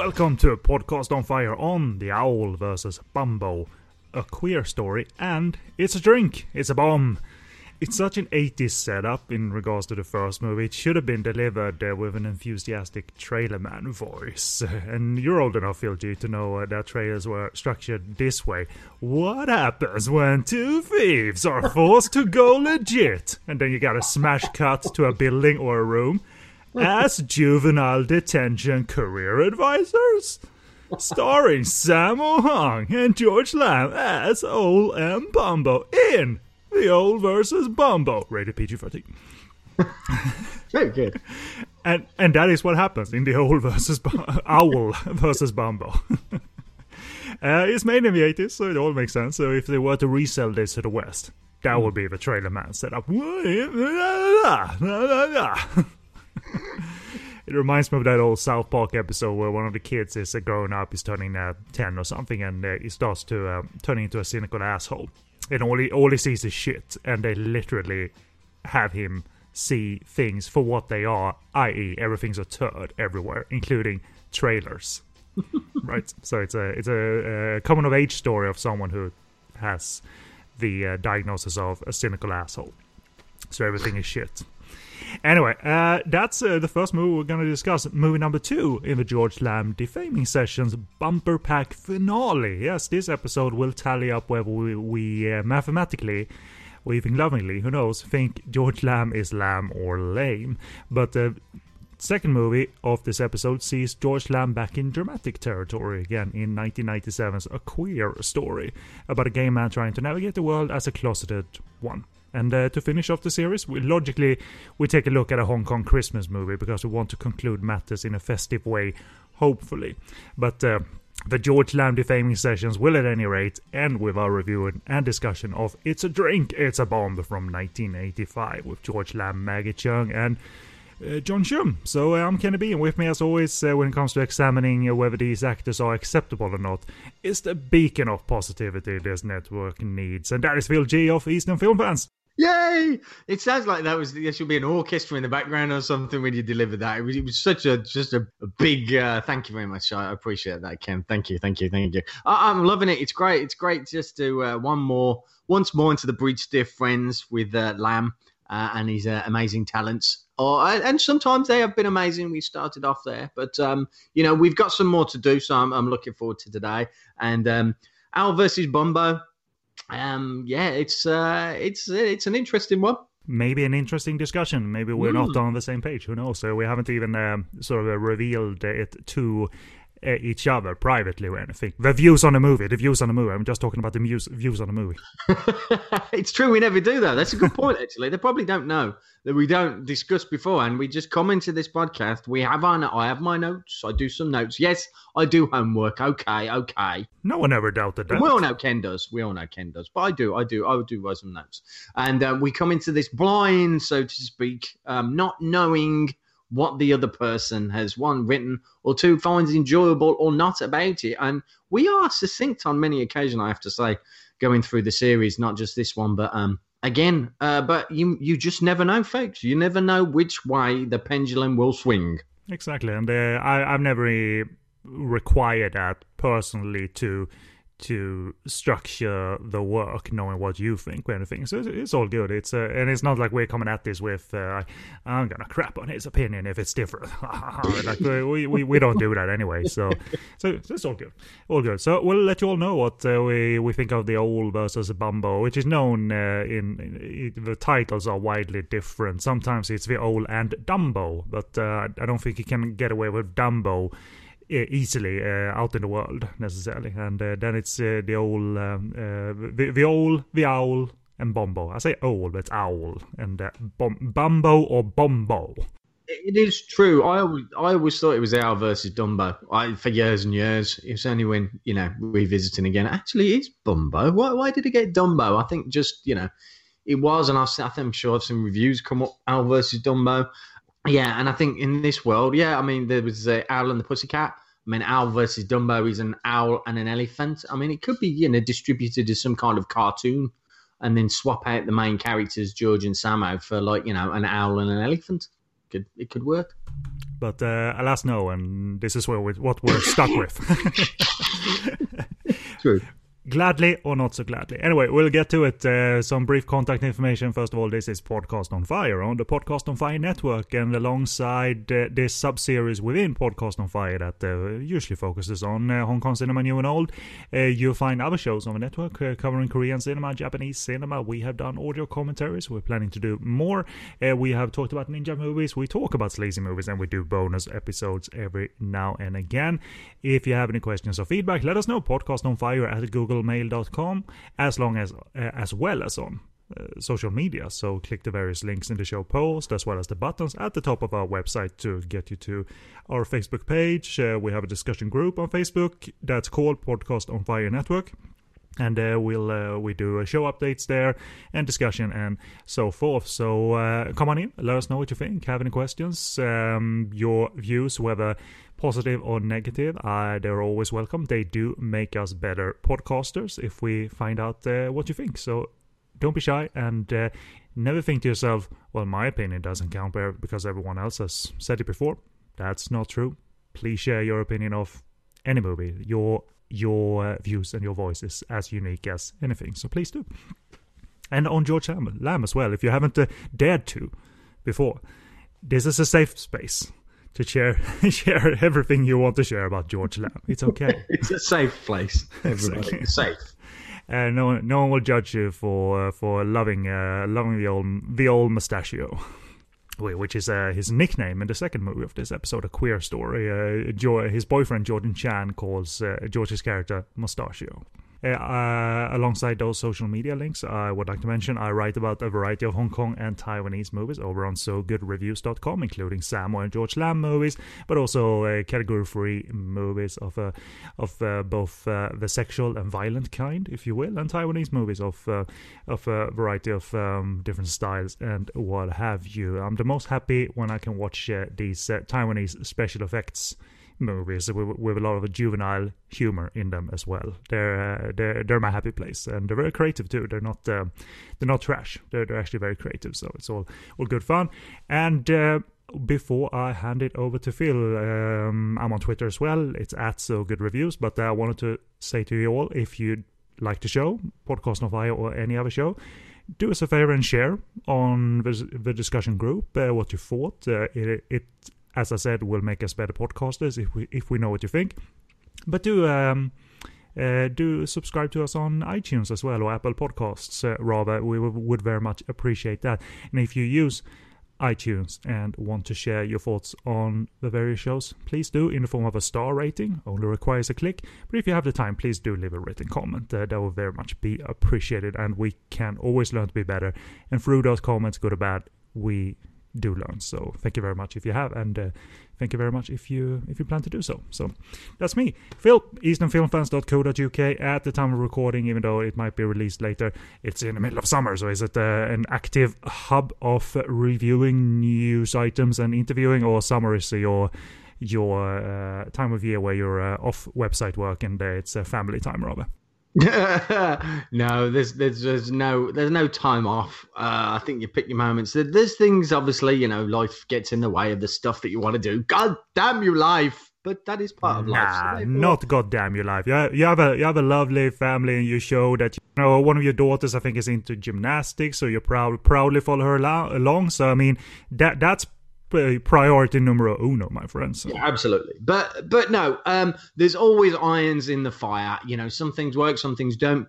Welcome to a Podcast on Fire on The Owl versus Bumbo. A queer story, and it's a drink, it's a bomb. It's such an 80s setup in regards to the first movie. It should have been delivered uh, with an enthusiastic trailer man voice. And you're old enough, Phil G, to know uh, that trailers were structured this way. What happens when two thieves are forced to go legit? And then you got a smash cut to a building or a room. As juvenile detention career advisors? Starring Sammo Hung and George Lam as Owl and Bumbo in The Owl versus Bumbo, rated PG 13. Very good. And and that is what happens in the owl versus Bu- owl versus Bumbo. uh, it's made in the 80s, so it all makes sense. So if they were to resell this to the West, that would be the trailer man setup. It reminds me of that old South Park episode where one of the kids is uh, growing up, he's turning uh, 10 or something, and uh, he starts to uh, turn into a cynical asshole. And all he, all he sees is shit, and they literally have him see things for what they are, i.e., everything's a turd everywhere, including trailers. right. So it's a it's a, a coming of age story of someone who has the uh, diagnosis of a cynical asshole. So everything is shit. Anyway, uh, that's uh, the first movie we're going to discuss. Movie number two in the George Lam Defaming Sessions bumper pack finale. Yes, this episode will tally up whether we, we uh, mathematically or even lovingly, who knows, think George Lam is lamb or lame. But the second movie of this episode sees George Lam back in dramatic territory again in 1997's A Queer Story about a gay man trying to navigate the world as a closeted one. And uh, to finish off the series, we logically we take a look at a Hong Kong Christmas movie because we want to conclude matters in a festive way, hopefully. But uh, the George Lam defaming sessions will, at any rate, end with our review and discussion of "It's a Drink, It's a Bomb" from 1985 with George Lam, Maggie Cheung, and uh, John Shum. So uh, I'm Kenny B, and with me, as always, uh, when it comes to examining uh, whether these actors are acceptable or not, is the beacon of positivity this network needs, and that is Phil G of Eastern Film Fans. Yay! It sounds like that was there should be an orchestra in the background or something when you delivered that. It was, it was such a just a, a big. Uh, thank you very much. I appreciate that, Ken. Thank you, thank you, thank you. I, I'm loving it. It's great. It's great just to uh, one more, once more into the bridge stiff friends with uh, Lam uh, and his uh, amazing talents. Or and sometimes they have been amazing. We started off there, but um, you know we've got some more to do. So I'm, I'm looking forward to today. And um, Al versus Bumbo um, yeah, it's uh, it's it's an interesting one. Maybe an interesting discussion. Maybe we're mm. not on the same page. Who knows? So we haven't even um, sort of revealed it to each other privately or anything. The views on the movie, the views on the movie. I'm just talking about the views, views on the movie. it's true, we never do that. That's a good point, actually. They probably don't know that we don't discuss before, and We just come into this podcast. We have our, I have my notes. I do some notes. Yes, I do homework. Okay, okay. No one ever doubted that. We all know Ken does. We all know Ken does. But I do, I do, I do write some notes. And uh, we come into this blind, so to speak, um, not knowing what the other person has one written or two finds enjoyable or not about it. And we are succinct on many occasions, I have to say, going through the series, not just this one, but um, again, uh, but you you just never know, folks. You never know which way the pendulum will swing. Exactly, and uh, I, I've never really required that personally to to structure the work, knowing what you think or anything. So it's, it's all good. It's uh, and it's not like we're coming at this with uh, I'm gonna crap on his opinion if it's different. like we, we we don't do that anyway. So so, it's all good, all good. So we'll let you all know what uh, we we think of the old versus Bumbo, which is known uh, in, in, the titles are widely different. Sometimes it's the old and Dumbo, but uh, I don't think you can get away with Dumbo easily uh, out in the world necessarily. And uh, then it's uh, the old, um, the, the owl, the owl, and Bombo. I say owl, but it's owl. And bom- Bumbo or Bombo. It is true. I always, I always thought it was Owl versus Dumbo. I for years and years. It's only when you know revisiting again. Actually, it's Bumbo. Why, why did it get Dumbo? I think just you know, it was, and I've, I think I'm sure I've seen reviews come up. Owl versus Dumbo. Yeah, and I think in this world, yeah, I mean, there was uh, Owl and the Pussycat. I mean, Owl versus Dumbo is an owl and an elephant. I mean, it could be, you know, distributed as some kind of cartoon and then swap out the main characters, George and Sammo, for like, you know, an owl and an elephant. could it could work. But uh, alas, no, and this is where we, what we're stuck with. True. Gladly or not so gladly. Anyway, we'll get to it. Uh, some brief contact information. First of all, this is Podcast on Fire on the Podcast on Fire network, and alongside uh, this sub series within Podcast on Fire that uh, usually focuses on uh, Hong Kong cinema, new and old, uh, you'll find other shows on the network uh, covering Korean cinema, Japanese cinema. We have done audio commentaries. We're planning to do more. we have talked about ninja movies. We talk about sleazy movies, and we do bonus episodes every now and again. If you have any questions or feedback, let us know. Podcast on Fire at Google googlemail.com as long as uh, as well as on uh, social media. So click the various links in the show post as well as the buttons at the top of our website to get you to our Facebook page. Uh, we have a discussion group on Facebook that's called Podcast on Fire Network. And uh, we'll uh, we do show updates there and discussion and so forth. So uh, come on in, let us know what you think. Have any questions? Um, your views, whether positive or negative, uh, they're always welcome. They do make us better podcasters if we find out uh, what you think. So don't be shy and uh, never think to yourself, well, my opinion doesn't count because everyone else has said it before. That's not true. Please share your opinion of any movie. Your your uh, views and your voice is as unique as anything. So please do. And on George Lam as well, if you haven't uh, dared to before, this is a safe space to share share everything you want to share about George Lam. It's okay. it's a safe place. Everybody, exactly. safe. Uh, no one, no one will judge you for uh, for loving uh, loving the old the old mustachio, which is uh, his nickname in the second movie of this episode, a queer story. Uh, jo- his boyfriend Jordan Chan calls uh, George's character Mustachio. Uh, uh, alongside those social media links, I would like to mention I write about a variety of Hong Kong and Taiwanese movies over on SoGoodReviews.com, including Sammo and George Lam movies, but also uh, category-three movies of uh, of uh, both uh, the sexual and violent kind, if you will, and Taiwanese movies of of a variety of um, different styles and what have you. I'm the most happy when I can watch these Taiwanese special effects movies with, with a lot of juvenile humor in them as well. They're uh, they're they're my happy place, and they're very creative too. They're not uh, they're not trash. They're they're actually very creative. So it's all all good fun. And uh, before I hand it over to Phil, um, I'm on Twitter as well. It's at So Good Reviews. But I wanted to say to you all, if you'd like the show, Podcast on Fire, or any other show, do us a favor and share on the, the discussion group uh, what you thought. Uh, it, it as I said, will make us better podcasters if we if we know what you think. But do um, uh, do subscribe to us on iTunes as well or Apple Podcasts. Uh, rather, we would very much appreciate that. And if you use iTunes and want to share your thoughts on the various shows, please do in the form of a star rating. Only requires a click. But if you have the time, please do leave a written comment. Uh, that will very much be appreciated, and we can always learn to be better. And through those comments, good or bad, we do learn. So thank you very much if you have, and uh, thank you very much if you if you plan to do so. So that's me, Phil, easternfilmfans.co.uk. At the time of recording, even though it might be released later, it's in the middle of summer, so is it uh, an active hub of reviewing news items and interviewing, or summer is your your uh, time of year where you're uh, off website work and uh, it's family time rather? no, there's, there's there's no there's no time off. Uh, I think you pick your moments. There's things, obviously, you know, life gets in the way of the stuff that you want to do. God damn you, life! But that is part of nah, life. So not God damn your life. You have, you have a you have a lovely family, and you show that you know one of your daughters, I think, is into gymnastics, so you proud proudly follow her along. So I mean, that that's priority numero uno, my friends. So. Yeah, absolutely. But but no, um, there's always irons in the fire. You know, some things work, some things don't.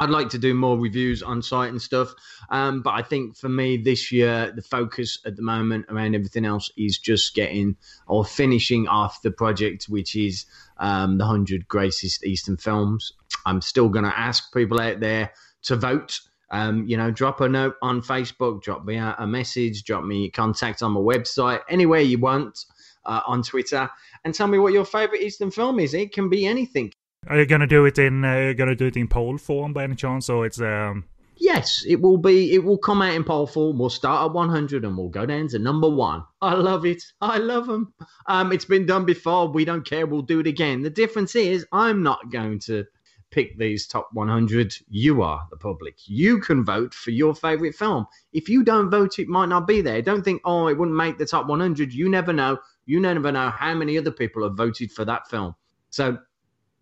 I'd like to do more reviews on site and stuff. Um, but I think for me this year, the focus at the moment around everything else is just getting or finishing off the project, which is um, the 100 Greatest Eastern Films. I'm still going to ask people out there to vote um, you know, drop a note on Facebook, drop me a, a, message, drop me contact on my website, anywhere you want uh, on Twitter, and tell me what your favorite Eastern film is. It can be anything. Are you gonna do it in? Uh, gonna do it in poll form by any chance, or it's um? Yes, it will be. It will come out in poll form. We'll start at 100 and we'll go down to number one. I love it. I love them. Um, it's been done before. We don't care. We'll do it again. The difference is, I'm not going to pick these top 100. You are the public. You can vote for your favorite film. If you don't vote, it might not be there. Don't think, oh, it wouldn't make the top 100. You never know. You never know how many other people have voted for that film. So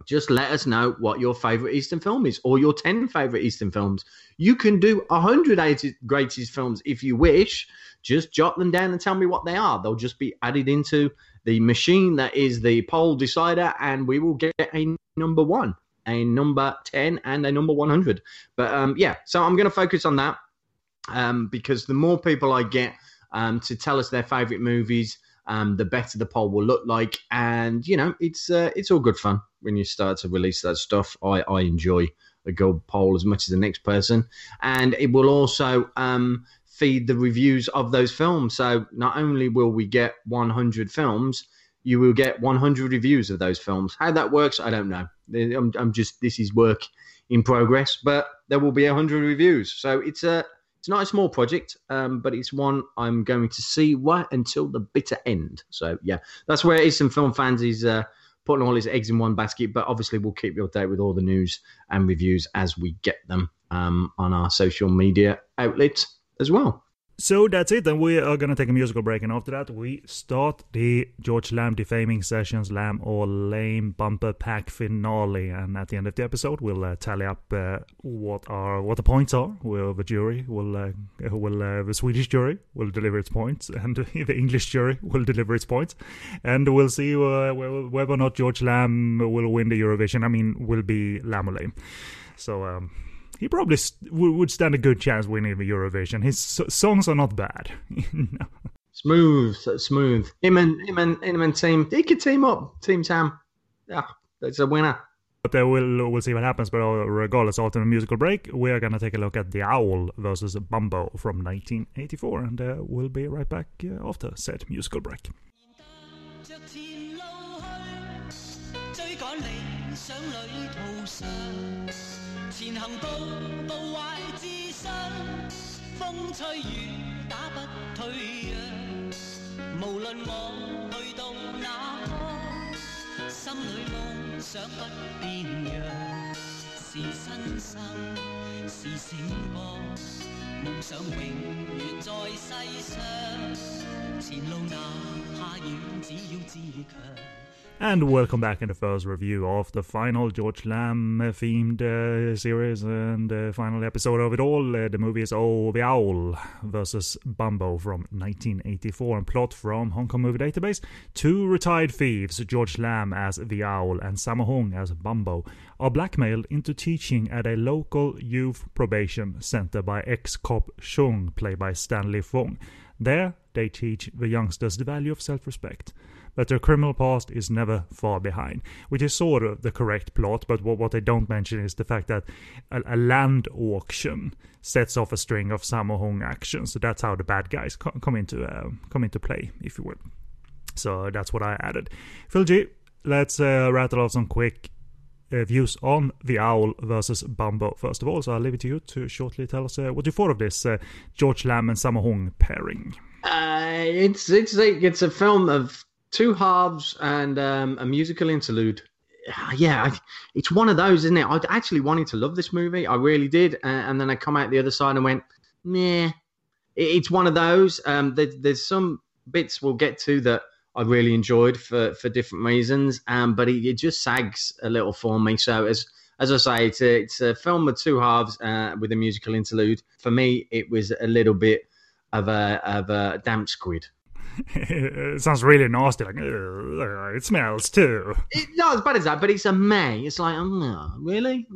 just let us know what your favorite Eastern film is or your 10 favorite Eastern films. You can do 100 greatest films if you wish. Just jot them down and tell me what they are. They'll just be added into the machine that is the poll decider, and we will get a number one, a number 10, and a number 100. But um, yeah, so I'm going to focus on that um, because the more people I get um, to tell us their favorite movies, um, the better the poll will look like. And you know, it's uh, it's all good fun when you start to release that stuff. I I enjoy a gold poll as much as the next person, and it will also um, feed the reviews of those films. So not only will we get 100 films, you will get 100 reviews of those films. How that works, I don't know. I'm, I'm just this is work in progress, but there will be 100 reviews. So it's a it's not a small project, um, but it's one I'm going to see right until the bitter end. So yeah, that's where Eastern Film Fans is uh, putting all his eggs in one basket. But obviously, we'll keep you updated with all the news and reviews as we get them um, on our social media outlets as well. So that's it, and we are gonna take a musical break, and after that we start the George Lam defaming sessions, Lamb or Lame bumper pack finale, and at the end of the episode we'll uh, tally up uh, what are what the points are. We'll the jury will uh, will uh, the Swedish jury will deliver its points, and the English jury will deliver its points, and we'll see uh, whether or not George Lam will win the Eurovision. I mean, will be Lamb or Lame. So. Um, he probably st- would stand a good chance winning the Eurovision. His so- songs are not bad. Smooth, smooth. Him and him and him and team. He could team up. Team Tam. Yeah, that's a winner. But uh, we'll we'll see what happens. But uh, regardless, after the musical break, we are gonna take a look at The Owl versus Bumbo from 1984, and uh, we'll be right back uh, after said musical break. 前行步步坏自信，风吹雨打不退让。无论我去到哪方，心里梦想不变样。是新生，是醒觉，梦想永远在世上。前路哪怕远，只要自强。And welcome back in the first review of the final George Lam themed uh, series and uh, final episode of it all. Uh, the movie is Oh the Owl versus Bumbo from 1984 and plot from Hong Kong Movie Database. Two retired thieves, George Lam as the Owl and Sammo Hung as Bumbo, are blackmailed into teaching at a local youth probation center by ex-cop Shung, played by Stanley Fung. There, they teach the youngsters the value of self-respect that their criminal past is never far behind, which is sort of the correct plot. But what, what they don't mention is the fact that a, a land auction sets off a string of Sammo Hung actions. So that's how the bad guys co- come into uh, come into play, if you will. So that's what I added. Phil G, let's uh, rattle off some quick uh, views on the Owl versus Bumbo first of all. So I'll leave it to you to shortly tell us uh, what you thought of this uh, George Lam and Sammo Hung pairing. Uh, it's it's like it's a film of two halves and um, a musical interlude. Yeah, it's one of those, isn't it? I actually wanted to love this movie. I really did, and then I come out the other side and went, "Nah." It's one of those. Um, there's, there's some bits we'll get to that I really enjoyed for for different reasons, um, but it, it just sags a little for me. So as as I say, it's a, it's a film with two halves uh, with a musical interlude. For me, it was a little bit of a of a damp squid. It sounds really nasty. Like it smells too. It, not as bad as that, but it's a May. It's like, oh, really?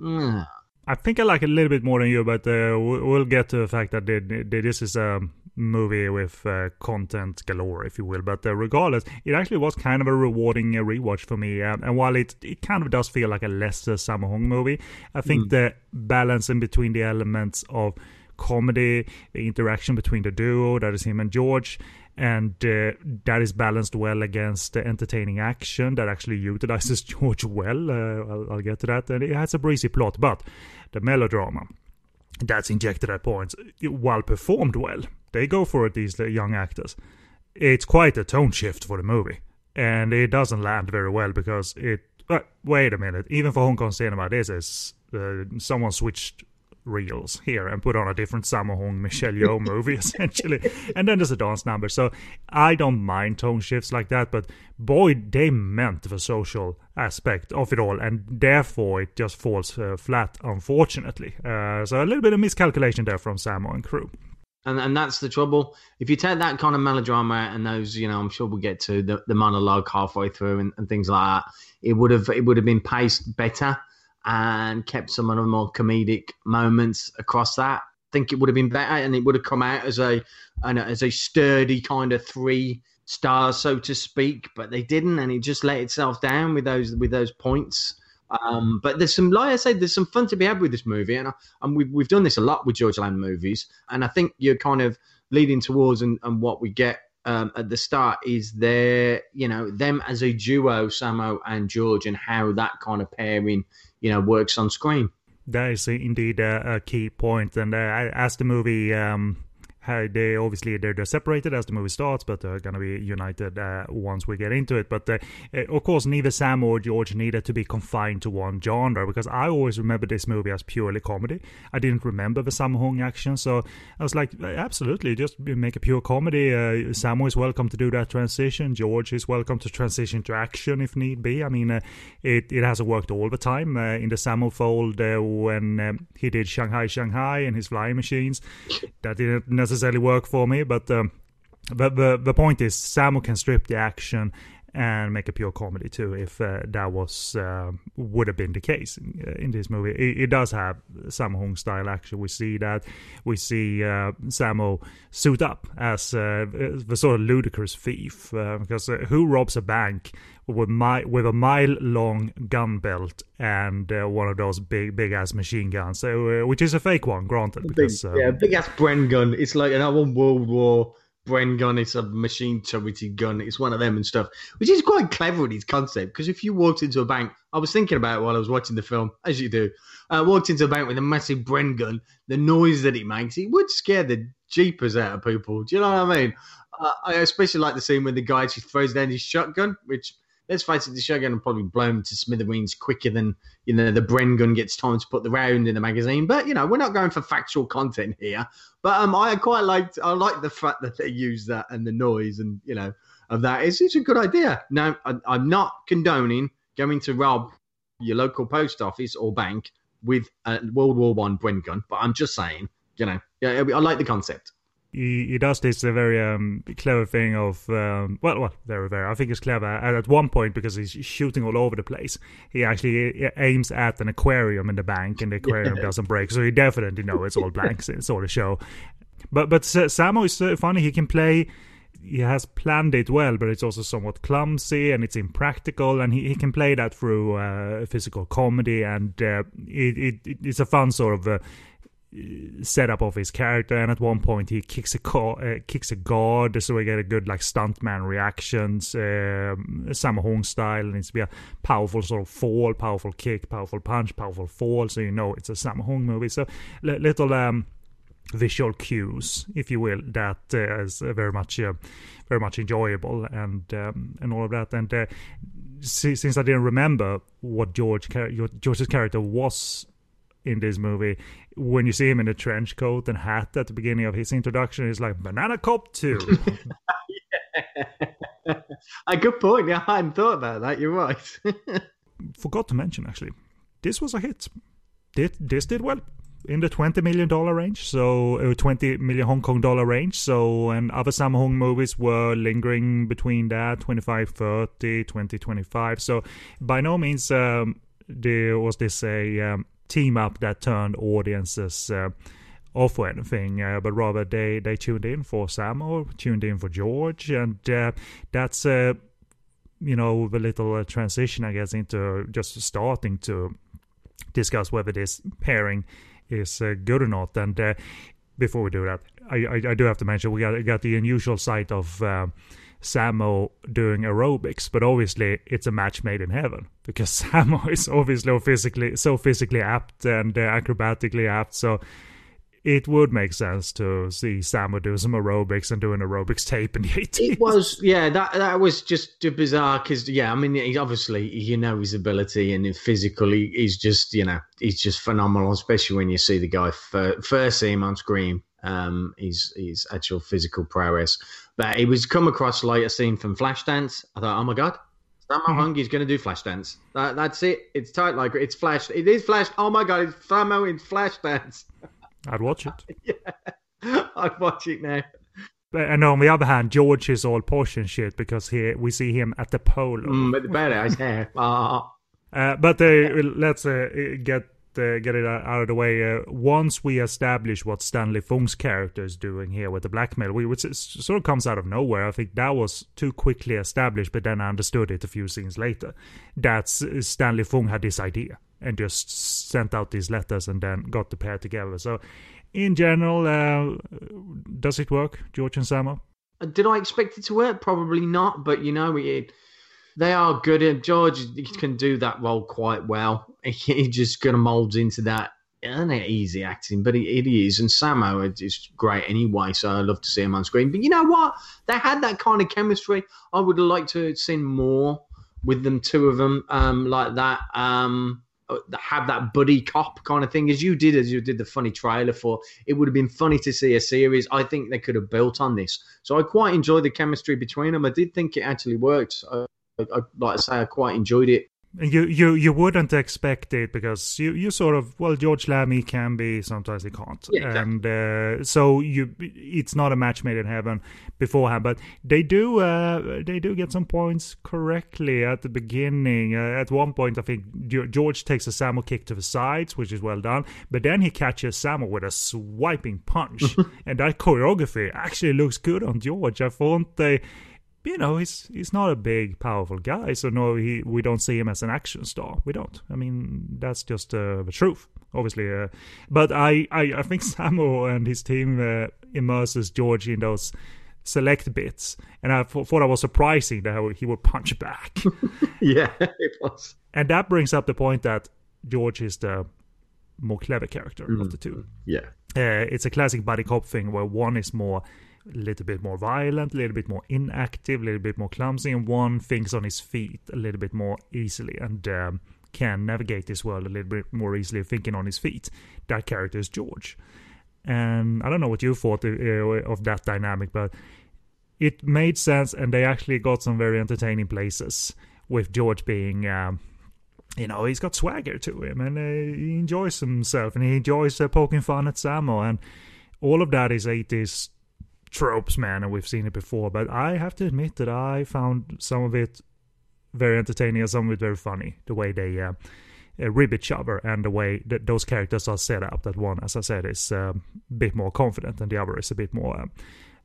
I think I like it a little bit more than you, but uh, we'll get to the fact that they, they, this is a movie with uh, content galore, if you will. But uh, regardless, it actually was kind of a rewarding uh, rewatch for me. Um, and while it it kind of does feel like a lesser Sammo Hung movie, I think mm. the balance in between the elements of comedy, the interaction between the duo, that is him and George, and uh, that is balanced well against the entertaining action that actually utilizes George well. Uh, I'll, I'll, get to that, and it has a breezy plot, but the melodrama that's injected at points, while performed well, they go for it. These young actors. It's quite a tone shift for the movie, and it doesn't land very well because it wait a minute, even for Hong Kong cinema, this is uh, someone switched reels here and put on a different Sammo Hung Michelle Yeoh movie essentially. And then there's a dance number. So I don't mind tone shifts like that, but boy, they meant the social aspect of it all, and therefore it just falls uh, flat, unfortunately. Uh, so a little bit of miscalculation there from Sammo and crew. And and that's the trouble. If you take that kind of melodrama and those, you know, I'm sure we'll get to the, the monologue halfway through and, and things like that, it would have it would have been paced better and kept some of the more comedic moments across that. I think it would have been better, and it would have come out as a as a sturdy kind of three stars, so to speak. But they didn't, and it just let itself down with those with those points. Um, but there's some, like I said, there's some fun to be had with this movie, and, and we've we've done this a lot with George Lam movies, and I think you're kind of leading towards and, and what we get um, at the start is their, you know, them as a duo, Sammo and George, and how that kind of pairing you know works on screen. That is indeed a, a key point, and uh, as the movie um, they obviously they're, they're separated as the movie starts, but they're gonna be united uh, once we get into it. But uh, uh, of course, neither Sam or George needed to be confined to one genre because I always remember this movie as purely comedy. I didn't remember the Sammo Hung action, so I was like, absolutely, just make a pure comedy. Uh, Sam is welcome to do that transition. George is welcome to transition to action if need be. I mean, uh, it it hasn't worked all the time uh, in the Sammo fold uh, when um, he did Shanghai Shanghai and his flying machines. That didn't necessarily work for me, but um, the, the the point is Sammo can strip the action and make a pure comedy too if uh, that was uh, would have been the case in, uh, in this movie. It, it, does have Sammo Hung style action. We see that. We see uh, Sammo suit up as uh, the sort of ludicrous thief uh, because uh, who robs a bank with my with a mile long gun belt and one of those big big ass machine guns? So which is a fake one granted because big, yeah big ass Bren gun. It's like another World War Bren gun, it's a machine turreted gun, it's one of them and stuff, which is quite clever in its concept. Because if you walked into a bank, I was thinking about it while I was watching the film, as you do. I walked into a bank with a massive Bren gun, the noise that it makes, it would scare the jeepers out of people. Do you know what I mean? Uh, I especially like the scene when the guy just throws down his shotgun, which let's face it, the shotgun will probably blow him to smithereens quicker than you know the Bren gun gets time to put the round in the magazine. But you know, we're not going for factual content here. But um, I quite liked I like the fact that they use that and the noise and you know of that. It's it's a good idea. Now I, I'm not condoning going to rob your local post office or bank with a World War One Bren gun, but I'm just saying, you know, yeah, I like the concept he, he does this a very um, clever thing of um, well, well, very, very. I think it's clever. And at one point, because he's shooting all over the place, he actually aims at an aquarium in the bank, and the aquarium yeah. doesn't break. So you definitely know it's all blanks in all of show. But but Sammo is uh, funny. He can play. He has planned it well, but it's also somewhat clumsy and it's impractical. And he, he can play that through uh, physical comedy, and uh, it, it, it's a fun sort of uh, setup of his character and at one point he kicks a co- uh, kicks a guard so we get a good like stuntman reactions um, Sammo Hung style and it's be a powerful sort of fall powerful kick powerful punch powerful fall so you know it's a Sammo Hung movie. So l- little um, visual cues if you will that uh, is very much uh, very much enjoyable and um, and all of that. And uh, since I didn't remember what George George's character was in this movie. When you see him in a trench coat and hat at the beginning of his introduction, he's like Banana Cop 2. a good point. Yeah, I hadn't thought about that. You're right. Forgot to mention, actually, this was a hit. This, this did well in the 20 million dollar range so uh, 20 million hong kong dollar range so and other Sammo Hung movies were lingering between that 25 30 20 25 so by no means um, there was this a um, team up that turned audiences uh, off or anything, uh, but rather they, they tuned in for Sam or tuned in for George, and uh, that's uh, you know the little uh, transition I guess into just starting to discuss whether this pairing is uh, good or not. And before we do that, I, I, I do have to mention we got got the unusual sight of Sammo doing aerobics, but obviously it's a match made in heaven because Sammo is obviously physically so physically apt and uh, acrobatically apt. So it would make sense to see Sammo do some aerobics and do an aerobics tape in the 80s. It was, yeah, that that was just bizarre because, yeah, I mean, he's obviously, you know, his ability and physically, he's just, you know, he's just phenomenal, especially when you see the guy first, first see him on screen, um, his, his actual physical prowess. But he was come across like a scene from Flashdance. I thought, oh my God, Sammo mm-hmm. Hung is going to do Flashdance. That, that's it. It's tight like it's Flash. It is Flash. Oh my God, it's Sammo in Flashdance. I'd watch it. yeah, I'd watch it now. But, and on the other hand, George is all posh and shit because here we see him at the polo. Mm, but the badass hair. Ah. Uh, but uh, let's uh, get get it out of the way. Uh, once we establish what Stanley Fung's character is doing here with the blackmail, we which sort of comes out of nowhere. I think that was too quickly established, but then I understood it a few scenes later. That Stanley Fung had this idea and just sent out these letters and then got the pair together. So, in general, uh, does it work, George and Sammo? Did I expect it to work? Probably not, but you know, it, they are good. And George can do that role quite well. He just kind of molds into that. And easy acting, but it, is. And Sammo is great anyway, so I love to see him on screen. But you know what? They had that kind of chemistry. I would like to seen more with them, two of them, um, like that. Um, uh, have that buddy cop kind of thing as you did as you did the funny trailer for it would have been funny to see a series i think they could have built on this so i quite enjoyed the chemistry between them i did think it actually worked I, I, like i say i quite enjoyed it. You you you wouldn't expect it because you you sort of well George Lamy can be sometimes he can't. Yeah, exactly. and uh, so you it's not a match made in heaven beforehand but they do uh, they do get some points correctly at the beginning. Uh, at one point I think George takes a Sammo kick to the sides which is well done but then he catches Sammo with a swiping punch. And that choreography actually looks good on George. I thought they you know, he's he's not a big, powerful guy. So no, he we don't see him as an action star. We don't. I mean, that's just uh, the truth, obviously. Uh, but I, I, I think Sammo and his team uh, immerses George in those select bits, and I thought that was surprising that he would punch back. yeah, it was. And that brings up the point that George is the more clever character mm. of the two. Yeah, uh, it's a classic buddy cop thing where one is more a little bit more violent, a little bit more inactive, a little bit more clumsy, and one thinks on his feet a little bit more easily and um, can navigate this world a little bit more easily thinking on his feet. That character is George. And I don't know what you thought uh, of that dynamic, but it made sense, and they actually got some very entertaining places with George being. Um, you know, he's got swagger to him and uh, he enjoys himself and he enjoys uh, poking fun at Sammo. And all of that is 80s tropes, man, and we've seen it before. But I have to admit that I found some of it very entertaining and some of it very funny. The way they uh, uh, rib each other and the way that those characters are set up. That one, as I said, is uh, a bit more confident, and the other is a bit more. Uh,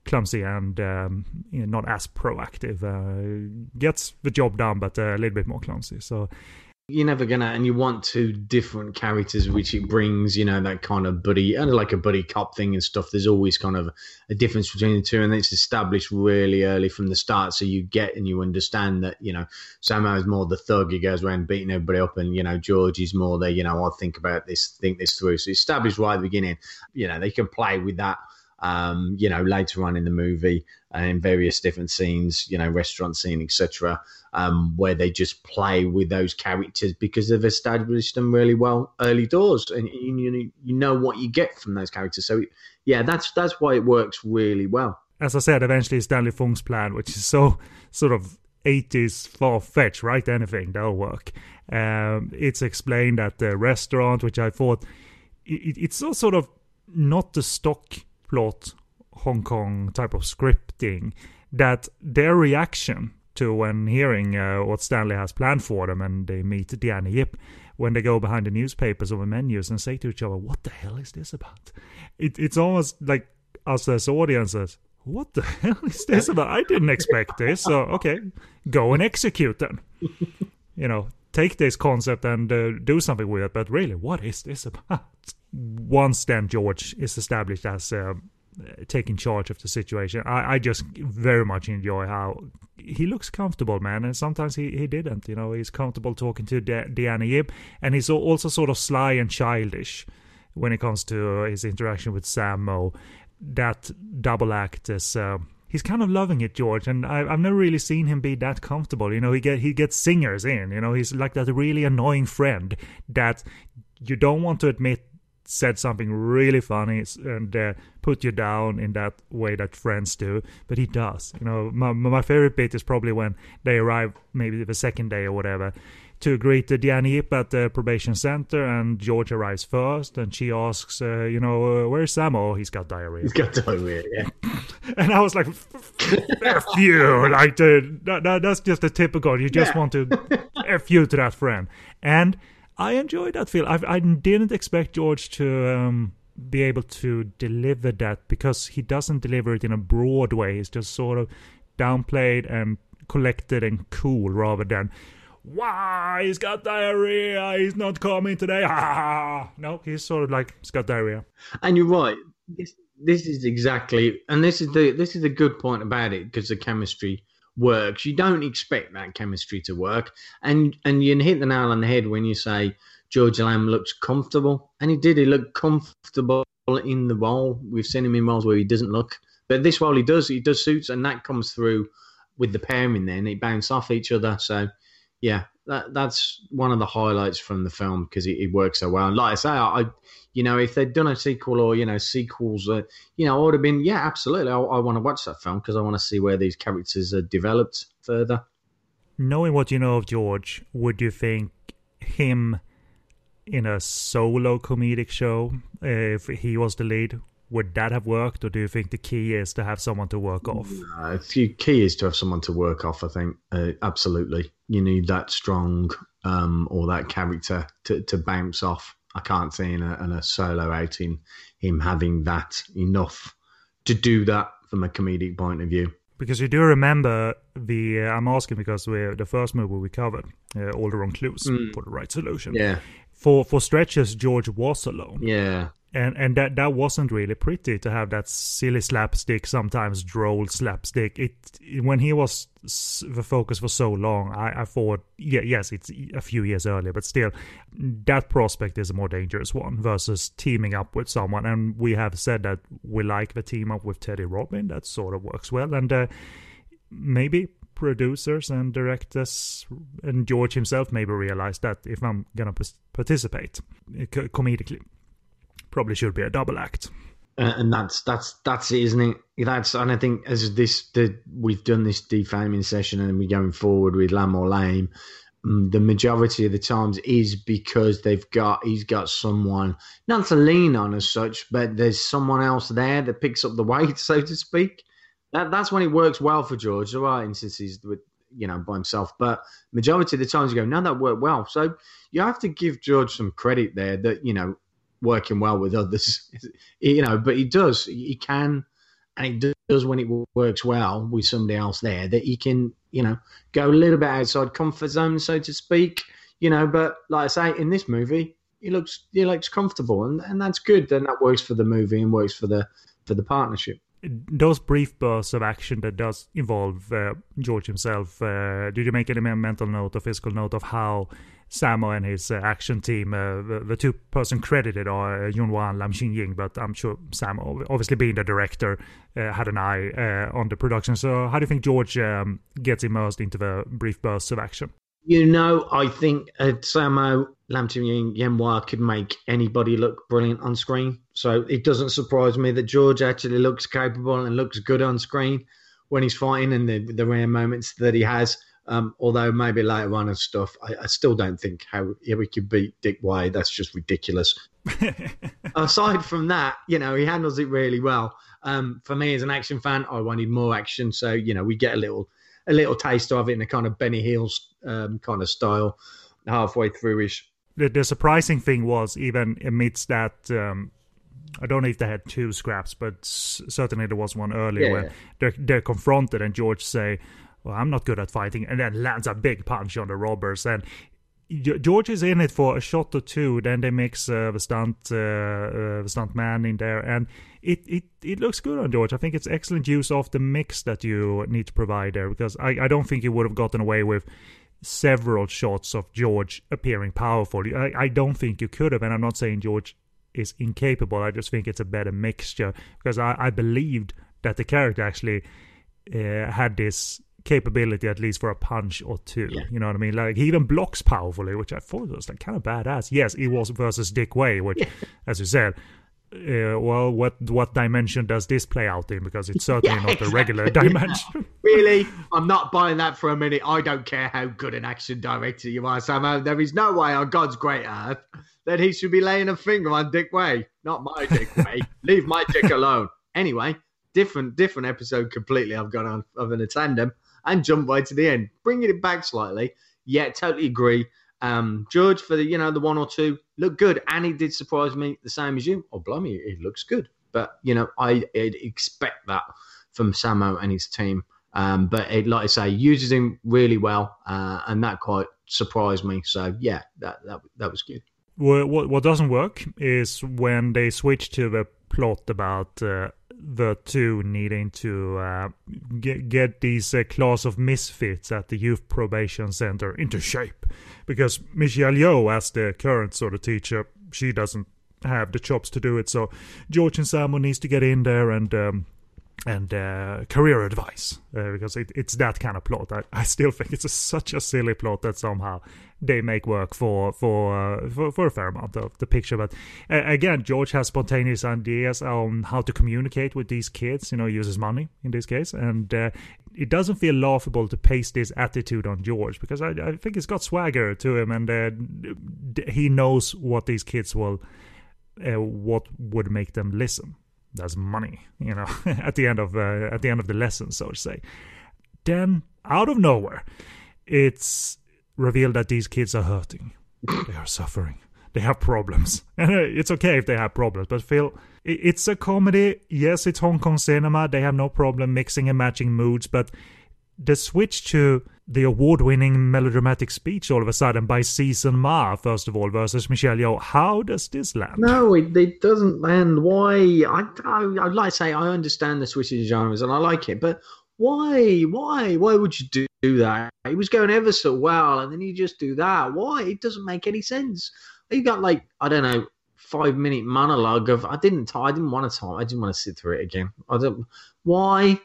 clumsy and um, you know, not as proactive. Uh, gets the job done, but uh, a little bit more clumsy. So you're never gonna and you want two different characters which it brings you know that kind of buddy and like a buddy cop thing and stuff. There's always kind of a difference between the two and it's established really early from the start so you get and you understand that you know Sammo is more the thug. He goes around beating everybody up and you know George is more the you know I'll think about this think this through. So established right at the beginning. You know they can play with that um, you know, later on in the movie and in various different scenes, you know, restaurant scene, etc um, where they just play with those characters because they've established them really well early doors, and you, you know what you get from those characters. So yeah, that's that's why it works really well. As I said, eventually Stanley Fung's plan, which is so sort of 80s far fetched, right? Anything that'll work. Um, it's explained at the restaurant, which I thought it, it's so sort of not the stock plot Hong Kong type of scripting that their reaction to when hearing uh, what Stanley has planned for them and they meet Deannie Yip when they go behind the newspapers or the menus and say to each other, What the hell is this about? It, it's almost like us as audiences, What the hell is this about? I didn't expect this. So, okay, go and execute then. you know, take this concept and uh, do something with it. But really, what is this about? Once then George is established as uh, taking charge of the situation. I, I just very much enjoy how he looks comfortable, man, and sometimes he, he didn't. You know, he's comfortable talking to De- Deannie Yip, and he's also sort of sly and childish when it comes to his interaction with Sammo. That double act is. Uh, he's kind of loving it, George, and I, have never really seen him be that comfortable. You know, he get he gets singers in. You know, he's like that really annoying friend that you don't want to admit said something really funny and uh, put you down in that way that friends do, but he does. You know, my my favorite bit is probably when they arrive, maybe the second day or whatever, to greet the Deannie Yip at the probation center, and George arrives first, and she asks, uh, you know, uh, where's Sam? Oh, he's got diarrhea. He's got diarrhea, yeah. and I was like, F you. Like, dude, that, that, that's just a typical, you just yeah. want to F you to that friend. And I enjoyed that feel. I, I didn't expect George to um, be able to deliver that because he doesn't deliver it in a broad way. It's just sort of downplayed and collected and cool rather than why he's got diarrhea he's not coming today no he's sort of like he's got diarrhea. And you're right this, this is exactly and this is the this is the good point about it because the chemistry works. You don't expect that chemistry to work. And and you hit the nail on the head when you say george lam looks comfortable. And he did he looked comfortable in the role. We've seen him in roles where he doesn't look. But this role he does he does suits and that comes through with the pairing then. They bounce off each other so yeah, that that's one of the highlights from the film because it, it, works so well. And like I say, I, I, you know, if they'd done a sequel or you know sequels, uh, you know, I would have been yeah, absolutely. I, I want to watch that film because I want to see where these characters are developed further. Knowing what you know of George, would you think him in a solo comedic show, if he was the lead, would that have worked, or do you think the key is to have someone to work off? Uh, the key is to have someone to work off. I think uh, absolutely, you need that strong um, or that character to, to bounce off. I can't see in a, in a solo outing him having that enough to do that from a comedic point of view. Because you do remember the uh, I'm asking because we the first movie we covered, uh, all the wrong clues mm. for the right solution. Yeah. For for stretches, George was alone. Yeah and and that that wasn't really pretty to have that silly slapstick sometimes droll slapstick. It, when he was the focus for so long i i thought yeah yes it's a few years earlier but still that prospect is a more dangerous one versus teaming up with someone. And we have said that we like the team up with teddy robin that sort of works well. And uh, maybe producers and directors and George himself maybe realized that if I'm gonna participate comedically, probably should be a double act. Uh, and that's that's that's it, isn't it? That's and I think as this the, we've done this defaming session and we're going forward with Lamb or Lame. Um, the majority of the times is because they've got he's got someone not to lean on as such, but there's someone else there that picks up the weight, so to speak. That that's when it works well for George. There are instances with you know by himself, but majority of the times you go, no, that worked well. So you have to give George some credit there that you know working well with others, you know. But he does, he can, and he does when it works well with somebody else there that he can, you know, go a little bit outside comfort zone, so to speak, you know. But like I say, in this movie, he looks he looks comfortable, and and that's good. Then that works for the movie and works for the for the partnership those brief bursts of action that does involve uh, George himself, uh, did you make any mental note or physical note of how Sammo and his uh, action team, uh, the, the, two person credited are uh, Yuen-Wah and Lam Ching-ying, but I'm sure Sammo, obviously being the director, had an eye on the production. So how do you think George um, gets immersed into the brief bursts of action? You know, I think uh, Sammo, Lam Ching-ying, Yuen-Wah could make anybody look brilliant on screen. So it doesn't surprise me that George actually looks capable and looks good on screen when he's fighting and the, the rare moments that he has. Um, although maybe later on and stuff, I, I still don't think how yeah, we could beat Dick Wei. That's just ridiculous. Aside from that, you know, he handles it really well. Um, for me as an action fan, I wanted more action, so you know, we get a little a little taste of it in a kind of Benny Hills um, kind of style halfway through ish. The, the, surprising thing was even amidst that. Um, I don't know if they had two scraps, but certainly there was one earlier yeah, where they're, they're confronted and George say, well, I'm not good at fighting, and then lands a big punch on the robbers. And George is in it for a shot or two. Then they mix uh, the stunt, uh, uh, the stunt man in there, and it, it it looks good on George. I think it's excellent use of the mix that you need to provide there because I, I don't think you would have gotten away with several shots of George appearing powerful. I, I don't think you could have, and I'm not saying George is incapable. I just think it's a better mixture because I, I believed that the character actually uh, had this capability at least for a punch or two. Yeah. You know what I mean? Like he even blocks powerfully, which I thought was like kind of badass. Yes, he was versus Dick Wei, which, as you said, uh, well, what what dimension does this play out in? Because it's certainly Yeah, not a regular exactly. dimension. Really? I'm not buying that for a minute. I don't care how good an action director you are, Sammo. There is no way on God's great earth that he should be laying a finger on Dick Wei. Not my Dick Wei. Leave my dick alone. Anyway, different different episode completely. I've gone on of an tandem and jump right to the end, bringing it back slightly. Yeah, totally agree. Um, George for the you know the one or two look good, and he did surprise me the same as you. Oh, blimey, he looks good. But you know, I, I'd expect that from Sammo and his team. Um, but it, like I say, uses him really well, uh, and that quite surprised me. So yeah, that that that was good. what, what what doesn't work is when they switch to the plot about uh, the two needing to uh, get get these uh, class of misfits at the youth probation center into shape, because Michelle Yeoh, as the current sort of teacher, she doesn't have the chops to do it. So George and Sammo needs to get in there and. Um, and uh, career advice uh, because it, it's that kind of plot. I, I still think it's a, such a silly plot that somehow they make work for for uh, for, for a fair amount of the picture. But uh, again, George has spontaneous ideas on how to communicate with these kids. You know, uses money in this case, and uh, it doesn't feel laughable to paste this attitude on George because I, I think he's got swagger to him, and uh, he knows what these kids will, uh, what would make them listen that's money, you know, at the end of uh, at the end of the lesson, so to say. Then, out of nowhere, it's revealed that these kids are hurting. they are suffering. They have problems, and it's okay if they have problems. But Phil, it's a comedy. Yes, it's Hong Kong cinema. They have no problem mixing and matching moods, but the switch to the award-winning melodramatic speech all of a sudden by Season Ma, first of all, versus Michelle Yeoh. How does this land? No, it, it doesn't land. Why? I, I I'd like to say I understand the switch of genres and I like it, but why? Why? Why would you do, do that? He was going ever so well, and then you just do that. Why? It doesn't make any sense. You got like I don't know five minute monologue of I didn't I didn't want to talk. I didn't want to sit through it again. I don't. Why?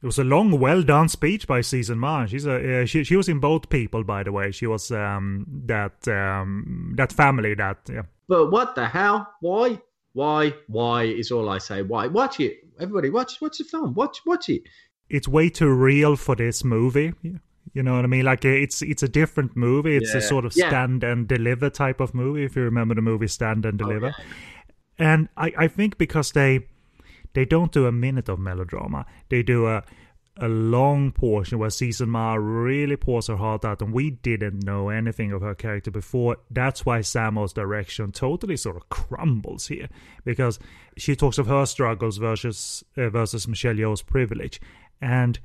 It was a long, well done speech by Season Ma. She's a uh, she. She was in both people, by the way. She was um that um that family that yeah. But what the hell? Why? Why? Why is all I say. Why? Watch it, everybody. Watch watch the film. Watch watch it. It's way too real for this movie. You know what I mean? Like it's it's a different movie. It's a sort of Yeah. stand and deliver type of movie. If you remember the movie Stand and Oh, Deliver, and I I think because they they don't do a minute of melodrama. They do a a long portion where Season Ma really pours her heart out, and we didn't know anything of her character before. That's why Sammo's direction totally sort of crumbles here, because she talks of her struggles versus uh, versus Michelle Yeoh's privilege, and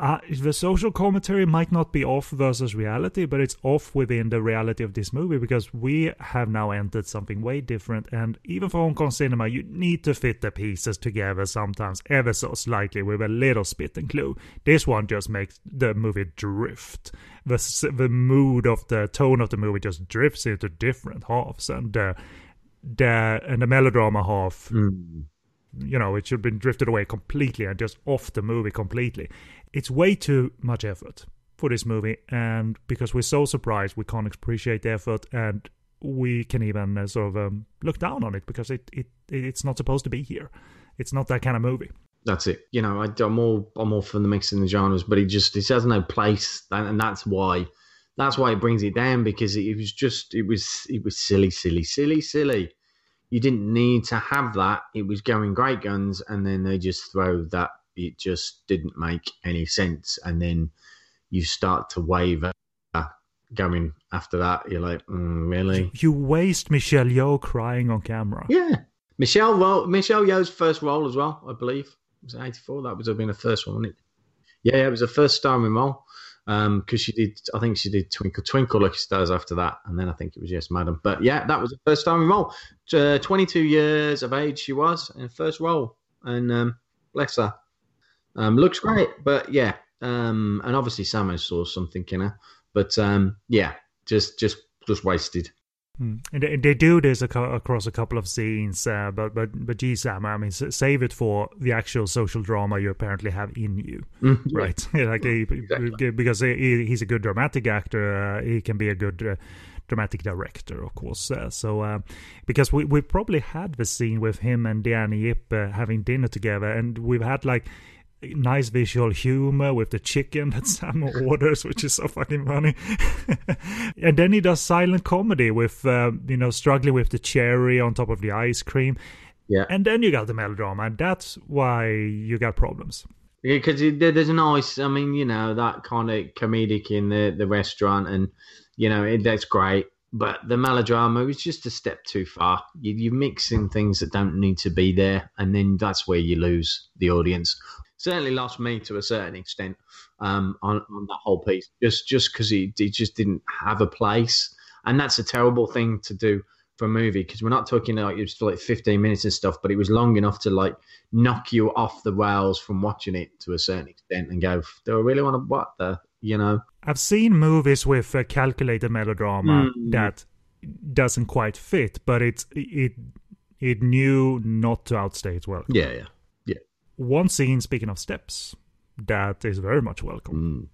uh, the social commentary might not be off versus reality, but it's off within the reality of this movie because we have now entered something way different. And even for Hong Kong cinema, you need to fit the pieces together sometimes ever so slightly with a little spit and glue. This one just makes the movie drift. The, the mood of the tone of the movie just drifts into different halves, and uh, the and the melodrama half you know, it should have been drifted away completely and just off the movie completely. It's way too much effort for this movie, and because we're so surprised, we can't appreciate the effort, and we can even uh, sort of um, look down on it because it, it it's not supposed to be here. It's not that kind of movie. That's it. You know, I, I'm all I'm all for the mixing the genres, but it just it has no place, and, and that's why that's why it brings it down because it, it was just it was it was silly, silly, silly, silly. You didn't need to have that. It was going great guns, and then they just throw that. It just didn't make any sense, and then you start to waver going after that. You're like, mm, really? You waste Michelle Yeoh crying on camera. Yeah. Michelle well, Michelle Yeoh's first role as well, I believe. Was it 84? That would have been the first one, wasn't it? Yeah, yeah, it was her first starring role. Um, because she did, I think she did Twinkle Twinkle Lucky Stars after that, and then I think it was Yes Madam. But yeah, that was her first starring role. Uh, 22 years of age she was in first role, and um, bless her. Um, looks great, but yeah, um, and obviously Sammo saw something in her, but um, yeah, just just just wasted. Mm. And they, they, do this across a couple of scenes, uh, but but but gee, Sam, I mean, save it for the actual social drama you apparently have in you, mm, right? like exactly. because he, he's a good dramatic actor, uh, he can be a good. Uh, dramatic director, of course. Uh, so, uh, because we we probably had the scene with him and Deannie Yip uh, having dinner together, and we've had like nice visual humor with the chicken that Sam orders, which is so fucking funny. and then he does silent comedy with, uh, you know, struggling with the cherry on top of the ice cream. Yeah. And then you got the melodrama, and that's why you got problems. Yeah, because there's a nice, I mean, you know, that kind of comedic in the, the restaurant, and, you know, it, that's great. But the melodrama was just a step too far. You, you're mixing things that don't need to be there, and then that's where you lose the audience certainly lost me to a certain extent um, on, on that whole piece, just just because he, he just didn't have a place, and that's a terrible thing to do for a movie because we're not talking like it was like 15 minutes and stuff, but it was long enough to like knock you off the rails from watching it to a certain extent and go, do I really want to what the you know? I've seen movies with a calculated melodrama mm. that doesn't quite fit, but it's it it knew not to outstay its welcome. Yeah, yeah one scene, speaking of steps, that is very much welcome.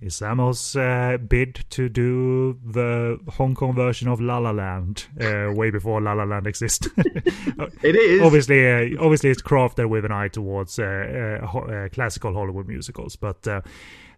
Mm. Is Sammo's uh, bid to do the Hong Kong version of La La Land uh, way before La La Land existed. it is obviously uh, obviously it's crafted with an eye towards uh, uh, uh, classical Hollywood musicals, but uh,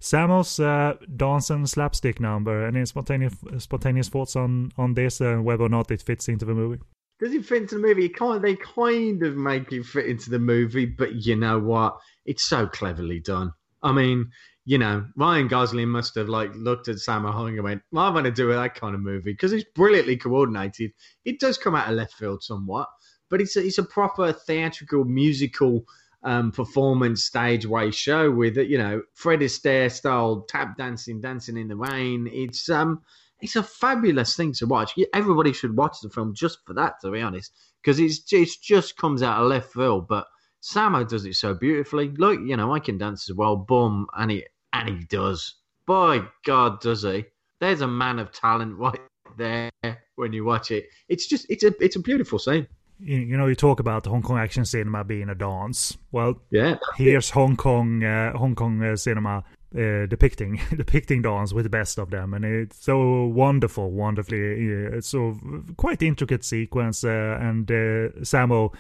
Sammo's dance and slapstick number. Any spontaneous spontaneous thoughts on on this and whether or not it fits into the movie? Does it fit into the movie? It kind of, they kind of make it fit into the movie, but you know what? It's so cleverly done. I mean, you know, Ryan Gosling must have like looked at Sammo Hung and went, well, "I want to do that kind of movie" because it's brilliantly coordinated. It does come out of left field somewhat, but it's a, it's a proper theatrical musical um, performance stage way show with you know Fred Astaire style tap dancing, dancing in the rain. It's um it's a fabulous thing to watch. Everybody should watch the film just for that, to be honest, because it's it just comes out of left field. But Sammo does it so beautifully. Look, you know, I can dance as well. Boom, and he and he does. By God, does he? There's a man of talent right there when you watch it. It's just it's a it's a beautiful scene. You know, you talk about the Hong Kong action cinema being a dance. Well, yeah, here's Hong Kong uh, Hong Kong uh, cinema uh, depicting depicting dance with the best of them, and it's so wonderful, wonderfully, uh, so quite intricate sequence, uh, and uh, Sammo.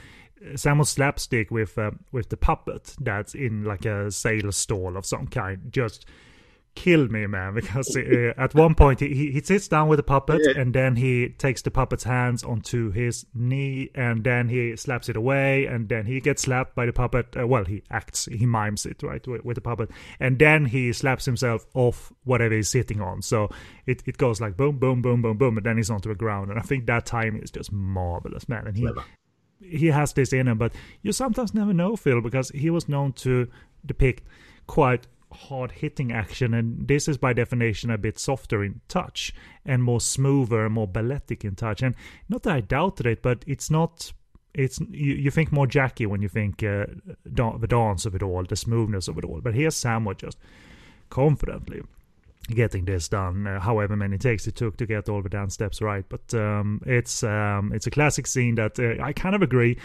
Sammo slapstick with uh, with the puppet that's in like a sales stall of some kind just kill me, man, because uh, at one point he, he sits down with the puppet yeah. and then he takes the puppet's hands onto his knee and then he slaps it away and then he gets slapped by the puppet. Uh, well, he acts, he mimes it, right, with, with, the puppet. And then he slaps himself off whatever he's sitting on. So it, it goes like boom, boom, boom, boom, boom, and then he's onto the ground. And I think that time is just marvelous, man. And he. He has this in him, but you sometimes never know, Phil, because he was known to depict quite hard hitting action, and this is by definition a bit softer in touch and more smoother, more balletic in touch. And not that I doubted it, but it's not. It's you, you think more Jackie when you think uh, da- the dance of it all, the smoothness of it all. But here's Sammo just confidently getting this done, uh, however many takes it took to get all the dance steps right. But um, it's um, it's a classic scene that uh, I kind of agree.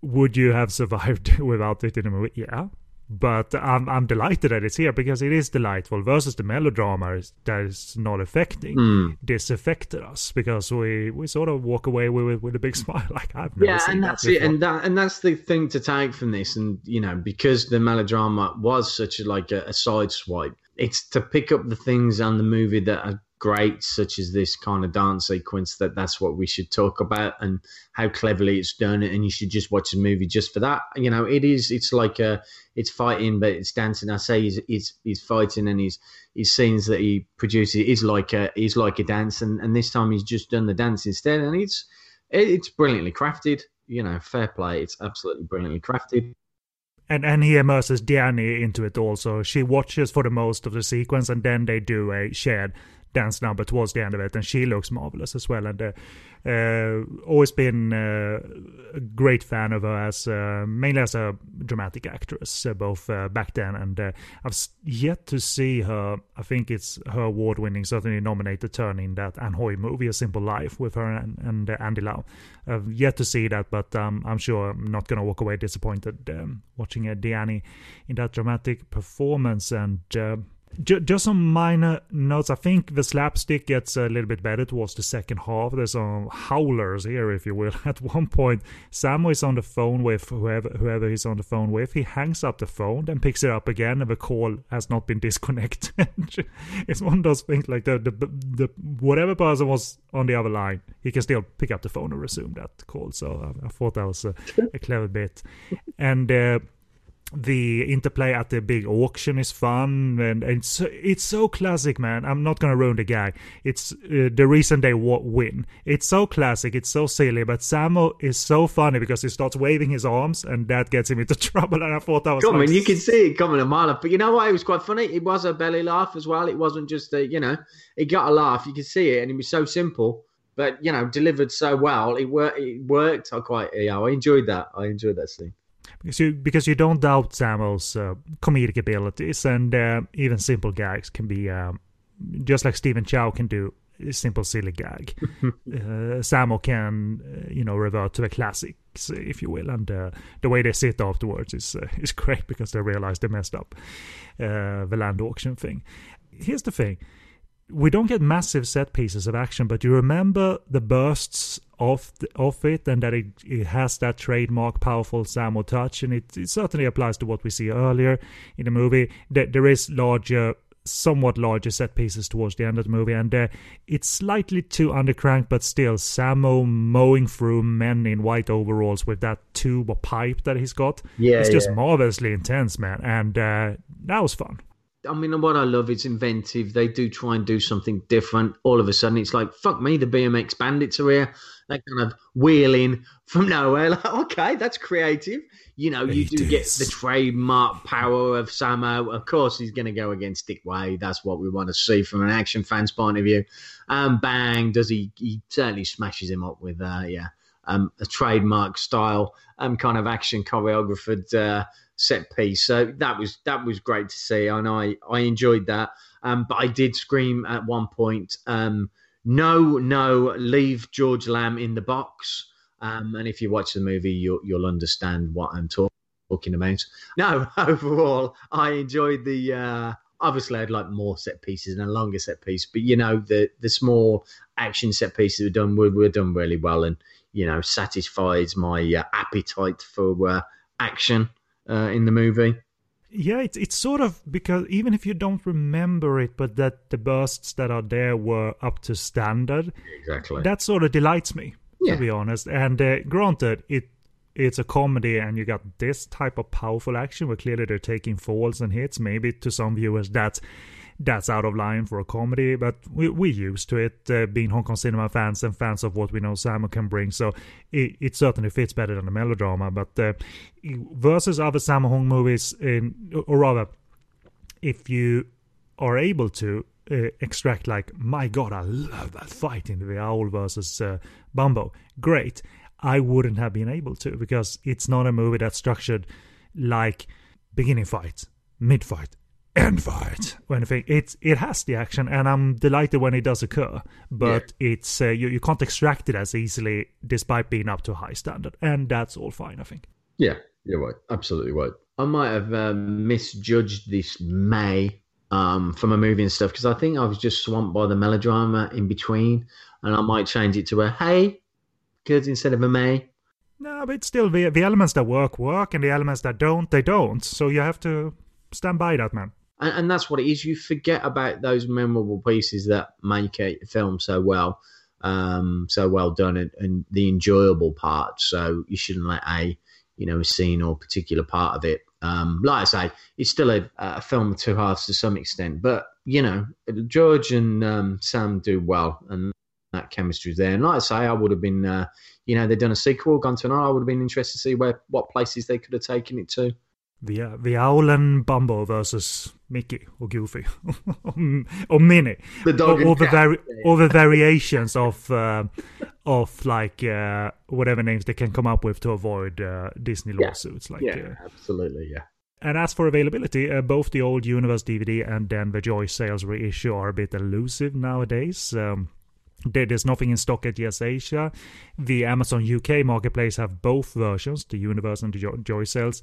Would you have survived without it in a movie? Yeah, but I'm I'm delighted that it's here because it is delightful versus the melodrama that is not affecting. Mm. This affected us because we, we sort of walk away with with a big smile like I've never yeah, and that that's before. it, and that and that's the thing to take from this, and you know because the melodrama was such a like a, a side swipe, it's to pick up the things on the movie that are great, such as this kind of dance sequence, that that's what we should talk about and how cleverly it's done. And you should just watch the movie just for that. You know, it is, it's like a, it's fighting, but it's dancing. I say he's, he's, he's fighting and his, his scenes that he produces is like a, is like a dance. And, and this time he's just done the dance instead. And it's, it's brilliantly crafted. You know, fair play. It's absolutely brilliantly crafted and and he immerses Deannie into it also. She watches for the most of the sequence, and then they do a shared dance number towards the end of it, and she looks marvelous as well. And uh, uh, always been uh, a great fan of her as uh, mainly as a dramatic actress, uh, both uh, back then and I've yet to see her. I think it's her award-winning, certainly nominated turn in that Hui movie, A Simple Life, with her and, and Andy Lau. I've yet to see that, but um, I'm sure I'm not going to walk away disappointed um, watching uh, Deannie in that dramatic performance and just some minor notes. I think the slapstick gets a little bit better towards the second half. There's some howlers here, if you will. At one point, Sammo is on the phone with whoever whoever he's on the phone with. He hangs up the phone, then picks it up again, and the call has not been disconnected. it's one of those things like the, the the whatever person was on the other line, he can still pick up the phone and resume that call. So I, I thought that was a, a clever bit, and. Uh, the interplay at the big auction is fun and, and it's, it's so classic man. I'm not gonna ruin the guy. It's uh, the reason they win. It's so classic it's so silly but sammo is so funny because he starts waving his arms and that gets him into trouble and i thought that was coming like, you can see it coming a mile off but you know what? It was quite funny. It was a belly laugh as well. It wasn't just a you know it got a laugh. You could see it and it was so simple but you know delivered so well. It worked it worked i quite yeah i enjoyed that. I enjoyed that scene because you because you don't doubt Sammo's uh, comedic abilities, and uh, even simple gags can be um, just like Stephen Chow can do a simple silly gag. uh, Samuel can uh, you know revert to the classics, if you will, and uh, the way they sit afterwards is uh, is great because they realize they messed up the land auction thing. Here's the thing we don't get massive set pieces of action, but you remember the bursts of the, of it, and that it, it has that trademark powerful Sammo touch, and it, it certainly applies to what we see earlier in the movie. That there is larger, somewhat larger set pieces towards the end of the movie, and uh, it's slightly too undercranked, but still Sammo mowing through men in white overalls with that tube or pipe that he's got. Yeah, it's just yeah. marvelously intense, man, and uh, that was fun. I mean, what I love is inventive. They do try and do something different. All of a sudden, it's like, fuck me, the BMX bandits are here. They kind of wheeling from nowhere. Like, okay, that's creative. You know, you do get the trademark power of Sammo. Of course, he's going to go against Dick Wei. That's what we want to see from an action fan's point of view. Um, bang, does he? He certainly smashes him up with, uh, yeah, um, a trademark style, um, kind of action choreographed. Uh, set piece. So that was that was great to see, and I I enjoyed that. Um, but I did scream at one point, um, "No, no, leave George Lam in the box." Um, and if you watch the movie, you'll you'll understand what I'm talk- talking about. No, overall, I enjoyed the. Uh, obviously, I'd like more set pieces and a longer set piece, but you know the the small action set pieces were done were, were done really well, and you know satisfies my uh, appetite for uh, action uh, in the movie. Yeah, it's it's sort of because even if you don't remember it, but that the bursts that are there were up to standard. Exactly. That sort of delights me, yeah. to be honest. And uh, granted, it it's a comedy, and you got this type of powerful action where clearly they're taking falls and hits. Maybe to some viewers that's that's out of line for a comedy, but we, we're used to it, uh, being Hong Kong cinema fans and fans of what we know Sammo can bring. So it, it certainly fits better than a melodrama. But uh, versus other Sammo Hung movies, in, or rather, if you are able to uh, extract, like, my god, I love that fight in the Owl versus uh, Bumbo, great. I wouldn't have been able to because it's not a movie that's structured like beginning fight, mid fight, end fight or anything. It it has the action, and I'm delighted when it does occur. But yeah. it's uh, you you can't extract it as easily, despite being up to a high standard, and that's all fine. I think. Yeah, you're right. Absolutely right. I might have um, misjudged this May um, from a movie and stuff because I think I was just swamped by the melodrama in between, and I might change it to a hey, because instead of a May. No, but still the the elements that work work, and the elements that don't they don't. So you have to stand by that, man and, and that's what it is. You forget about those memorable pieces that make a film so well, um, so well done, and, and the enjoyable part. So you shouldn't let a you know a scene or particular part of it um, like I say, it's still a, a, film of two halves to some extent, but you know, George and um, Sam do well, and that chemistry is there. And like I say, I would have been, uh, you know, they've done a sequel, gone to an I would have been interested to see where what places they could have taken it to. The, uh, the Owl and Bumbo versus Mickey or Goofy or Minnie. The dog or, or the vari- or the variations of uh, of like uh, whatever names they can come up with to avoid uh, Disney Yeah. lawsuits. Like, Yeah, uh, absolutely. Yeah. and as for availability, uh, both the old Universe DVD and then the Joy Sales reissue are a bit elusive nowadays. Um, there's nothing in stock at YesAsia. The Amazon UK marketplace have both versions, the Universe and the Jo- Joy Sales,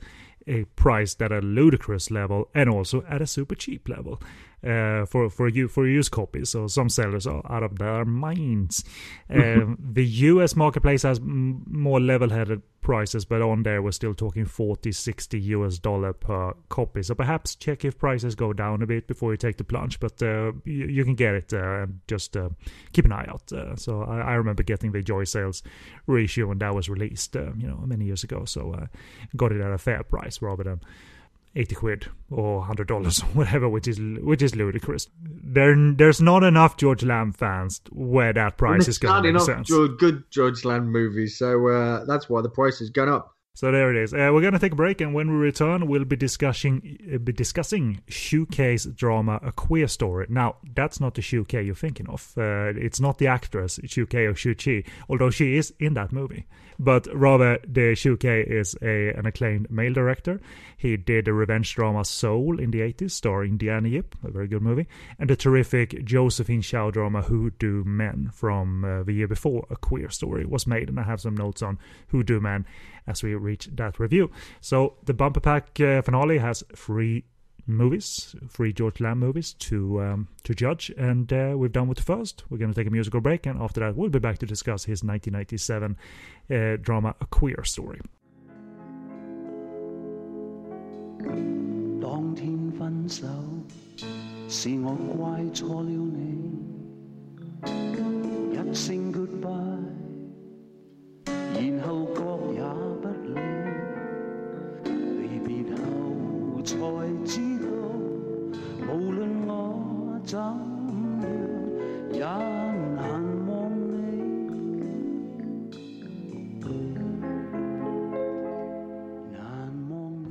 priced at a ludicrous level and also at a super cheap level uh, for for you for used copies. So some sellers are out of their minds. Um, the US marketplace has m- more level-headed prices, but on there we're still talking 40, 60 US dollar per copy. So perhaps check if prices go down a bit before you take the plunge. But uh, you, you can get it uh, and just uh, keep an eye out. Uh, so I, I remember getting the Joy Sales ratio when that was released, uh, you know, many years ago. So uh, got it at a fair price rather than 80 quid or 100 dollars or whatever which is which is ludicrous there there's not enough george lam fans where that price is going not enough sense good George Lam movies, so uh, that's why the price has gone up. So there it is. Uh, we're going to take a break and when we return we'll be discussing uh, be discussing Shu Kei's drama a queer story. Now that's not the Shu Kei you're thinking of. Uh, it's not the actress Shuke or Shu-Chi although she is in that movie. But rather the Shu Kei is a, an acclaimed male director. He did the revenge drama Soul in the 80s, starring Deannie Yip, a very good movie, and the terrific Josephine Chow drama Hu-Du-Men from uh, the year before, A Queer Story, was made. And I have some notes on Hu-Du-Men as we reach that review. So the bumper pack uh, finale has three movies, three George Lam movies to um, to judge, and uh, we've done with the first. We're going to take a musical break, and after that, we'll be back to discuss his 1997 uh, drama A Queer Story. goodbye。然后各也不理。离别后才知道，无论我怎样，也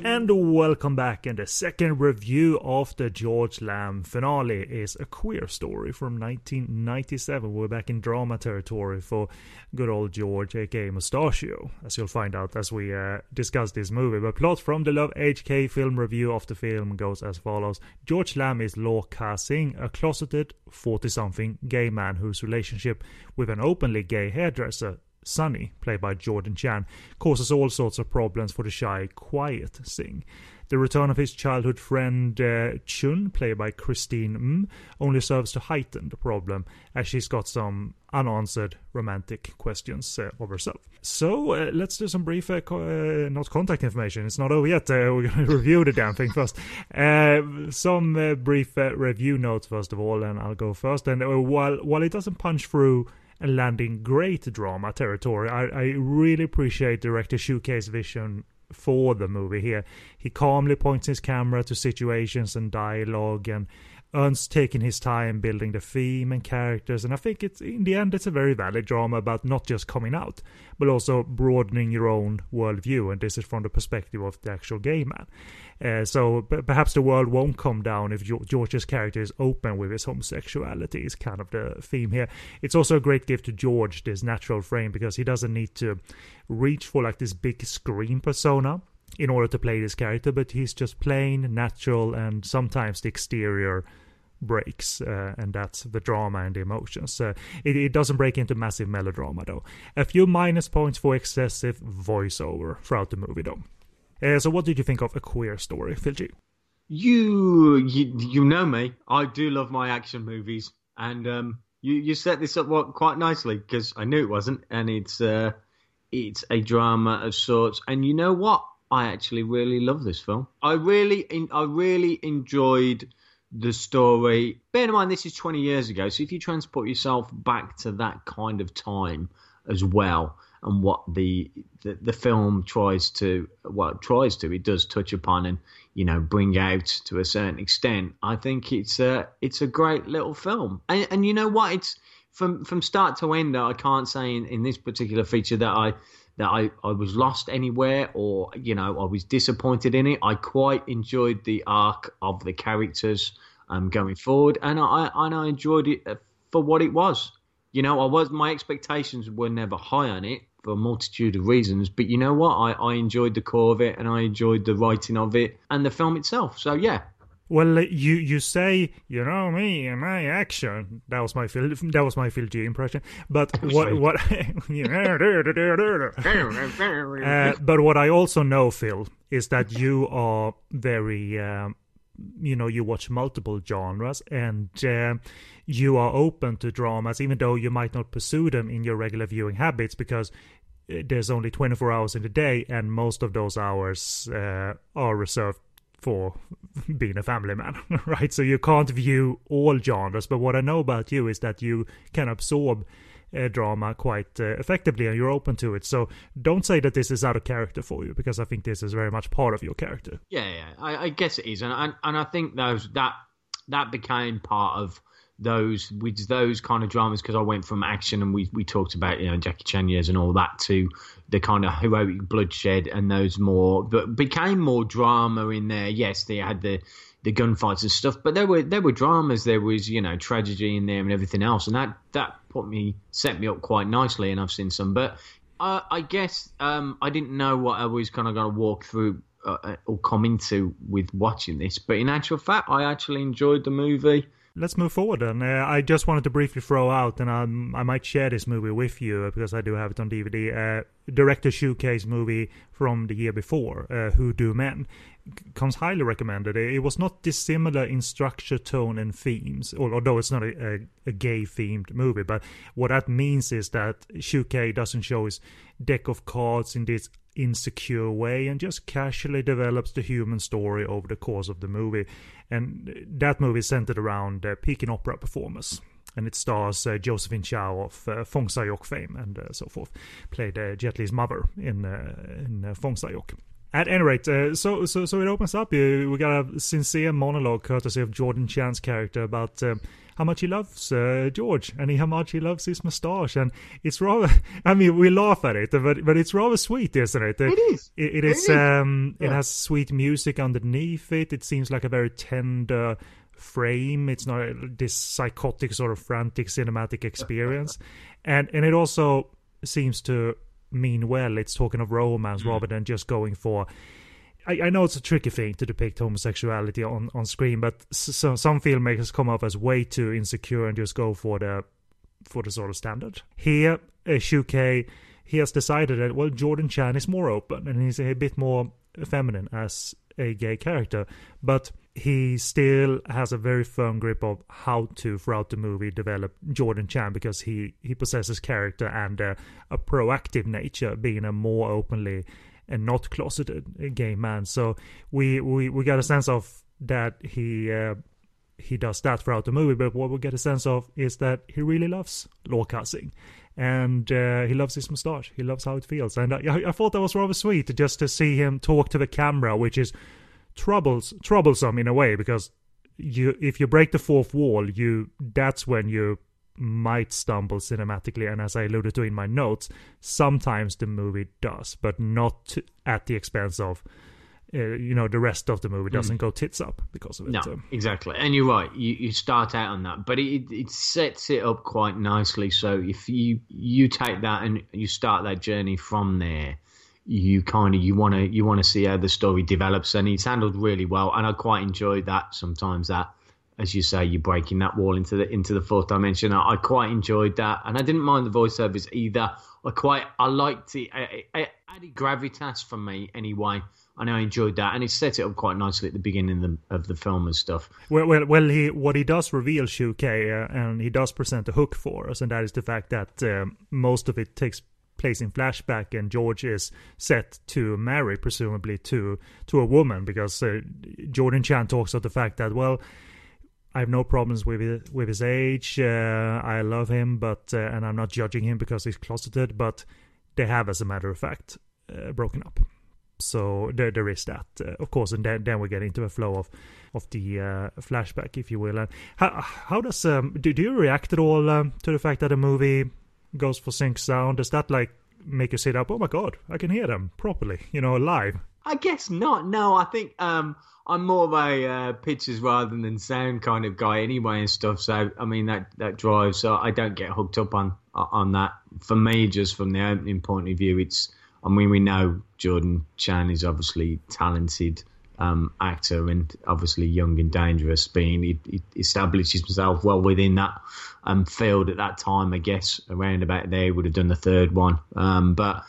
And welcome back. And the second review of the George Lam finale is a queer story from 1997. We're back in drama territory for good old George, aka Mustachio, as you'll find out as we uh, discuss this movie. But plot from the LoveHKFilm review of the film goes as follows George Lam is Law Ka Singh, a closeted 40 something gay man whose relationship with an openly gay hairdresser Sunny, played by Jordan Chan, causes all sorts of problems for the shy, quiet Singh. The return of his childhood friend uh, Chun, played by Christine Ng, only serves to heighten the problem, as she's got some unanswered romantic questions uh, of herself. So uh, let's do some brief, uh, co- uh, not contact information. It's not over yet. Uh, we're going to review the damn thing first. Uh, some brief review notes first of all, and I'll go first. And while while it doesn't punch through and landing great drama territory. I, I really appreciate director Shu Kei's vision for the movie here. He calmly points his camera to situations and dialogue and earns taking his time building the theme and characters and I think it's in the end it's a very valid drama about not just coming out but also broadening your own worldview and this is from the perspective of the actual gay man. Uh, so perhaps the world won't come down if George's character is open with his homosexuality is kind of the theme here. It's also a great gift to George this natural frame because he doesn't need to reach for like this big screen persona in order to play this character, but he's just plain, natural, and sometimes the exterior breaks, uh, and that's the drama and the emotions. Uh, it, it doesn't break into massive melodrama, though. A few minus points for excessive voiceover throughout the movie, though. Uh, so, what did you think of A Queer Story, Phil? You, you, you know me. I do love my action movies, and um, you, you set this up quite nicely because I knew it wasn't, and it's uh, it's a drama of sorts. And you know what? I actually really love this film. I really, I really enjoyed the story. Bear in mind, this is 20 years ago, so if you transport yourself back to that kind of time as well, and what the, the the film tries to well tries to it does touch upon and you know bring out to a certain extent. I think it's a it's a great little film, and, and you know what it's from from start to end. I can't say in, in this particular feature that I that I, I was lost anywhere or you know I was disappointed in it. I quite enjoyed the arc of the characters um, going forward, and I and I enjoyed it uh, for what it was. You know, I was my expectations were never high on it for a multitude of reasons, but you know what? I, I enjoyed the core of it, and I enjoyed the writing of it and the film itself. So yeah, Well, you you say you know me and my action. That was my Phil. That was my Phil G impression. But what what? uh, but what I also know, Phil, is that you are very. Um, you know, you watch multiple genres and uh, you are open to dramas, even though you might not pursue them in your regular viewing habits because uh, there's only 24 hours in the day and most of those hours uh, are reserved for being a family man, right? So you can't view all genres. But what I know about you is that you can absorb uh, drama quite uh, effectively and you're open to it. So don't say that this is out of character for you because I think this is very much part of your character. Yeah, yeah, I, I guess it is, and, and and I think those that that became part of those with those kind of dramas because I went from action and we we talked about you know Jackie Chan years and all that to the kind of heroic bloodshed and those more but became more drama in there. Yes, they had the the gunfights and stuff, but there were there were dramas. There was you know tragedy in there and everything else, and that that put me set me up quite nicely. And I've seen some, but uh, I guess um, I didn't know what I was kind of going to walk through uh, or come into with watching this. But in actual fact, I actually enjoyed the movie. Let's move forward then. Uh, I just wanted to briefly throw out, and um, I might share this movie with you because I do have it on DVD. Uh, director Shu Kei's movie from the year before, uh, Hu-Du-Men, comes highly recommended. It was not dissimilar in structure, tone, and themes, although it's not a, a, a gay themed movie. But what that means is that Showcase doesn't show his deck of cards in this insecure way and just casually develops the human story over the course of the movie. And that movie is centered around uh, Peking opera performers. And it stars uh, Josephine Chow of uh, Fong Sai-yuk fame and uh, so forth. Played uh, Jet Li's mother in, uh, in uh, Fong Sai-yuk. At any rate, uh, so so so it opens up. Uh, we got a sincere monologue courtesy of Jordan Chan's character about um, how much he loves uh, George and he, how much he loves his mustache, and it's rather. I mean, we laugh at it, but but it's rather sweet, isn't it? It is. It, it It is. is. Um, It has sweet music underneath it. It seems like a very tender frame. It's not this psychotic sort of frantic cinematic experience, and and it also seems to mean well. It's talking of romance rather than just going for. I, I know it's a tricky thing to depict homosexuality on, on screen, but so, some filmmakers come up as way too insecure and just go for the for the sort of standard. Here, uh, Shu Kei, he has decided that well, Jordan Chan is more open and he's a bit more feminine as a gay character, but he still has a very firm grip of how to throughout the movie develop Jordan Chan because he he possesses character and uh, a proactive nature, being a more openly and not closeted gay man. So we we we got a sense of that he. Uh, he does that throughout the movie, but what we get a sense of is that he really loves law cussing. And uh, he loves his mustache. He loves how it feels. And I, I thought that was rather sweet just to see him talk to the camera, which is troubles troublesome in a way because you if you break the fourth wall, you that's when you might stumble cinematically. And as I alluded to in my notes, sometimes the movie does, but not at the expense of. Uh, you know the rest of the movie doesn't go tits up because of it. No, so. exactly. And you're right. You, you start out on that, but it, it sets it up quite nicely. So if you you take that and you start that journey from there, you kind of you want to you want to see how the story develops, and it's handled really well. And I quite enjoyed that. Sometimes that, as you say, you're breaking that wall into the into the fourth dimension. I, I quite enjoyed that, and I didn't mind the voiceovers either. I quite I liked it. It, it added gravitas for me anyway. And I enjoyed that, and it set it up quite nicely at the beginning of the, of the film and stuff. Well, well, well. He what he does reveal Shu Kei, uh, and he does present a hook for us, and that is the fact that um, most of it takes place in flashback, and George is set to marry, presumably to to a woman, because uh, Jordan Chan talks of the fact that well. I have no problems with his, with his age. Uh, I love him, but uh, and I'm not judging him because he's closeted. But they have, as a matter of fact, uh, broken up. So there, there is that, uh, of course, and then, then we get into a flow of of the uh, flashback, if you will. And how how does um do, do you react at all um, to the fact that a movie goes for sync sound? Does that like make you sit up? Oh my god, I can hear them properly, you know, live. I guess not. No, I think um, I'm more of a uh, pictures rather than sound kind of guy anyway and stuff. So I mean that that drives. So I don't get hooked up on on that. For me, just from the opening point of view, it's. I mean, we know Jordan Chan is obviously talented um, actor and obviously young and dangerous. Being he, he establishes himself well within that um, field at that time. I guess around about there, he would have done the third one. Um, but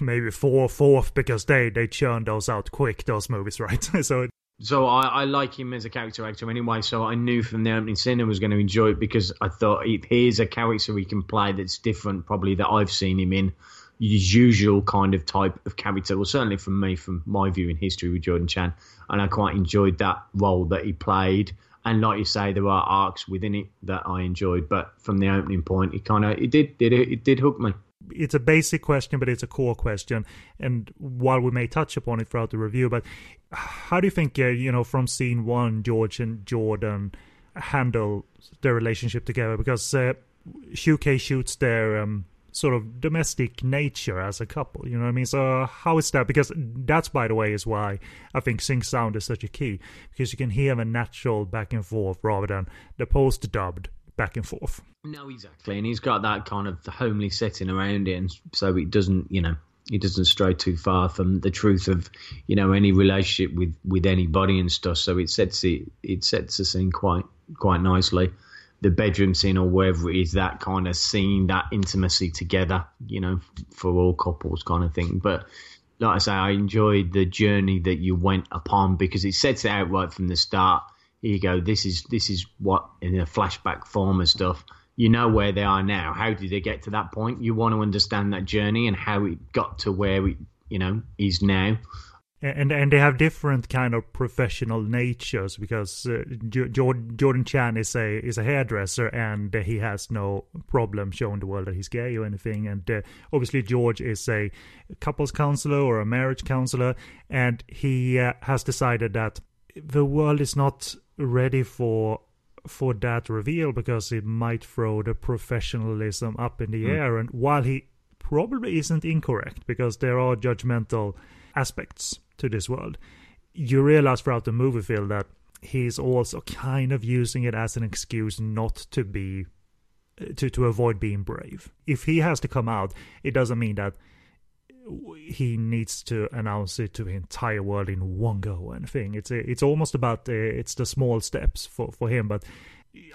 maybe four, fourth because they they churn those out quick. Those movies, right? so. It- So I, I like him as a character actor anyway. So I knew from the opening scene I was going to enjoy it because I thought here's a character he can play that's different, probably that I've seen him in his usual kind of type of character. Well, certainly from me, from my view in history with Jordan Chan, and I quite enjoyed that role that he played. And like you say, there are arcs within it that I enjoyed, but from the opening point, it kind of it did did it, it did hook me it's a basic question, but it's a core question. And while we may touch upon it throughout the review, but how do you think, uh, you know, from scene one, George and Jordan handle their relationship together? Because uh, Shu Kei shoots their um, sort of domestic nature as a couple. You know what I mean? So how is that? Because that's, by the way, is why I think sync sound is such a key because you can hear the natural back and forth rather than the post dubbed back and forth. No, exactly, and he's got that kind of homely setting around it, and so it doesn't, you know, it doesn't stray too far from the truth of, you know, any relationship with with anybody and stuff. So it sets it it sets the scene quite quite nicely. The bedroom scene or wherever it is, that kind of scene, that intimacy together, you know, for all couples kind of thing. But like I say, I enjoyed the journey that you went upon because it sets it out right from the start you go. This is this is what in a flashback form and stuff. You know where they are now. How did they get to that point? You want to understand that journey and how it got to where it you know is now. And and they have different kind of professional natures because uh, Jordan Chan is a is a hairdresser and he has no problem showing the world that he's gay or anything. And uh, obviously George is a couples counselor or a marriage counselor, and he uh, has decided that the world is not ready for for that reveal because it might throw the professionalism up in the mm. air. And while he probably isn't incorrect because there are judgmental aspects to this world, you realize throughout the movie, Phil, that he's also kind of using it as an excuse not to be to to avoid being brave. If he has to come out, it doesn't mean that he needs to announce it to the entire world in one go and thing. It's it's almost about the, it's the small steps for, for him, but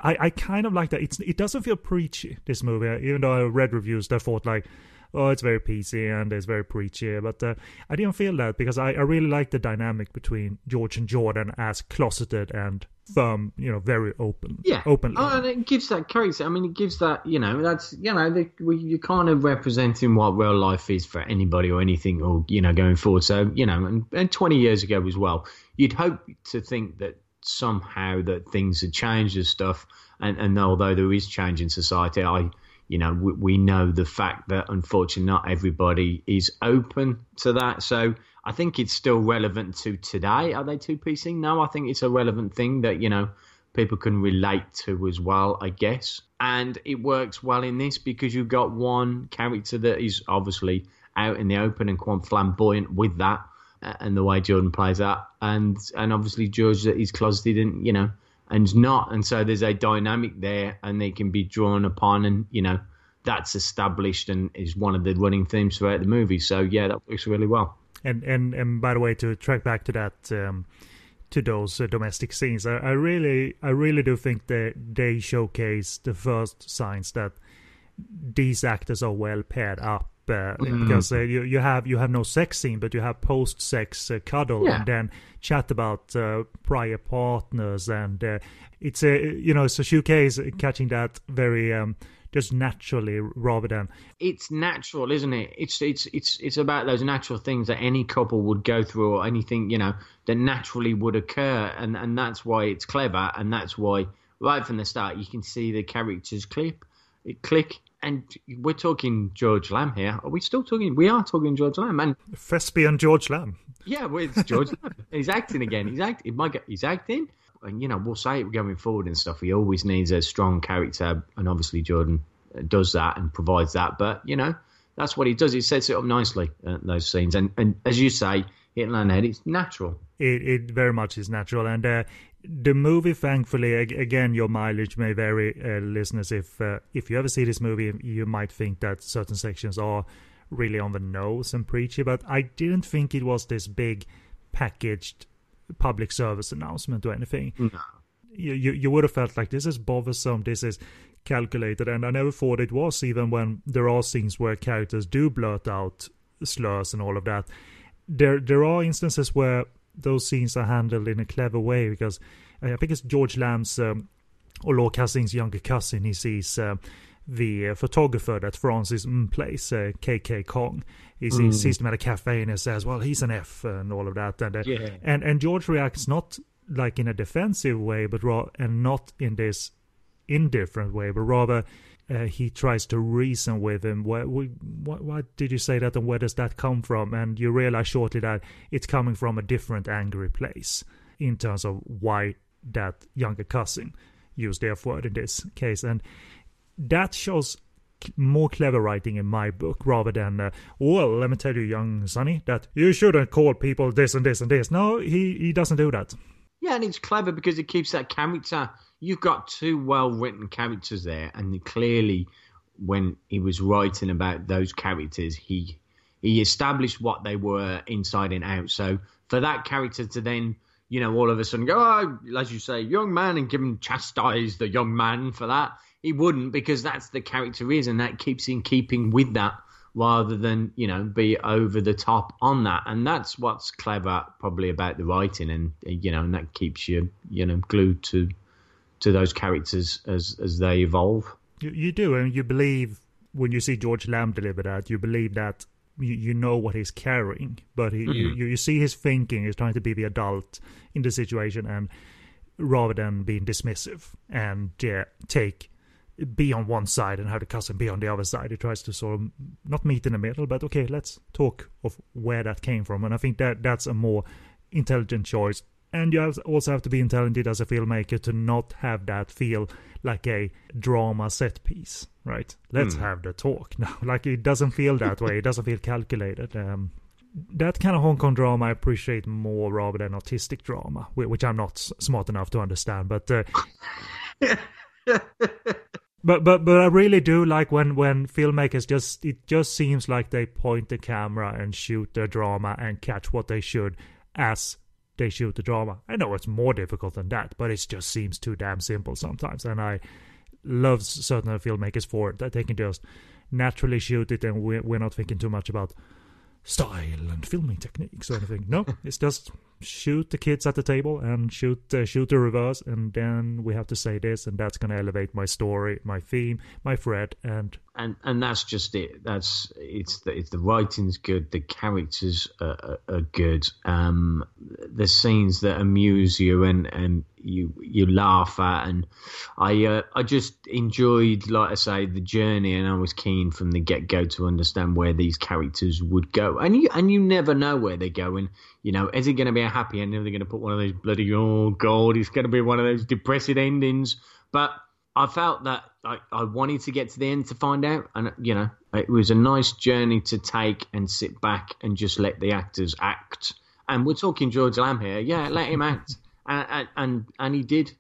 I, I kind of like that. It's it doesn't feel preachy this movie, even though I read reviews that thought like oh, it's very PC and it's very preachy. But uh, I didn't feel that because I, I really like the dynamic between George and Jordan as closeted and firm, you know, very open. Yeah, openly. Oh, and it gives that character. I mean, it gives that. You know, that's you know, the, we, you're kind of representing what real life is for anybody or anything, or you know, going forward. So you know, and, and 20 years ago as well, you'd hope to think that somehow that things had changed and stuff. And, and although there is change in society, I you know, we, we know the fact that unfortunately not everybody is open to that. So I think it's still relevant to today. Are they too PC? No, I think it's a relevant thing that, you know, people can relate to as well, I guess. And it works well in this because you've got one character that is obviously out in the open and quite flamboyant with that uh, and the way Jordan plays that. And and obviously George that he's closeted and, you know, and not. And so there's a dynamic there, and they can be drawn upon, and you know that's established and is one of the running themes throughout the movie. So yeah, that works really well. And and and by the way, to track back to that. Um, to those uh, domestic scenes, I, I really, I really do think that they showcase the first signs that these actors are well paired up mm. because uh, you you have you have no sex scene, but you have post sex uh, cuddle yeah. and then chat about uh, prior partners, and uh, it's a you know so Shu Kei is catching that very um, just naturally rather than it's natural, isn't it? It's it's it's it's about those natural things that any couple would go through or anything you know that naturally would occur, and and that's why it's clever, and that's why right from the start you can see the characters clip, it click and we're talking George Lam here. Are we still talking? We are talking George Lam, and Thespian George Lam. yeah, well, it's George Lam. He's acting again. He's acting. He's acting. And you know, we'll say it going forward and stuff. He always needs a strong character, and obviously Jordan does that and provides that. But you know, that's what he does. He sets it up nicely uh, those scenes, and and as you say, hitting on head, it's natural. It, it very much is natural, and uh, the movie, thankfully, again, your mileage may vary, uh, listeners. If uh, if you ever see this movie, you might think that certain sections are really on the nose and preachy, but I didn't think it was this big packaged public service announcement or anything. No. You, you you would have felt like this is bothersome, this is calculated, and I never thought it was. Even when there are scenes where characters do blurt out slurs and all of that, there there are instances where those scenes are handled in a clever way because I think it's George Lam's um, or Lord Cassing's younger cousin. He sees uh, the uh, photographer that Francis mm, plays, uh, KK Kong. He sees, Mm. sees him at a cafe and he says, "Well, he's an F" and all of that. And uh, Yeah. and and George reacts not like in a defensive way, but ra- and not in this indifferent way, but rather. Uh, he tries to reason with him. Why, why, why did you say that, and where does that come from? And you realize shortly that it's coming from a different angry place in terms of why that younger cousin used the word in this case. And that shows more clever writing in my book rather than, uh, well, let me tell you, young Sonny, that you shouldn't call people this and this and this. No, he, he doesn't do that. Yeah, and it's clever because it keeps that character. You've got two well written characters there, and clearly, when he was writing about those characters, he he established what they were inside and out. So for that character to then, you know, all of a sudden go, oh, as you say, young man, and give him chastise the young man for that, he wouldn't because that's the character is, and that keeps in keeping with that rather than you know be over the top on that and that's what's clever probably about the writing and you know and that keeps you you know glued to to those characters as as they evolve You, you do, and you believe when you see George Lam deliver that, you believe that you, you know what he's carrying, but he, you, you you see his thinking. He's trying to be the adult in the situation, and rather than being dismissive and uh, take be on one side and have the cousin be on the other side, he tries to sort of not meet in the middle, but okay, let's talk of where that came from, and I think that that's a more intelligent choice. And you also have to be intelligent as a filmmaker to not have that feel like a drama set piece, right? Let's have the talk now. Like it doesn't feel that way. It doesn't feel calculated. Um, that kind of Hong Kong drama I appreciate more rather than artistic drama, which I'm not smart enough to understand. But uh, but but but I really do like when when filmmakers just it just seems like they point the camera and shoot their drama and catch what they should as they shoot the drama. I know it's more difficult than that, but it just seems too damn simple sometimes, and I love certain filmmakers for it that they can just naturally shoot it and we're, we're not thinking too much about style and filming techniques or anything. No, it's just shoot the kids at the table and shoot uh, shoot the reverse, and then we have to say this, and that's going to elevate my story, my theme, my thread, and and and that's just it that's it's the, it's the writing's good the characters are, are, are good um the scenes that amuse you and and you you laugh at. And i uh, i just enjoyed like i say the journey and i was keen from the get-go to understand where these characters would go. And you and you never know where they're going. You know is it going to be a happy ending? Are they going to put one of those bloody oh god it's going to be one of those depressing endings? But I felt that I, I wanted to get to the end to find out, and you know, it was a nice journey to take and sit back and just let the actors act. And we're talking George Lam here, yeah, let him act, and and and, he did,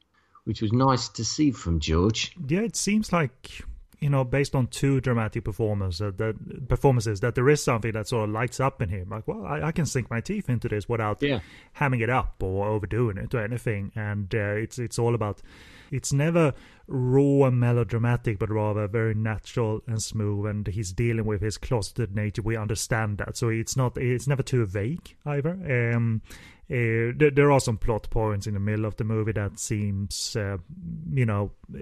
which was nice to see from George. yeah, it seems like you know, based on two dramatic performances, uh, that performances, that there is something that sort of lights up in him. Like, well, I, I can sink my teeth into this without Yeah. hamming it up or overdoing it or anything. And uh, it's it's all about. It's never raw and melodramatic, but rather very natural and smooth. And he's dealing with his closeted nature. We understand that, so it's not. It's never too vague either. Um, uh, there, there are some plot points in the middle of the movie that seems, uh, you know, uh,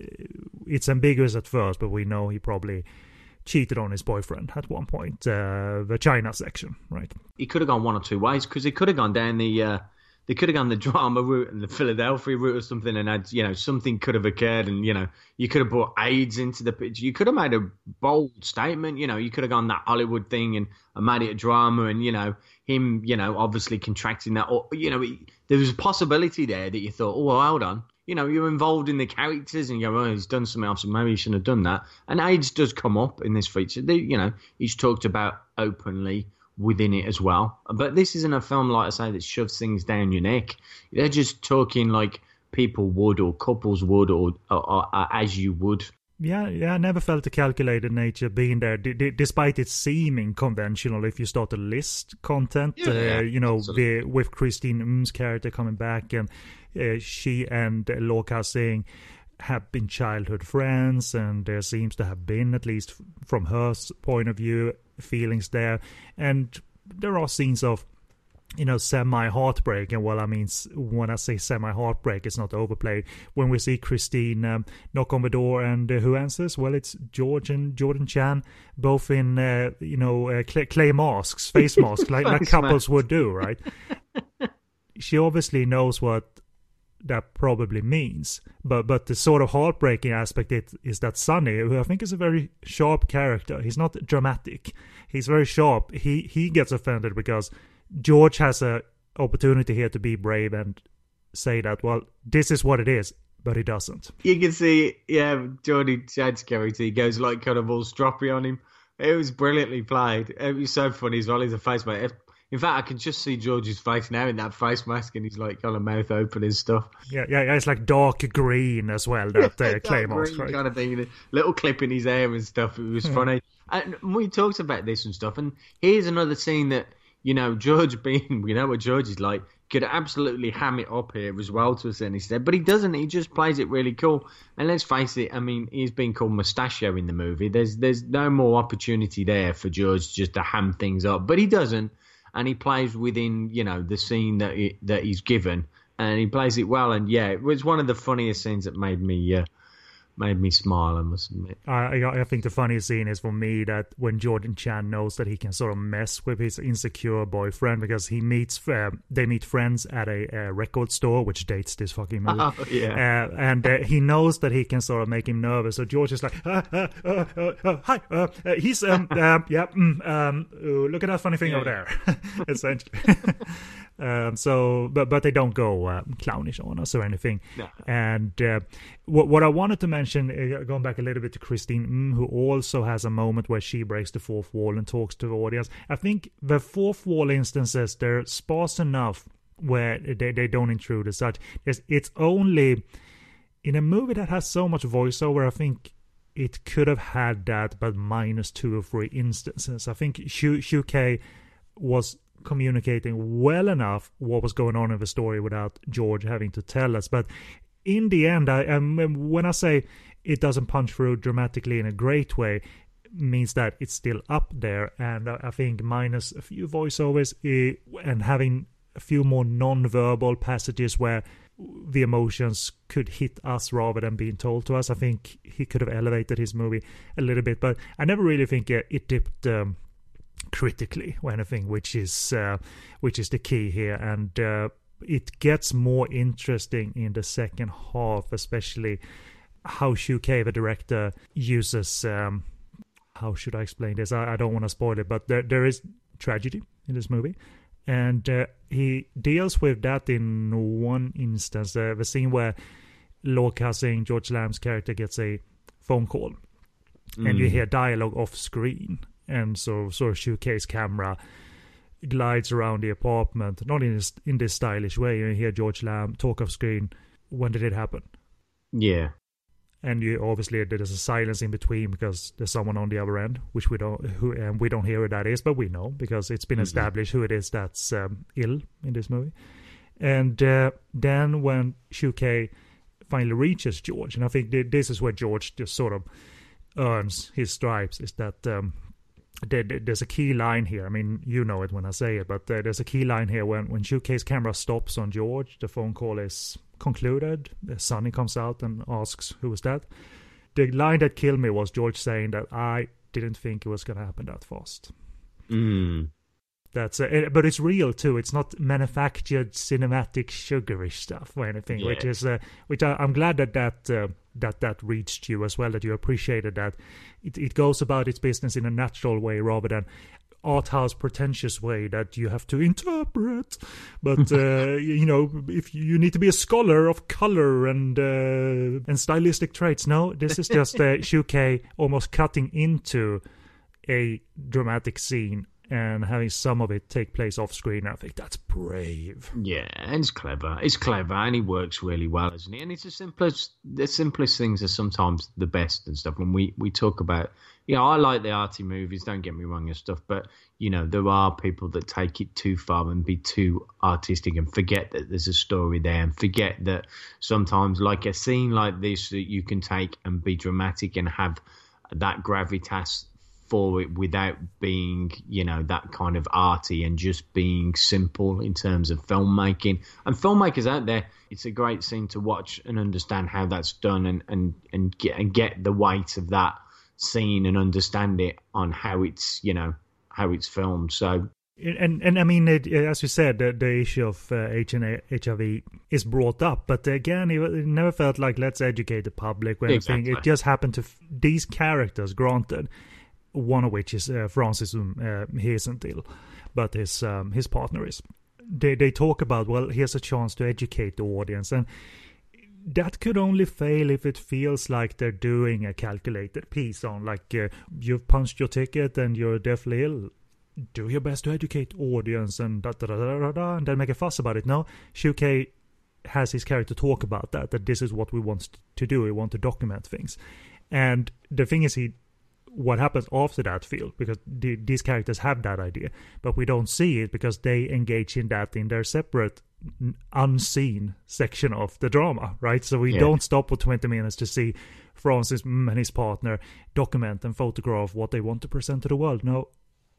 it's ambiguous at first, but we know he probably cheated on his boyfriend at one point. Uh, the China section, right? He could have gone one or two ways because he could have gone down the uh, they could have gone the drama route and the Philadelphia route or something, and had you know something could have occurred, and you know you could have brought AIDS into the picture. You could have made a bold statement. You know, you could have gone that Hollywood thing and, and made it a drama, and you know him, you know, obviously contracting that. Or you know, there was a possibility there that you thought, oh, well, hold on. You know, you're involved in the characters, and you go, oh, he's done something else, and maybe he shouldn't have done that. And AIDS does come up in this feature. They, you know, he's talked about openly within it as well. But this isn't a film, like I say, that shoves things down your neck. They're just talking like people would, or couples would, or, or, or, or as you would. Yeah, yeah, I never felt the calculated nature being there, d- d- despite it seeming conventional. If you start to list content, Yeah, uh, yeah, you know, the, with Christine Ng's character coming back, and uh, she and Lorca saying have been childhood friends, and there seems to have been, at least from her point of view, feelings there, and there are scenes of you know, semi heartbreak. And well, I mean, when I say semi heartbreak, it's not overplayed. When we see Christine um, knock on the door and uh, who answers? Well, it's George and Jordan Chan, both in, uh, you know, uh, clay, clay masks, face masks, like, like couples would do, right? she obviously knows what that probably means. But but the sort of heartbreaking aspect it, is that Sonny, who I think is a very sharp character, he's not dramatic. He's very sharp. He he gets offended because George has a opportunity here to be brave and say that well this is what it is, but he doesn't. You can see, yeah, Jordan Chan's character, he goes like kind of all stroppy on him. It was brilliantly played. It was so funny as well. He's a face mask. In fact, I can just see George's face now in that face mask, and he's like kind of mouth open and stuff. Yeah, yeah, yeah, it's like dark green as well. That uh, Dark clay mask, right? kind of thing, little clip in his hair and stuff. It was funny. And we talked about this and stuff. And here's another scene that you know George being, we know what George is like, could absolutely ham it up here as well to a certain extent, but he doesn't. He just plays it really cool. And let's face it, I mean, he's been called Mustachio in the movie. There's there's no more opportunity there for George just to ham things up, but he doesn't, and he plays within you know the scene that he, that he's given, and he plays it well. And yeah, it was one of the funniest scenes that made me uh, made me smile. I must admit. I, I think the funniest scene is for me that when Jordan Chan knows that he can sort of mess with his insecure boyfriend because he meets uh, they meet friends at a, record store which dates this fucking movie. Oh, yeah. Uh, and uh, he knows that he can sort of make him nervous. So George is like, uh, uh, "Hi, uh, uh, he's um, uh, yeah, mm, um, uh, look at that funny thing Yeah. over there." Essentially. Um, so, but but they don't go uh, clownish on us or anything. No. And uh, what what I wanted to mention, uh, going back a little bit to Christine, mm, who also has a moment where she breaks the fourth wall and talks to the audience. I think the fourth wall instances they're sparse enough where they they don't intrude as such. There's, it's only in a movie that has so much voiceover. I think it could have had that, but minus two or three instances. I think Shu Shu Kei was communicating well enough what was going on in the story without George having to tell us. But in the end, I um, when I say it doesn't punch through dramatically in a great way, means that it's still up there. And I think minus a few voiceovers eh, and having a few more non-verbal passages where the emotions could hit us rather than being told to us. I think he could have elevated his movie a little bit, but I never really think uh, it dipped um, critically or anything, which is uh, which is the key here, and uh, it gets more interesting in the second half, especially how Shu Kei, the director, uses. Um, how should I explain this? I, I don't want to spoil it, but there there is tragedy in this movie, and uh, he deals with that in one instance. Uh, the scene where Lorca saying George Lam's character gets a phone call, and you hear dialogue off screen, and so so Shu Kei's camera glides around the apartment, not in this, in this stylish way. You hear George Lam talk off screen. When did it happen? Yeah. and you obviously there's a silence in between because there's someone on the other end which we don't who and we don't hear who that is but we know because it's been established who it is that's um, ill in this movie and uh, then when Shu Kei finally reaches George and I think th- this is where George just sort of earns his stripes is that um, there, there- there's a key line here. I mean, you know it when I say it, but there's a key line here when when Shu Kei's camera stops on George, the phone call is concluded. Sonny comes out and asks, "Who was that?" The line that killed me was George saying that I didn't think it was going to happen that fast. Mm. That's uh, but it's real too. It's not manufactured cinematic sugarish stuff or anything, which is uh, which I, I'm glad that that uh, that that reached you as well. That you appreciated that it it goes about its business in a natural way rather than art house pretentious way that you have to interpret. But uh, you know, if you need to be a scholar of color and uh, and stylistic traits, no, this is just uh, Shu Kei almost cutting into a dramatic scene and having some of it take place off screen. I think that's brave. Yeah, and it's clever. It's clever, and he works really well, isn't he? And it's the simplest, the simplest things are sometimes the best and stuff. When we we talk about, you know, I like the arty movies. Don't get me wrong and stuff, but you know, there are people that take it too far and be too artistic and forget that there's a story there, and forget that sometimes, like a scene like this, that you can take and be dramatic and have that gravitas for it without being, you know, that kind of arty and just being simple in terms of filmmaking. And filmmakers out there, it's a great scene to watch and understand how that's done and and and get and get the weight of that scene and understand it on how it's, you know, how it's filmed. So And and I mean, it, as you said, the, the issue of uh, H and HIV is brought up, but again, it, it never felt like let's educate the public or anything. Exactly. It just happened to f- these characters. Granted, one of which is uh, Francis, whom uh, he isn't ill, but his um, his partner is. They they talk about well, here's a chance to educate the audience, and that could only fail if it feels like they're doing a calculated piece on like uh, you've punched your ticket and you're deathly ill do your best to educate audience and da da da da da, and then make a fuss about it. No, Shu Kei has his character talk about that, that this is what we want to do. We want to document things. And the thing is, he what happens after that field because the, these characters have that idea, but we don't see it because they engage in that in their separate unseen section of the drama, right? So we Yeah. don't stop for 20 minutes to see Francis and his partner document and photograph what they want to present to the world. No,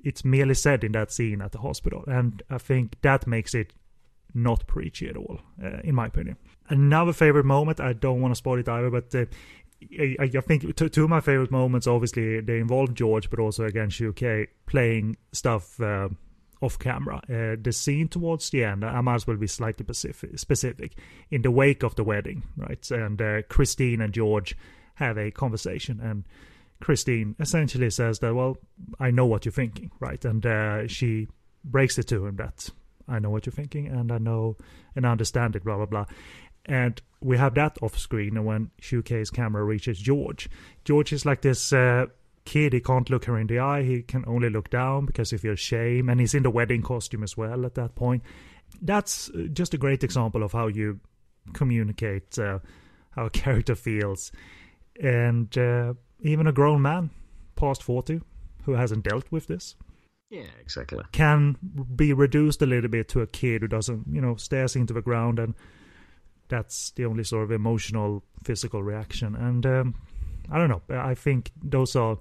it's merely said in that scene at the hospital, and I think that makes it not preachy at all, uh, in my opinion. Another favorite moment, I don't want to spoil it either, but uh, I, I think two, two of my favorite moments, obviously, they involve George, but also again Shu Kei playing stuff uh, off camera. Uh, the scene towards the end, I might as well be slightly specific, specific. In the wake of the wedding, right? And uh, Christine and George have a conversation, and Christine essentially says that, well, I know what you're thinking, right? And uh, she breaks it to him that I know what you're thinking and I know and I understand it, blah, blah, blah. And we have that off screen. And when Shu Kei's camera reaches George, George is like this uh, kid. He can't look her in the eye. He can only look down because he feels shame. And he's in the wedding costume as well at that point. That's uh, just a great example of how you communicate uh, how a character feels. And uh, even a grown man past 40 who hasn't dealt with this yeah, exactly. can be reduced a little bit to a kid who doesn't, you know, stares into the ground and that's the only sort of emotional, physical reaction. And um, I don't know. I think those are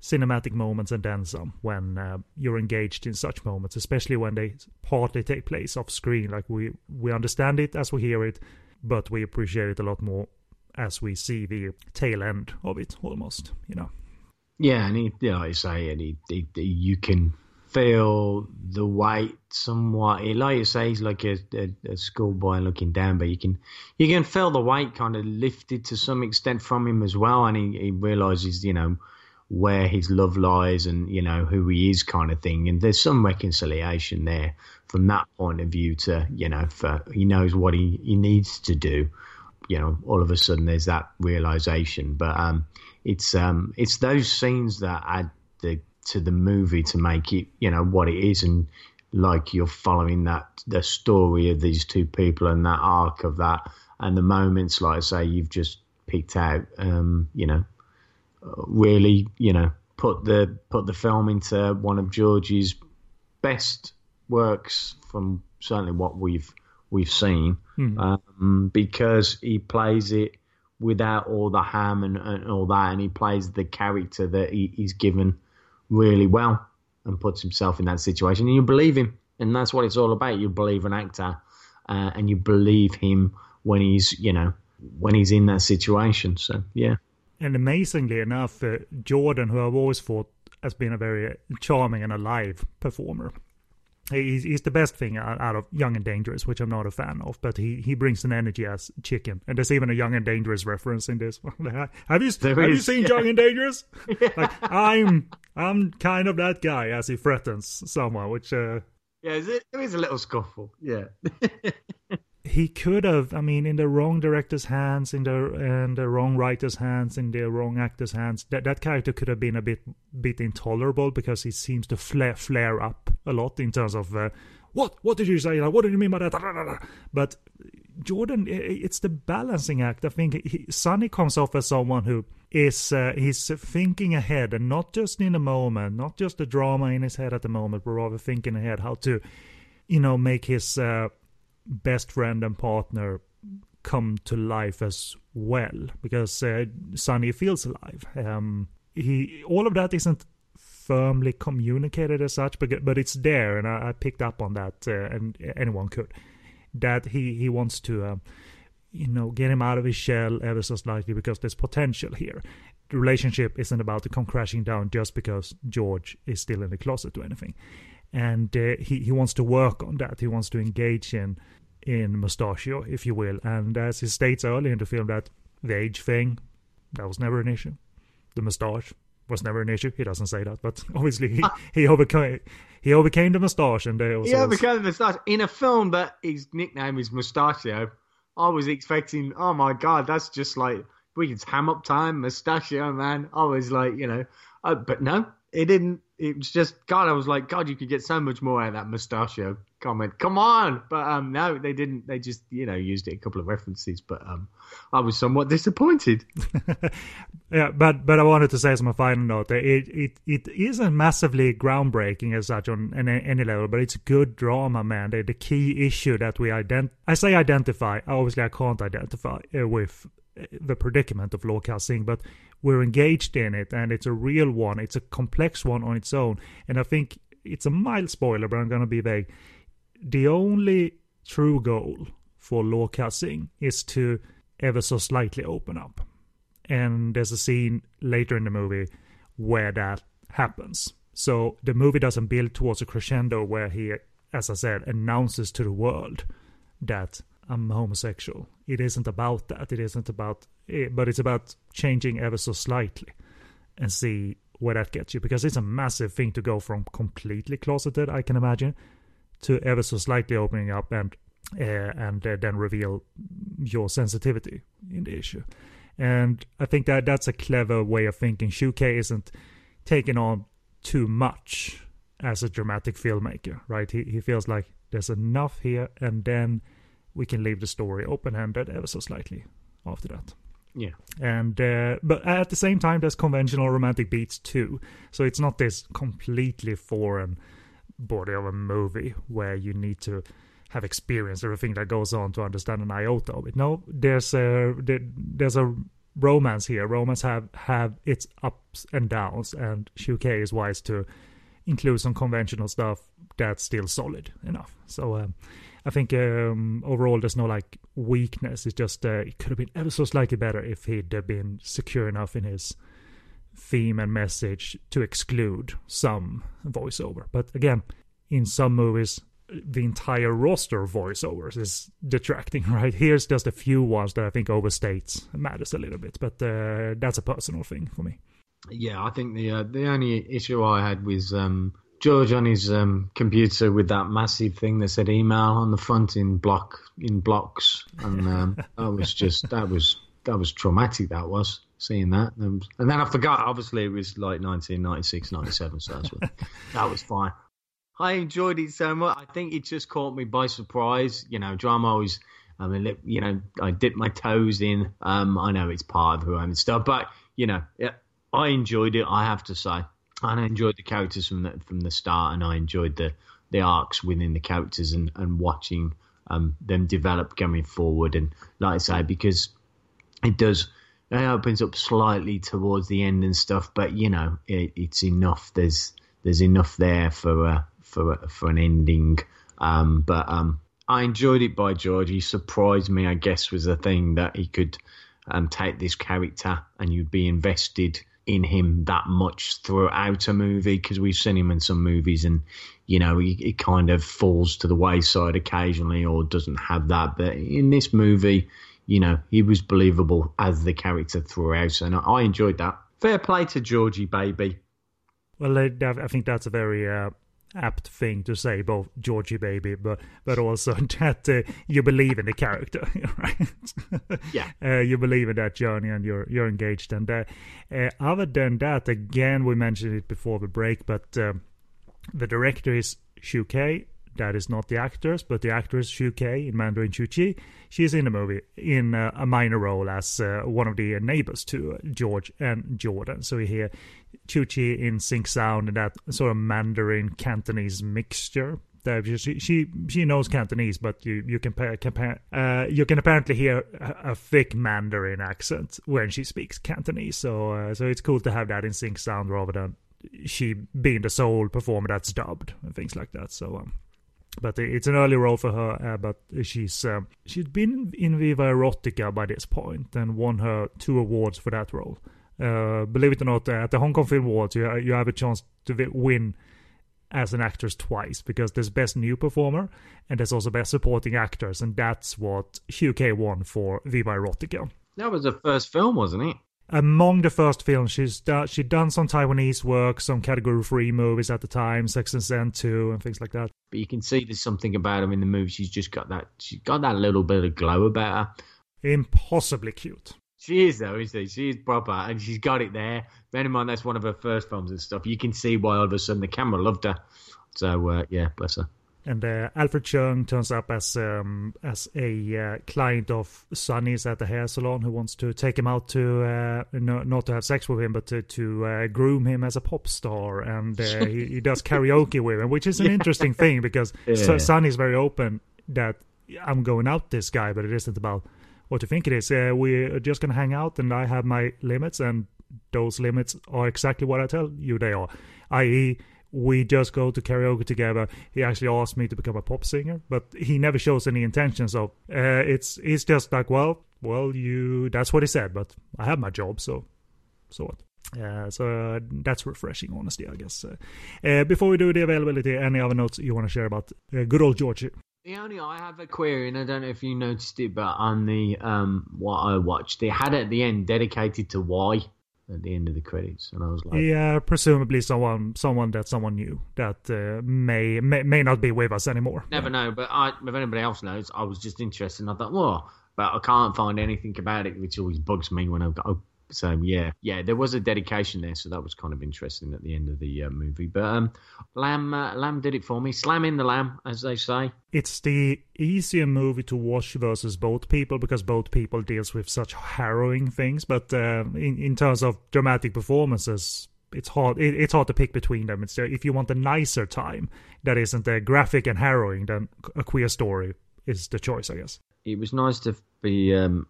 cinematic moments and then some when uh, you're engaged in such moments, especially when they partly take place off screen. Like we we understand it as we hear it, but we appreciate it a lot more as we see the tail end of it, almost. You know. Yeah, and he, yeah, like you say, and he, he, he- you can feel the weight somewhat. Like you say, he's like a, a, a schoolboy looking down, but you can you can feel the weight kind of lifted to some extent from him as well, and he, he realizes, you know, where his love lies and you know who he is, kind of thing. And there's some reconciliation there from that point of view. To you know, for he knows what he, he needs to do. You know, all of a sudden there's that realization, but um it's um it's those scenes that add the to the movie to make it you know what it is and like you're following that the story of these two people and that arc of that and the moments like I say you've just picked out um you know really you know put the put the film into one of George's best works from certainly what we've we've seen. Um, because he plays it without all the ham and, and all that, and he plays the character that he, he's given really well and puts himself in that situation, and you believe him, and that's what it's all about. You believe an actor, uh, and you believe him when he's you know when he's in that situation. So yeah, And amazingly enough, uh, Jordan, who I've always thought has been a very charming and alive performer, He's, he's the best thing out, of Young and Dangerous, which I'm not a fan of, but he, he brings an energy as chicken. And there's even a Young and Dangerous reference in this. have you There have you seen yeah. Young and Dangerous? Like I'm I'm kind of that guy as he threatens someone, which uh, Yeah, is it- there is a little scuffle. Yeah. he could have. I mean, in the wrong director's hands, in the in the wrong writer's hands, in the wrong actor's hands, that that character could have been a bit bit intolerable because he seems to flare flare up a lot in terms of uh, what what did you say? What did you mean by that? But Jordan, it's the balancing act. I think he, Sonny comes off as someone who is uh, he's thinking ahead and not just in the moment, not just the drama in his head at the moment, but rather thinking ahead how to, you know, make his uh, best friend and partner come to life as well because uh, Sonny feels alive. Um, he all of that isn't firmly communicated as such, but but it's there, and I, I picked up on that, uh, and anyone could. That he he wants to, um, you know, get him out of his shell ever so slightly because there's potential here. The relationship isn't about to come crashing down just because George is still in the closet or anything, and uh, he he wants to work on that. He wants to engage in in Mustachio, if you will, and as he states early in the film, that the age thing that was never an issue. The mustache was never an issue. He doesn't say that, but obviously he, he overcame he overcame the mustache, and they also Yeah, because of moustache. In a film that his nickname is Mustachio, I was expecting, oh my god, that's just like Weekend's ham up time, Mustachio, man. I was like, you know, uh, but no, it didn't. It was just God. I was like, God, you could get so much more out of that Mustachio comment. Come on, but um, no, they didn't. They just, you know, used it a couple of references, but um, I was somewhat disappointed. yeah, but but I wanted to say as my final note, it it it isn't massively groundbreaking as such on any, any level, but it's good drama, man. The, the key issue that we ident I say identify. Obviously, I can't identify uh, with the predicament of Singh, but we're engaged in it, and it's a real one. It's a complex one on its own, and I think it's a mild spoiler, but I'm gonna be vague. The only true goal for Singh is to ever so slightly open up and there's a scene later in the movie where that happens. So the movie doesn't build towards a crescendo where he, as I said, announces to the world that I'm homosexual. It isn't about that. It isn't about, it, but it's about changing ever so slightly and see where that gets you because it's a massive thing to go from completely closeted, I can imagine, to ever so slightly opening up and uh, and uh, then reveal your sensitivity in the issue. And I think that that's a clever way of thinking. Shu Kei isn't taking on too much as a dramatic filmmaker, right? He he feels like there's enough here, and then we can leave the story open-handed ever so slightly after that. Yeah. And uh, but at the same time, there's conventional romantic beats too. So it's not this completely foreign body of a movie where you need to have experienced everything that goes on to understand an iota of it. No, there's a there, there's a romance here. Romance have have its ups and downs, and Shu Kei is wise to include some conventional stuff that's still solid enough. So um, I think um, overall there's no like weakness. It's just uh, it could have been ever so slightly better if he'd have been secure enough in his theme and message to exclude some voiceover. But again, in some movies, the entire roster of voiceovers is detracting, right? Here's just a few ones that I think overstates matters a little bit, but uh, that's a personal thing for me. Yeah, I think the uh, the only issue I had was um, George on his um, computer with that massive thing that said email on the front in block in blocks, and um, that was just that was that was traumatic. That was seeing that, and, and then I forgot. Obviously, it was like 1996, 97, so that's what, that was fine. I enjoyed it so much. I think it just caught me by surprise. You know, drama always. I mean, you know, I dipped my toes in. Um, I know it's part of who I am and stuff, but you know, yeah, I enjoyed it. I have to say, and I enjoyed the characters from the from the start, and I enjoyed the the arcs within the characters and and watching um, them develop going forward. And like I say, because it does. It opens up slightly towards the end and stuff, but you know it, it's enough. There's there's enough there for uh, for for an ending. Um, but um, I enjoyed it by George. He surprised me. I guess was the thing that he could um, take this character and you'd be invested in him that much throughout a movie because we've seen him in some movies and you know he, he kind of falls to the wayside occasionally or doesn't have that. But in this movie, you know, he was believable as the character throughout, and I, enjoyed that. Fair play to Georgie, baby. Well, I think that's a very uh, apt thing to say, both Georgie baby, but but also that uh, you believe in the character, right? Yeah. uh, you believe in that journey and you're you're engaged. And uh, uh, other than that, again, we mentioned it before the break, but um, the director is Shu Kei. That is not the actors, but the actress Shu Kei in Mandarin Shu Qi. She's in the movie in uh, a minor role as uh, one of the neighbors to George and Jordan. So we hear Shu Qi in sync sound and that sort of Mandarin Cantonese mixture. She she she knows Cantonese, but you you can compare uh, you can apparently hear a, a, thick Mandarin accent when she speaks Cantonese. So uh, so it's cool to have that in sync sound rather than she being the sole performer that's dubbed and things like that. So um, but it's an early role for her. Uh, but she's uh, she'd been in Viva Erotica by this point and won her two awards for that role. Uh, believe it or not, at the Hong Kong Film Awards, you you have a chance to win as an actress twice because there's best new performer and there's also best supporting actors, and that's what Hugh K won for Viva Erotica. That was the first film, wasn't it? Among the first films she's done, she'd done some Taiwanese work, some category three movies at the time, Sex and Zen two, and things like that. But you can see there's something about her in the movie. She's just got that. She's got that little bit of glow about her. Impossibly cute. She is though, isn't she? She is proper, and she's got it there. Bear in mind that's one of her first films and stuff. You can see why all of a sudden the camera loved her. So uh, yeah, bless her. And uh, Alfred Cheung turns up as um, as a uh, client of Sonny's at the hair salon who wants to take him out to uh, no, not to have sex with him, but to, to uh, groom him as a pop star. And uh, he, he, does karaoke with him, which is an yeah. interesting thing because yeah. Sonny's very open that I'm going out this guy, but it isn't about what you think it is. Uh, we're just gonna hang out, and I have my limits, and those limits are exactly what I tell you they are, i.e we just go to karaoke together. He actually asked me to become a pop singer, but he never shows any intentions of. Uh, it's it's just like, well, well, you. That's what he said, but I have my job, so so what. Uh, so uh, that's refreshing, honestly, I guess. Uh, uh, before we do the availability, any other notes you want to share about uh, good old Georgie? The only I have a query, and I don't know if you noticed it, but on the um what I watched, they had at the end dedicated to why at the end of the credits, and I was like, "Yeah, presumably someone, someone that someone knew that uh, may, may may not be with us anymore." Never yeah. know, but I, if anybody else knows, I was just interested. and I thought, well, but I can't find anything about it, which always bugs me when I've got so yeah, yeah, there was a dedication there, so that was kind of interesting at the end of the uh, movie. But um, Lam, uh, Lam did it for me. Slam in the lamb, as they say. It's the easier movie to watch versus Boat People because Boat People deals with such harrowing things. But uh, in in terms of dramatic performances, it's hard. It, it's hard to pick between them. It's if you want a nicer time that isn't uh, graphic and harrowing, then a queer story is the choice, I guess. It was nice to be um,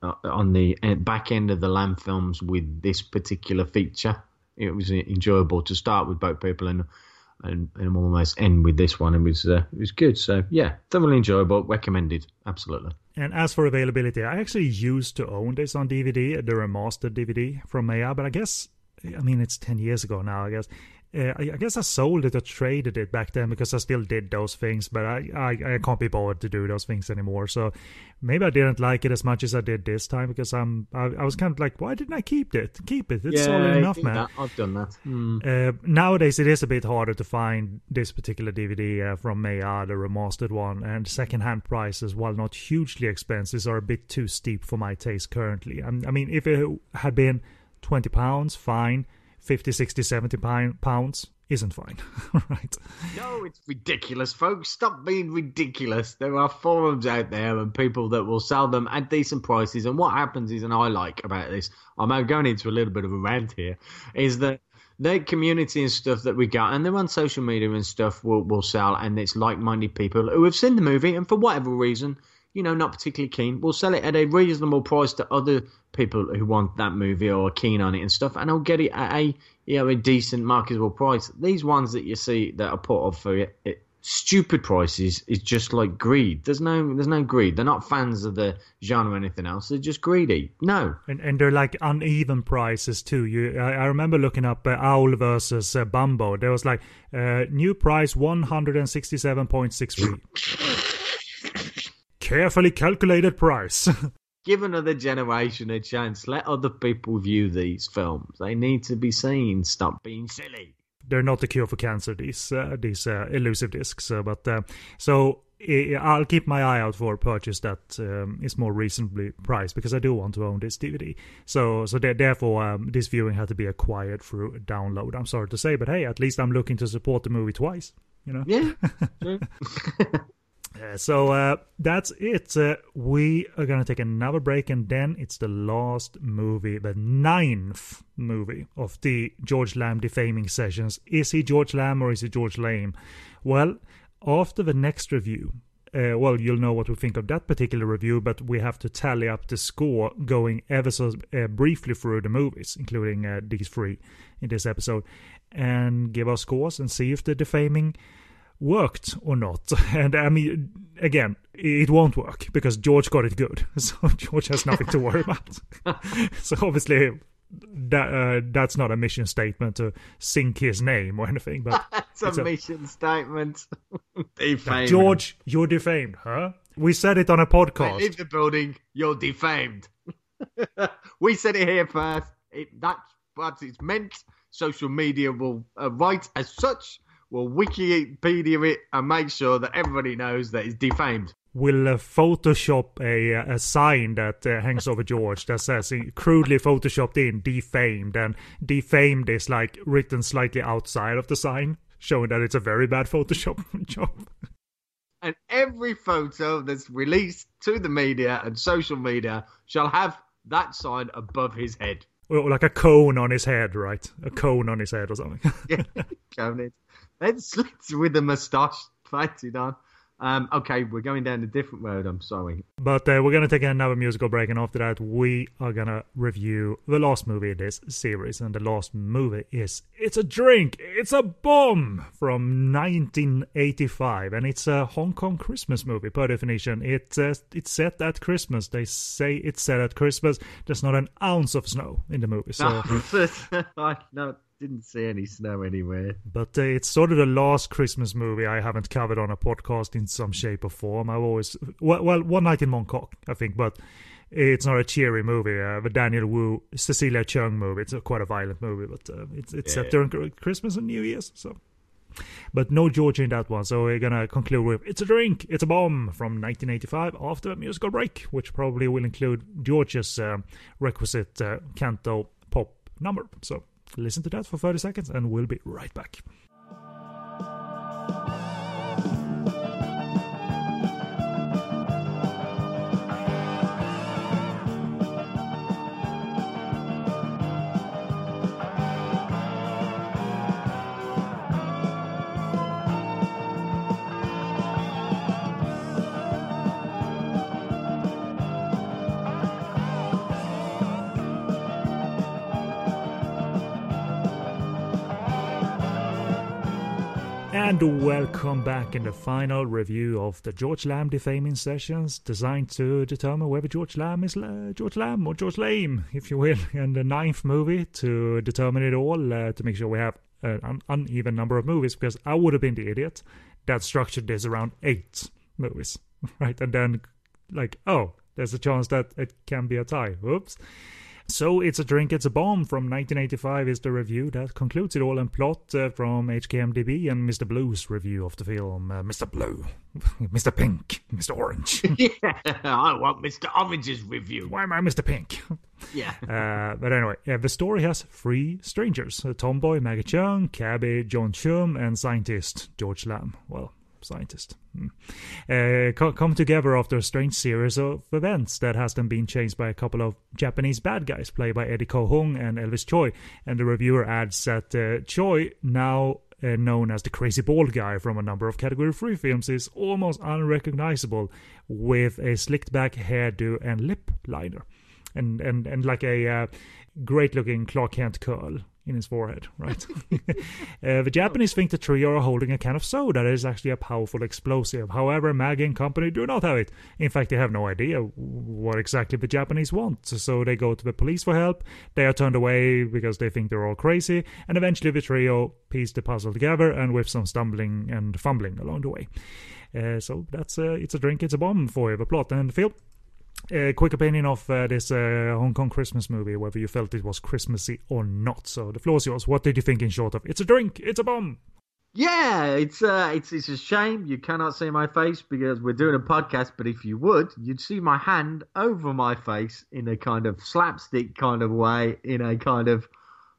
Uh, on the uh, back end of the Lam films with this particular feature. It was uh, enjoyable to start with Boat People and and, and almost end with this one. It was uh, it was good. So yeah, thoroughly enjoyable. Recommended, absolutely. And as for availability, I actually used to own this on DVD, the remastered DVD from Maya, but I guess I mean it's ten years ago now. I guess uh, I, I, guess I sold it or traded it back then because I still did those things, but I, I, I can't be bothered to do those things anymore. So maybe I didn't like it as much as I did this time because I'm I, I was kind of like, why didn't I keep it? Keep it. It's yeah, solid enough, man. That, I've done that. Mm. Uh, nowadays, it is a bit harder to find this particular DVD uh, from Maya, the remastered one, and secondhand prices, while not hugely expensive, are a bit too steep for my taste currently. I, I mean, if it had been twenty pounds, fine 50, 60, 70 pounds isn't fine. right. No, it's ridiculous, folks. Stop being ridiculous. There are forums out there and people that will sell them at decent prices. And what happens is, and I like about this, I'm going into a little bit of a rant here, is that the community and stuff that we got, and they're on social media and stuff, will will sell, and it's like-minded people who have seen the movie and for whatever reason you know, not particularly keen. We'll sell it at a reasonable price to other people who want that movie or are keen on it and stuff, and I'll get it at a you know a decent marketable price. These ones that you see that are put up for it, it stupid prices is just like greed. There's no there's no greed. They're not fans of the genre or anything else. They're just greedy. No. And, and they're like uneven prices too. You, I, I remember looking up uh, Owl versus uh, Bumbo. There was like uh, new price one hundred and sixty-seven point six three. Carefully calculated price. Give another generation a chance. Let other people view these films. They need to be seen. Stop being silly. they're not the cure for cancer. These uh, these uh, elusive discs, uh, but uh, so I'll keep my eye out for a purchase that um, is more reasonably priced because I do want to own this DVD. So so th- therefore um, this viewing had to be acquired through download. I'm sorry to say, but hey, at least I'm looking to support the movie twice. You know. Yeah. Uh, so uh, that's it. Uh, we are gonna take another break, and then it's the last movie, the ninth movie of the George Lam defaming sessions. Is he George Lam or is he George Lame? Well, after the next review, uh, well, you'll know what we think of that particular review, but we have to tally up the score going ever so uh, briefly through the movies, including uh, these three in this episode, and give our scores and see if the defaming worked or not. And I mean, again, it won't work because George got it good. So George has nothing to worry about. so obviously, that uh, that's not a mission statement to sink his name or anything. But That's a It's a- mission statement. Defaming. George, you're defamed, huh? We said it on a podcast. leave the building. You're defamed. we said it here first. It, that's what it's meant. Social media will uh, write as such. Will Wikipedia it and make sure that everybody knows that it's defamed. We'll uh, Photoshop a uh, a sign that uh, hangs over George that says crudely photoshopped in defamed, and defamed is like written slightly outside of the sign, showing that it's a very bad Photoshop job. And every photo that's released to the media and social media shall have that sign above his head. Or like a cone on his head, right? A cone on his head or something. Yeah, counted. It's, it's with a moustache painted on. Um, okay, we're going down a different road. I'm sorry. But uh, we're gonna take another musical break, and after that, we are gonna review the last movie in this series. And the last movie is "It's a Drink, It's a Bomb" from 1985, and it's a Hong Kong Christmas movie. Per definition, it uh, it's set at Christmas. They say it's set at Christmas. There's not an ounce of snow in the movie, so. No, didn't see any snow anywhere. But uh, it's sort of the last Christmas movie I haven't covered on a podcast in some shape or form. I've always, well, well One Night in Mongkok, I think, but it's not a cheery movie. Uh, the Daniel Wu, Cecilia Cheung movie. It's a, quite a violent movie, but uh, it's it's set during Christmas and New Year's, so. But no George in that one, so we're gonna conclude with "It's a Drink, It's a Bomb" from 1985 after a musical break, which probably will include George's uh, requisite uh, canto pop number. So listen to that for 30 seconds, and we'll be right back. And welcome back in the final review of the George Lam defaming sessions, designed to determine whether George Lam is uh, George Lam or George Lame, if you will, and the ninth movie to determine it all, uh, to make sure we have an uneven number of movies, because I would have been the idiot that structured this around eight movies, right? And then, like, oh, there's a chance that it can be a tie. Oops. So it's a drink, it's a bomb from 1985 is the review that concludes it all and plot uh, from HKMDB and Mr. Blue's review of the film. Uh, Mr. Blue, Mr. Pink, Mr. Orange. yeah, I want Mr. Orange's review. Why am I Mr. Pink? Yeah. Uh, but anyway, uh, the story has three strangers: a tomboy Maggie Cheung, cabbie John Shum, and scientist George Lam. Well, scientist. Hmm. Uh, co- come together after a strange series of events that has them being chased by a couple of Japanese bad guys played by Eddie Ko Hung and Elvis Choi. And the reviewer adds that uh, Choi, now uh, known as the crazy bald guy from a number of Category 3 films, is almost unrecognizable with a slicked back hairdo and lip liner. And, and, and like a uh, great looking Clark Kent curl in his forehead, right? uh, the Japanese think the trio are holding a can of soda that is actually a powerful explosive. However, Maggie and company do not have it. In fact, they have no idea what exactly the Japanese want. So they go to the police for help. They are turned away because they think they're all crazy. And eventually, the trio piece the puzzle together, and with some stumbling and fumbling along the way. Uh, so that's uh, it's a drink, it's a bomb for you, the plot and the film. Uh, quick opinion of uh, this uh, Hong Kong Christmas movie, whether you felt it was Christmassy or not. So the floor is yours. What did you think in short of? It's a drink, it's a bomb. Yeah, it's uh, it's it's a shame you cannot see my face because we're doing a podcast. But if you would, you'd see my hand over my face in a kind of slapstick kind of way, in a kind of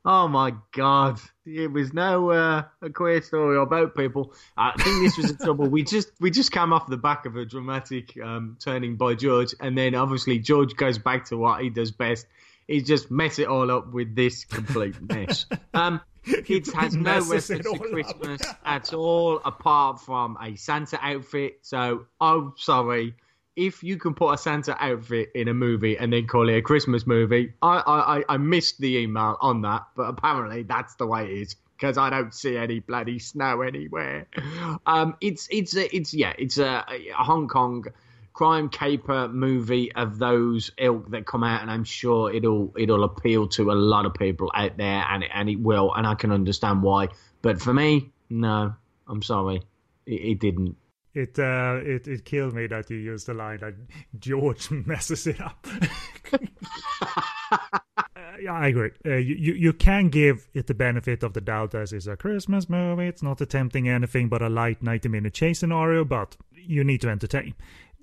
Oh my god! It was no uh, a queer story about people. I think this was the trouble. We just we just came off the back of a dramatic um, turning by George, and then obviously George goes back to what he does best. He just mess it all up with this complete mess. Um, it has no reference to Christmas at all, apart from a Santa outfit. So I'm sorry if you can put a Santa outfit in a movie and then call it a Christmas movie, I I, I missed the email on that, but apparently that's the way it is because I don't see any bloody snow anywhere. Um, it's it's a, it's yeah, it's a, a Hong Kong crime caper movie of those ilk that come out, and I'm sure it'll it'll appeal to a lot of people out there, and and it will, and I can understand why. But for me, no, I'm sorry, it, it didn't. It uh, it it killed me that you used the line that George messes it up. yeah, I agree. Uh, you, you you can give it the benefit of the doubt as it's a Christmas movie. It's not attempting anything but a light ninety minute chase scenario, but you need to entertain.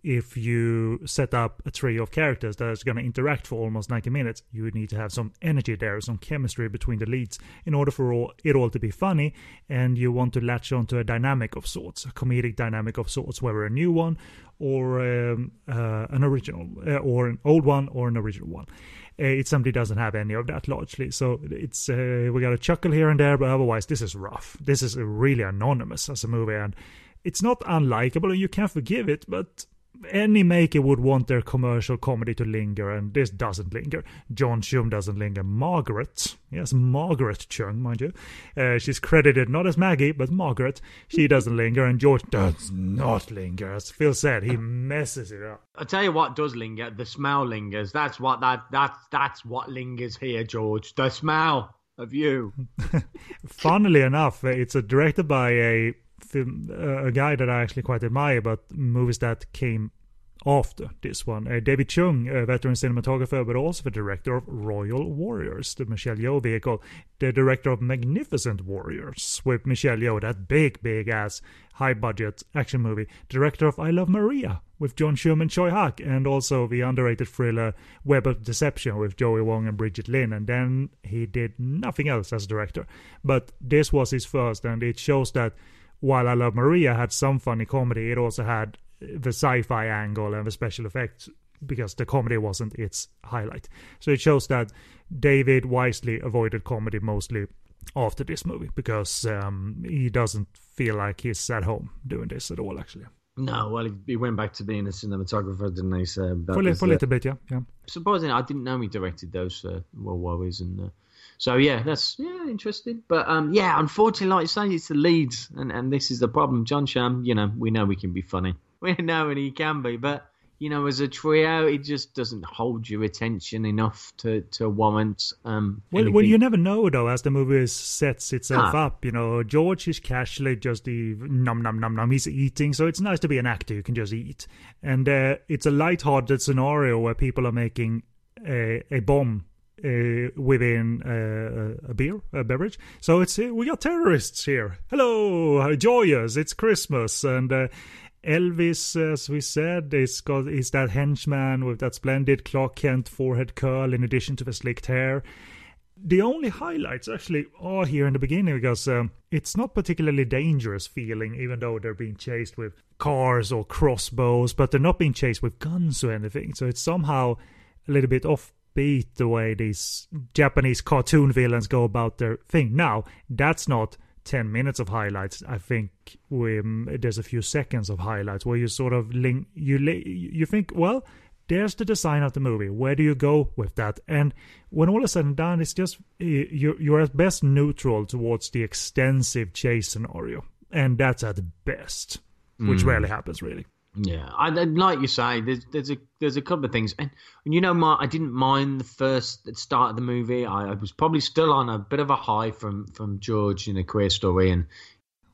If you set up a trio of characters that is going to interact for almost 90 minutes, you would need to have some energy there, some chemistry between the leads in order for all, it all to be funny. And you want to latch onto a dynamic of sorts, a comedic dynamic of sorts, whether a new one or um, uh, an original, uh, or an old one or an original one. Uh, it simply doesn't have any of that largely. So it's uh, we got a chuckle here and there, but otherwise this is rough. This is really anonymous as a movie, and it's not unlikable, and you can forgive it, but any maker would want their commercial comedy to linger, and this doesn't linger. John Shum doesn't linger. Margaret, yes, Margaret Cheung, mind you, uh, she's credited not as Maggie, but Margaret. She doesn't linger, and George does not linger. As Phil said, he messes it up. I tell you what does linger. The smell lingers. That's what that that's that's what lingers here, George. The smell of you. Funnily enough, it's directed by a film, uh, a guy that I actually quite admire, but movies that came after this one. Uh, David Chung, a veteran cinematographer, but also the director of Royal Warriors, the Michelle Yeoh vehicle, the director of Magnificent Warriors with Michelle Yeoh, that big, big ass, high budget action movie, director of I Love Maria with John Sherman Tsui Hark, and also the underrated thriller Web of Deception with Joey Wong and Brigitte Lin. And then he did nothing else as director. But this was his first, and it shows that while I Love Maria had some funny comedy, it also had the sci-fi angle and the special effects because the comedy wasn't its highlight. So it shows that David wisely avoided comedy mostly after this movie because um, he doesn't feel like he's at home doing this at all. Actually, No, well, he, went back to being a cinematographer, didn't he? So for, was, for a uh, little bit, yeah, yeah. surprising. I didn't know he directed those uh, Royal Warriors, and uh, so yeah, that's yeah interesting. But um, yeah, unfortunately, like you say, it's the leads, and and this is the problem. John Shum, you know, we know we can be funny, we know and he can be, but you know, as a trio, it just doesn't hold your attention enough to to warrant um. Well, well, you never know though, as the movie sets itself Ah. up. You know, George is casually just the num num num num. He's eating, so it's nice to be an actor who can just eat. And uh, it's a light-hearted scenario where people are making a, a bomb uh, within uh, a beer, a beverage. So it's uh, we got terrorists here. Hello, joyous! It's Christmas, and uh, Elvis, as we said, is got is that henchman with that splendid Clark Kent forehead curl, in addition to the slicked hair. The only highlights actually are here in the beginning because um, it's not particularly dangerous feeling, even though they're being chased with cars or crossbows, but they're not being chased with guns or anything. So it's somehow a little bit offbeat the way these Japanese cartoon villains go about their thing. Now, that's not 10 minutes of highlights. I think we, um, there's a few seconds of highlights where you sort of link, you, you think, well, there's the design of the movie. Where do you go with that? And when all is said and done, it's just you're you're at best neutral towards the extensive chase scenario, and that's at best, which Mm. rarely happens really. Yeah, I, like you say, there's there's a there's a couple of things, and, and you know, my, I didn't mind the first start of the movie. I, I was probably still on a bit of a high from from George in a queer story, and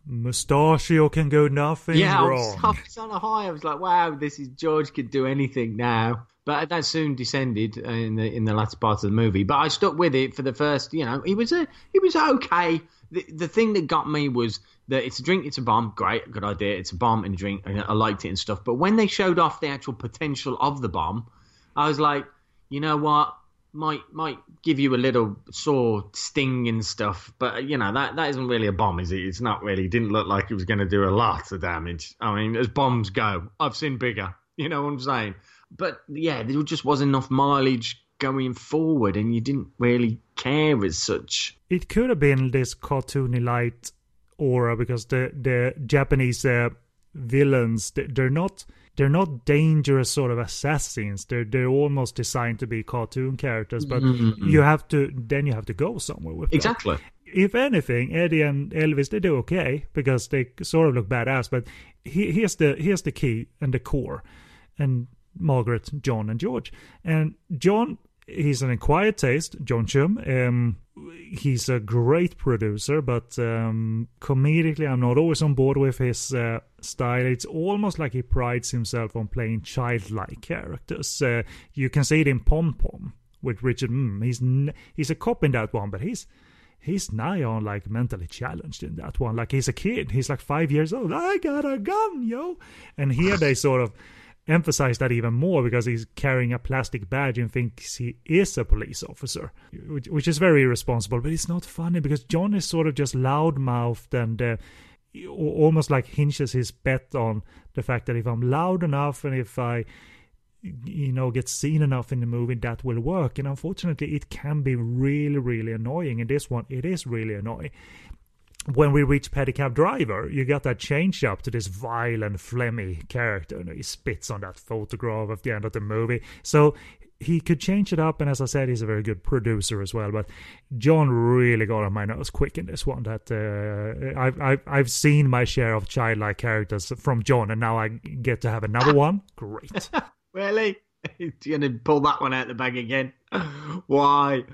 Mustachio can go nothing yeah, I wrong. was, I was on a high. I was like, wow, this is George could do anything now. But that soon descended in the in the latter part of the movie. But I stuck with it for the first. You know, he was a he was okay. The the thing that got me was that it's a drink, it's a bomb. Great, good idea. It's a bomb and a drink. And I liked it and stuff. But when they showed off the actual potential of the bomb, I was like, you know what? Might might give you a little sore sting and stuff, but you know that that isn't really a bomb, is it? It's not really. Didn't look like it was going to do a lot of damage. I mean, as bombs go, I've seen bigger. You know what I'm saying? But yeah, there just wasn't enough mileage going forward, and you didn't really care as such. it could have been this cartoony light aura because the the Japanese uh, villains they- they're not they're not dangerous sort of assassins. They're they're almost designed to be cartoon characters, but you have to then you have to go somewhere with them. Exactly. If anything, Eddie and Elvis they do okay because they sort of look badass. But he, here's the here's the key and the core, and Margaret, John, and George. And John, he's an acquired taste. John Shum. Um, he's a great producer, but um, comedically, I'm not always on board with his uh, style. It's almost like he prides himself on playing childlike characters. Uh, you can see it in Pom Pom with Richard. Mm, he's n- he's a cop in that one, but he's he's nigh on like mentally challenged in that one. Like he's a kid. He's like five years old. I got a gun, yo. And here they sort of emphasize that even more because he's carrying a plastic badge and thinks he is a police officer, which, which is very irresponsible. But it's not funny because John is sort of just loudmouthed and uh, almost like hinges his bet on the fact that if I'm loud enough and if I you know get seen enough in the movie that will work and unfortunately it can be really really annoying in this one it is really annoying when we reach pedicab driver you got that change up to this violent flemmy character and he spits on that photograph at the end of the movie so he could change it up and as i said he's a very good producer as well but john really got on my nose quick in this one that uh, I've, I've seen my share of childlike characters from john and now i get to have another one great Really? You're gonna pull that one out the bag again? Why?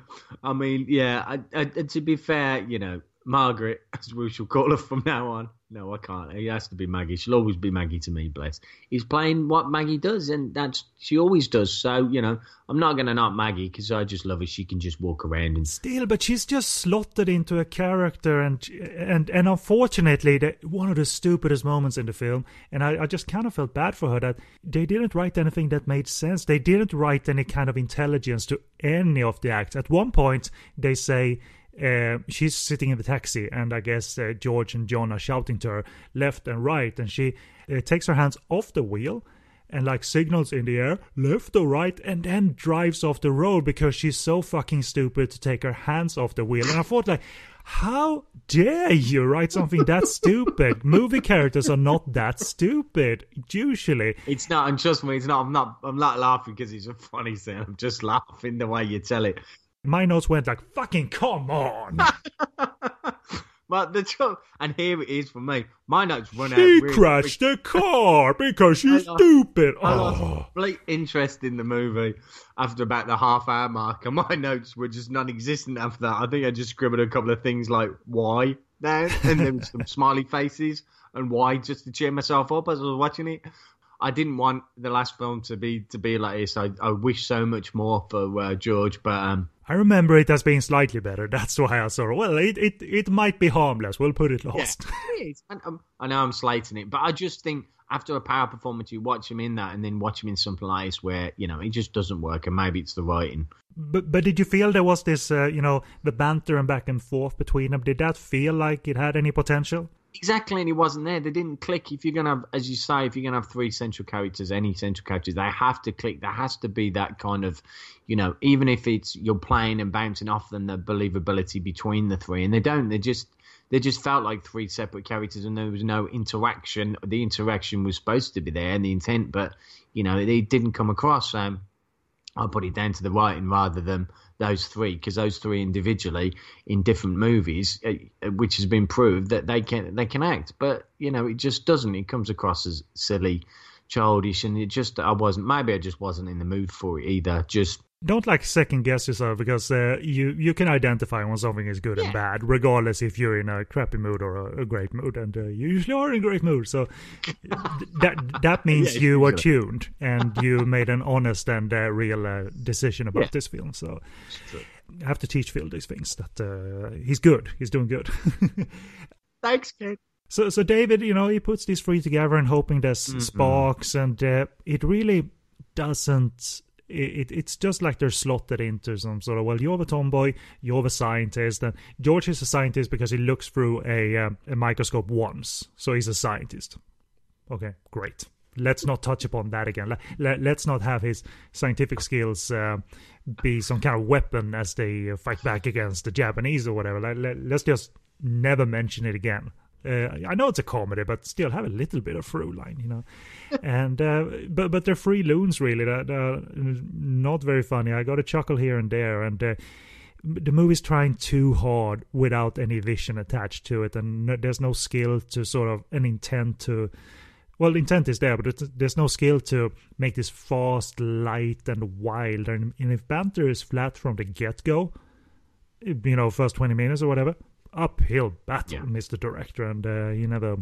I mean, yeah. I, I, and to be fair, you know, Margaret, as we shall call her from now on. No, I can't. It has to be Maggie. She'll always be Maggie to me. Bless. He's playing what Maggie does, and that's she always does. So you know, I'm not gonna knock Maggie because I just love her. She can just walk around and Still, but she's just slotted into a character, and and and unfortunately, the, one of the stupidest moments in the film, and I, I just kind of felt bad for her that they didn't write anything that made sense. They didn't write any kind of intelligence to any of the acts. At one point, they say. Uh, she's sitting in the taxi, and I guess uh, George and John are shouting to her left and right, and she uh, takes her hands off the wheel and like signals in the air, left or right, and then drives off the road because she's so fucking stupid to take her hands off the wheel. And I thought like, how dare you write something that stupid? Movie characters are not that stupid usually. It's not, and trust me, it's not. I'm not. I'm not laughing because it's a funny thing. I'm just laughing the way you tell it. My notes went like, fucking come on. But the trouble, and here it is for me. My notes run out. She really crashed the car because she's I lost- stupid. I lost Oh. complete interest in the movie after about the half hour mark, and my notes were just non existent after that. I think I just scribbled a couple of things like why down, and then some smiley faces, and why just to cheer myself up as I was watching it. I didn't want the last film to be to be like this. I, I wish so much more for uh, George, but um, I remember it as being slightly better. That's why I saw it. Well, it, it, it might be harmless. We'll put it last. it is. And, um, I know I'm slating it, but I just think after a power performance, you watch him in that, and then watch him in something like this where you know it just doesn't work, and maybe it's the writing. But but did you feel there was this, uh, you know, the banter and back and forth between them? Did that feel like it had any potential? Exactly, and he wasn't there. They didn't click. If you're gonna have, as you say, if you're gonna have three central characters, any central characters, they have to click. There has to be that kind of, you know, even if it's you're playing and bouncing off them, the believability between the three, and they don't. They just they just felt like three separate characters, and there was no interaction. The interaction was supposed to be there, and the intent, but you know, it didn't come across. Um, I'll put it down to the writing rather than those three because those three individually in different movies, uh, which has been proved that they can they can act, but you know it just doesn't. It comes across as silly, childish, and it just I wasn't. Maybe I just wasn't in the mood for it either. Just don't like second guess yourself because uh, you you can identify when something is good Yeah. and bad, regardless if you're in a crappy mood or a, a great mood, and uh, you usually are in a great mood. So that that means Yeah, you were tuned and you made an honest and uh, real uh, decision about Yeah. this film. So I have to teach Phil these things. That uh, he's good, he's doing good. thanks, kid. So, so David, you know, he puts these three together and hoping there's sparks, and uh, it really doesn't. It, it's just like they're slotted into some sort of well, you're the tomboy, you're the scientist, and George is a scientist because he looks through a um, a microscope once, so he's a scientist. Okay, great. Let's not touch upon that again. Let, let, let's not have his scientific skills uh, be some kind of weapon as they fight back against the Japanese or whatever. Let, let, let's just never mention it again. Uh, I know it's a comedy, but still have a little bit of through line, you know. and uh, but but they're free loons really. That are not very funny. I got a chuckle here and there, and uh, the movie's trying too hard without any vision attached to it, and no, there's no skill to sort of an intent to. Well, intent is there, but there's no skill to make this fast, light, and wild. And, and if banter is flat from the get go, you know, first 20 minutes or whatever, uphill battle, Yeah. Mr. Director, and uh, he never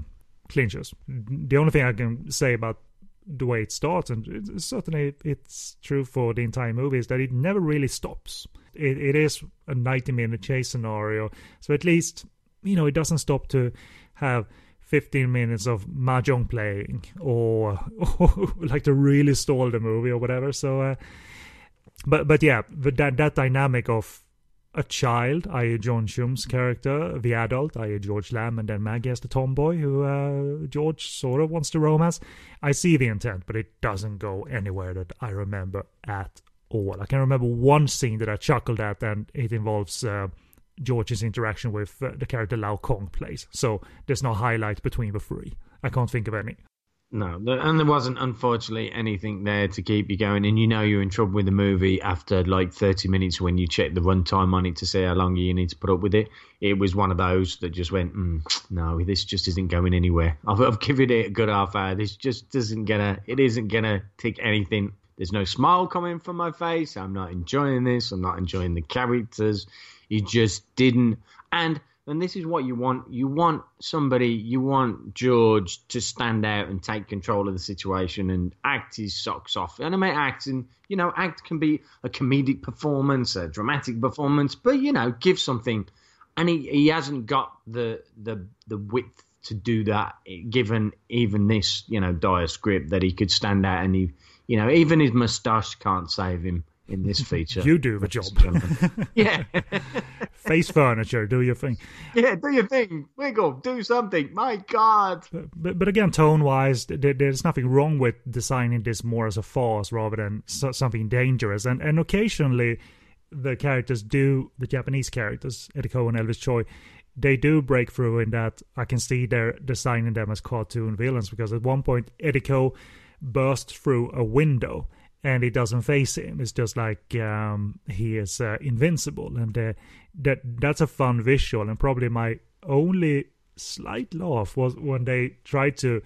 clinches. The only thing I can say about the way it starts, and it's, certainly it's true for the entire movie, is that it never really stops. It, it is a 90 minute chase scenario, so at least, you know, it doesn't stop to have 15 minutes of mahjong playing or, or like to really stall the movie or whatever. So, uh, but but yeah, but that that dynamic of a child, i.e. John Shum's character, the adult, i.e. George Lam, and then Maggie as the tomboy who uh, George sort of wants to romance. I see the intent, but it doesn't go anywhere that I remember at all. I can remember one scene that I chuckled at, and it involves uh, George's interaction with uh, the character Lau Kong plays. So there's no highlight between the three. I can't think of any. No, and there wasn't unfortunately anything there to keep you going, and you know you're in trouble with the movie after like 30 minutes when you check the runtime on it to see how long you need to put up with it. It was one of those that just went, mm, no, this just isn't going anywhere. I've, I've given it a good half hour. This just isn't gonna, it isn't gonna tick anything. There's no smile coming from my face. I'm not enjoying this. I'm not enjoying the characters. You just didn't, and and this is what you want. You want somebody, you want George to stand out and take control of the situation and act his socks off. And I mean, act, and you know, act can be a comedic performance, a dramatic performance, but you know, give something. And he, he hasn't got the the the width to do that, given even this you know dire script that he could stand out and he, you know, even his moustache can't save him in this feature. You do the job. yeah. Face furniture, do your thing. Yeah, do your thing. Wiggle, do something. My God. Uh, but, but again, tone wise, there, there's nothing wrong with designing this more as a farce rather than so, something dangerous. And and occasionally, the characters do the Japanese characters, Eddie Ko and Elvis Tsui, they do break through in that I can see they're designing them as cartoon villains because at one point Eddie Ko bursts through a window and it doesn't face him. It's just like um, he is uh, invincible, and uh, that that's a fun visual. And probably my only slight laugh was when they tried to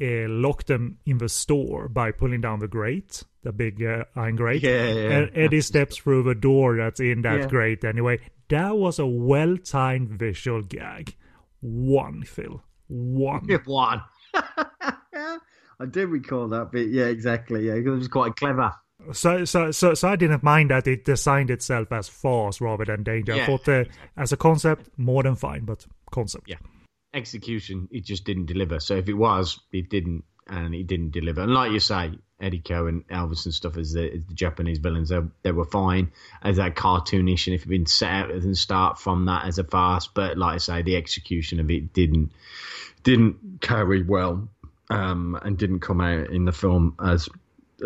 uh, lock them in the store by pulling down the grate, the big uh, iron grate. Yeah, yeah, yeah. And Eddie steps through the door that's in that Yeah. grate anyway. That was a well timed visual gag. One, Phil. One. One. I do recall that bit. Yeah, exactly. Yeah, it was quite clever. So, so, so, so I didn't mind that it designed itself as farce rather than danger. I thought uh, as a concept, more than fine, but concept. Yeah. Execution, it just didn't deliver. So if it was, it didn't, and it didn't deliver. And like you say, Eddie and Elvis and stuff as the, as the Japanese villains, they, they were fine as that cartoonish, and if it'd been set out and start from that as a farce, but like I say, the execution of it didn't didn't carry well, um, and didn't come out in the film as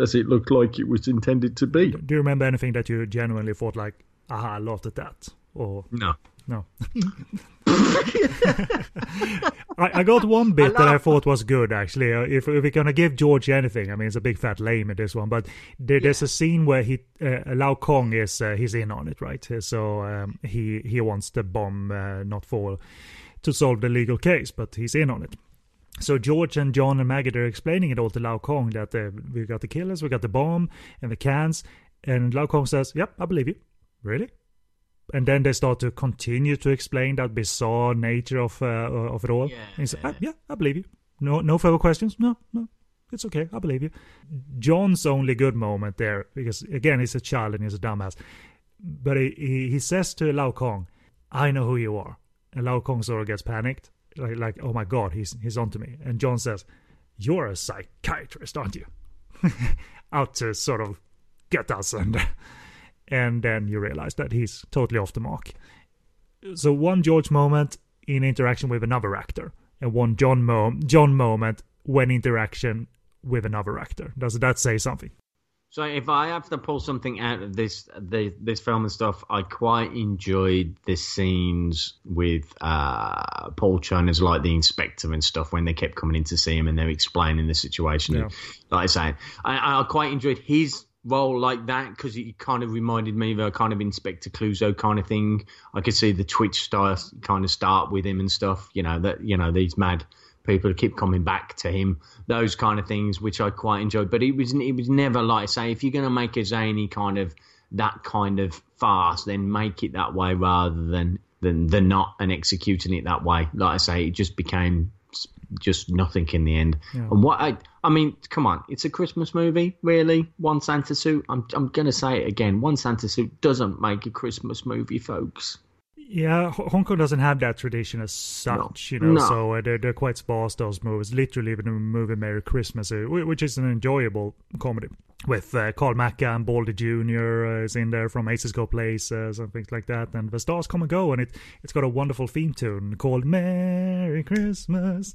as it looked like it was intended to be. Do you remember anything that you genuinely thought like, aha, I laughed at that? Or No. no? I, I got one bit that I thought was good actually. Uh, if, if we're gonna give George anything, I mean, it's a big fat lame in this one, but there, there's a scene where he uh, Lau Kong is uh, he's in on it, right? So um, he he wants the bomb uh, not fall to solve the legal case, but he's in on it. So George and John and Maggie they're explaining it all to Lau Kong that uh, we got the killers, we got the bomb and the cans, and Lau Kong says, "Yep, I believe you." Really? And then they start to continue to explain that bizarre nature of uh, of it all. Yeah. And he said, "Ah, "Yeah, I believe you. No, no further questions. No, no, it's okay. I believe you." John's only good moment there because again he's a child and he's a dumbass, but he he, he says to Lau Kong, "I know who you are," and Lau Kong sort of gets panicked, like like oh my god, he's he's onto me. And John says, "You're a psychiatrist, aren't you?" Out to sort of get us and and then you realize that he's totally off the mark. So one George moment in interaction with another actor, and one John mo- John moment when interaction with another actor. Does that say something? So if I have to pull something out of this the, this film and stuff, I quite enjoyed the scenes with uh, Paul Chun as like the inspector and stuff when they kept coming in to see him and they're explaining the situation. Yeah. Like I say, I, I quite enjoyed his role like that because it kind of reminded me of a kind of Inspector Clouseau kind of thing. I could see the Twitch style kind of start with him and stuff. You know that you know these mad people keep coming back to him. Those kind of things, which I quite enjoyed. But it was it was never like I say if you're going to make a zany kind of that kind of fast, then make it that way rather than than than not and executing it that way. Like I say, it just became just nothing in the end. Yeah. And what I I mean, come on, it's a Christmas movie, really. One Santa suit. I'm I'm gonna say it again. One Santa suit doesn't make a Christmas movie, folks. Yeah, Hong Kong doesn't have that tradition as such, you know. No. So uh, they're they're quite sparse those movies. Literally, even the movie Merry Christmas, uh, which is an enjoyable comedy with uh, Karl Maka and Baldy Jr. Uh, is in there from Aces Go Places and things like that. And the stars come and go, and it it's got a wonderful theme tune called Merry Christmas.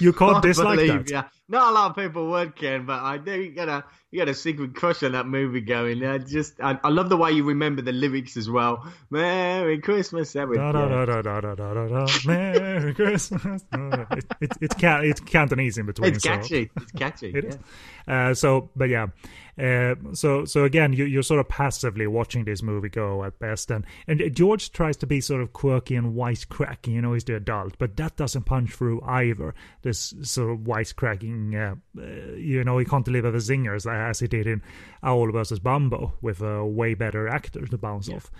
you can't dislike believe, that. Yeah, not a lot of people would, Ken, but I do. You got a you got a secret crush on that movie going. I just I, I love the way you remember the lyrics as well. Merry Christmas, everyone. Da, da, da, Merry Christmas. it, it, it's, it's Cantonese in between. It's so- catchy. It's catchy. It yeah. is. Uh, so, but yeah. Uh, so, so again, you, you're sort of passively watching this movie go at best, and and George tries to be sort of quirky and wisecracking. You know, he's the adult, but that doesn't punch through either. This sort of wisecracking. Uh, uh, you know, he can't deliver the zingers as he did in Owl versus Bombo with a way better actor to bounce off.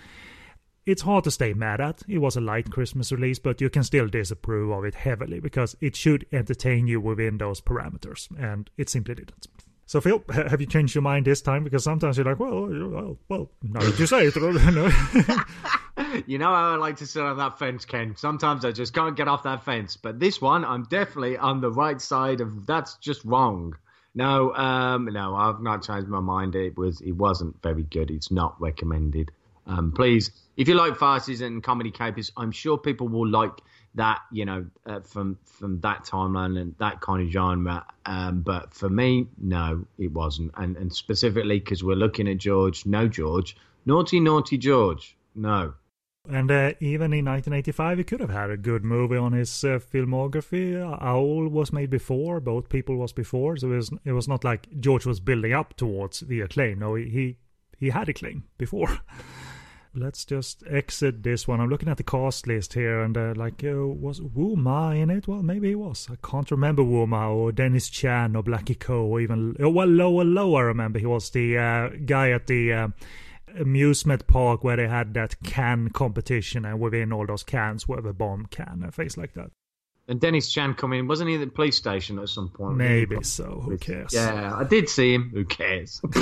It's hard to stay mad at. It was a light Christmas release, but you can still disapprove of it heavily because it should entertain you within those parameters, and it simply didn't. So, Phil, have you changed your mind this time? Because sometimes you're like, well, well, well, now you say it. You know how I like to sit on that fence, Ken. Sometimes I just can't get off that fence. But this one, I'm definitely on the right side of. That's just wrong. No, um, no, I've not changed my mind. It was, it wasn't very good. It's not recommended. Um, please, if you like farces and comedy capers, I'm sure people will like that. You know, uh, from from that timeline and that kind of genre. Um, but for me, no, it wasn't. And and specifically because we're looking at George. No, George, naughty, naughty George. No. and uh, even in 1985, he could have had a good movie on his uh, filmography. Owl was made before, Boat People was before, so it was, it was not like George was building up towards the acclaim. No, he he, he had acclaim before. Let's just exit this one. I'm looking at the cast list here, and uh, like, uh, was Wu Ma in it? Well, maybe he was. I can't remember Wu Ma or Dennis Chan or Blackie Ko or even oh, well, Lowell Lo. I remember he was the uh, guy at the uh, amusement park where they had that can competition, and within all those cans were the bomb can and things like that. And Dennis Chan come in. Wasn't he at the police station at some point? Maybe so. Who cares? Yeah, I did see him. Who cares?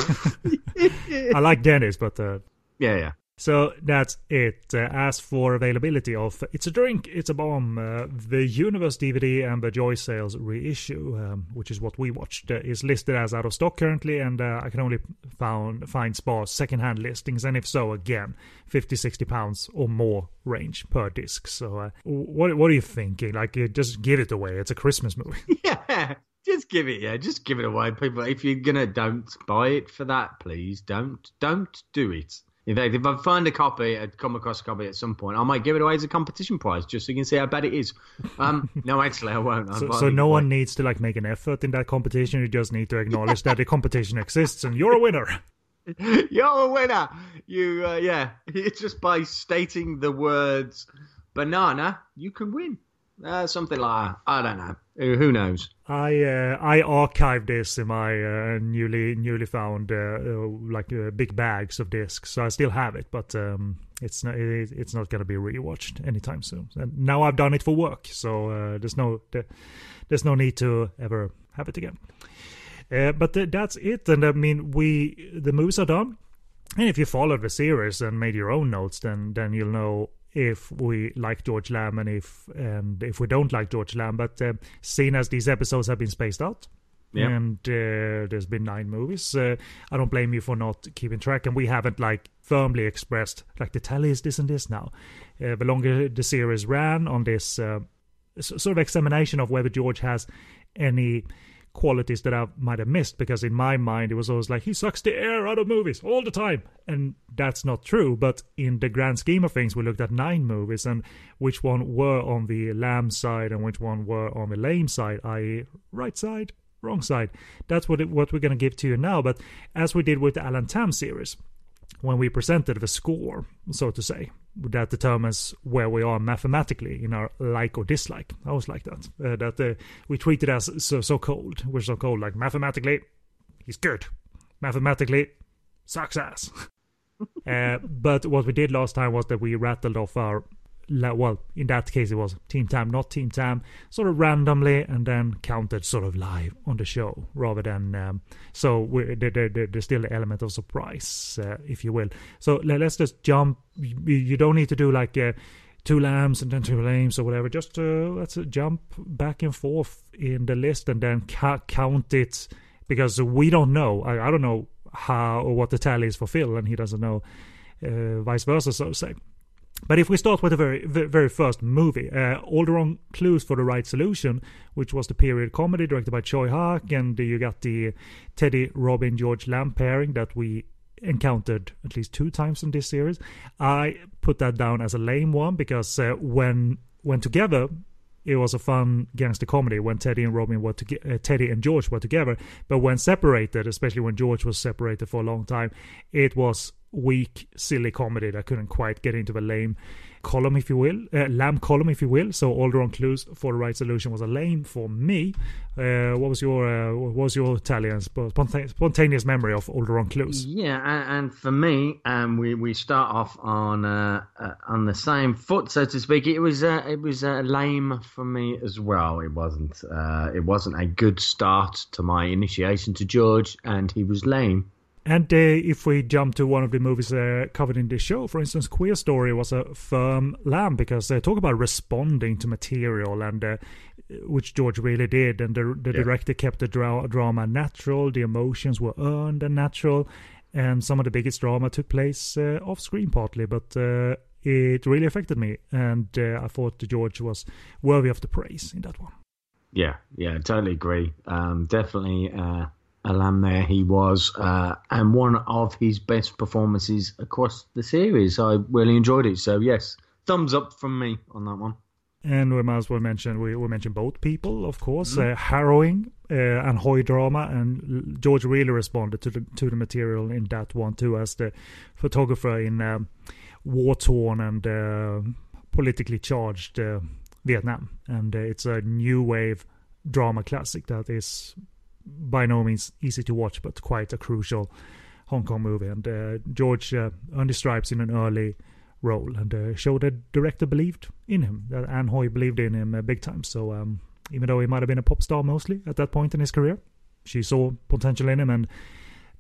I like Dennis, but uh, yeah, yeah. So that's it. Uh, as for availability of It's a Drink, It's a Bomb, uh, the Universe DVD and the Joy Sales reissue, um, which is what we watched, uh, is listed as out of stock currently, and uh, I can only found, find sparse secondhand listings, and if so, again, 50, 60 pounds or more range per disc. So uh, what, what are you thinking? Like, uh, just give it away. It's a Christmas movie. Yeah, just give it. Yeah, just give it away, people. If you're gonna, don't buy it for that, please. Don't, don't do it. In fact, if I find a copy, I'd come across a copy at some point, I might give it away as a competition prize just so you can see how bad it is. Um, no, actually, I won't. So, so no one needs to like make an effort in that competition. You just need to acknowledge that the competition exists and you're a winner. You're a winner. You, uh, yeah, it's just by stating the words banana, you can win. Uh, something like that. I don't know. Who who knows? I uh, I archived this in my uh, newly newly found uh, uh, like uh, big bags of discs, so I still have it, but um, it's not it, it's not gonna be rewatched anytime soon. And now I've done it for work, so uh, there's no there, there's no need to ever have it again. Uh, but th- that's it, and I mean we the movies are done. And if you followed the series and made your own notes, then then you'll know if we like George Lam and if and if we don't like George Lam. But uh, seeing as these episodes have been spaced out, Yeah. and uh, there's been nine movies, uh, I don't blame you for not keeping track. And we haven't like firmly expressed like the tally is this and this now. Uh, the longer the series ran on this uh, sort of examination of whether George has any qualities that I might have missed because in my mind it was always like he sucks the air out of movies all the time. And that's not true but in the grand scheme of things we looked at nine movies and which one were on the lamb side and which one were on the lame side i.e. right side wrong side. That's what it, what we're going to give to you now. But as we did with the Alan Tam series when we presented the score, so to say, that determines where we are mathematically in our like or dislike. I was like that. Uh, that uh, we treat it as so so cold. We're so cold. Like mathematically, he's good. Mathematically, sucks ass. uh, but what we did last time was that we rattled off our well, in that case it was Team time, not Team time, sort of randomly, and then counted sort of live on the show rather than. Um, so we there, there, there- there's still the element of surprise, uh, if you will. So le- let's just jump. You, you don't need to do like. Uh, Two lambs and then two lames or whatever. Just uh, let's jump back and forth in the list and then ca- count it because we don't know. I, I don't know how or what the tally is for Phil, and he doesn't know uh, vice versa, so to say. But if we start with the very very first movie, uh, All the Wrong Clues for the Right Solution, which was the period comedy directed by Tsui Hark, and you got the Teddy Robin George Lam pairing that we encountered at least two times in this series. I put that down as a lame one because uh, when when together it was a fun gangster comedy when Teddy and Robin were together, uh, Teddy and George were together. But when separated, especially when George was separated for a long time, it was weak, silly comedy that couldn't quite get into the lame column, if you will, uh, lamb column, if you will. So all the wrong clues for the right solution was a lame for me. Uh, what was your uh, what was your Italian sp- sponta- spontaneous memory of all the wrong clues? Yeah, and, and for me, um, we we start off on uh, uh, on the same foot, so to speak. It was uh, it was lame for me as well. It wasn't uh, it wasn't a good start to my initiation to George, and he was lame. And uh, if we jump to one of the movies uh, covered in this show, for instance, Queer Story was a firm lamb because they talk about responding to material, and uh, which George really did. And the, the Yeah. director kept the dra- drama natural, the emotions were earned and natural, and some of the biggest drama took place uh, off screen partly, but. Uh, it really affected me, and uh, I thought George was worthy of the praise in that one. Yeah, yeah, totally agree. Um, definitely uh, lamb there he was, uh, and one of his best performances across the series. I really enjoyed it. So yes, thumbs up from me on that one. And we might as well mention we, we mentioned Boat People, of course, uh, harrowing uh, and Hoy drama, and George really responded to the to the material in that one too, as the photographer in um, war torn and uh, politically charged uh, Vietnam, and uh, it's a new wave drama classic that is by no means easy to watch, but quite a crucial Hong Kong movie. And uh, George uh, earned stripes in an early role and uh, showed that director believed in him. That Ann Hui believed in him uh, big time. So um, even though he might have been a pop star mostly at that point in his career, she saw potential in him, and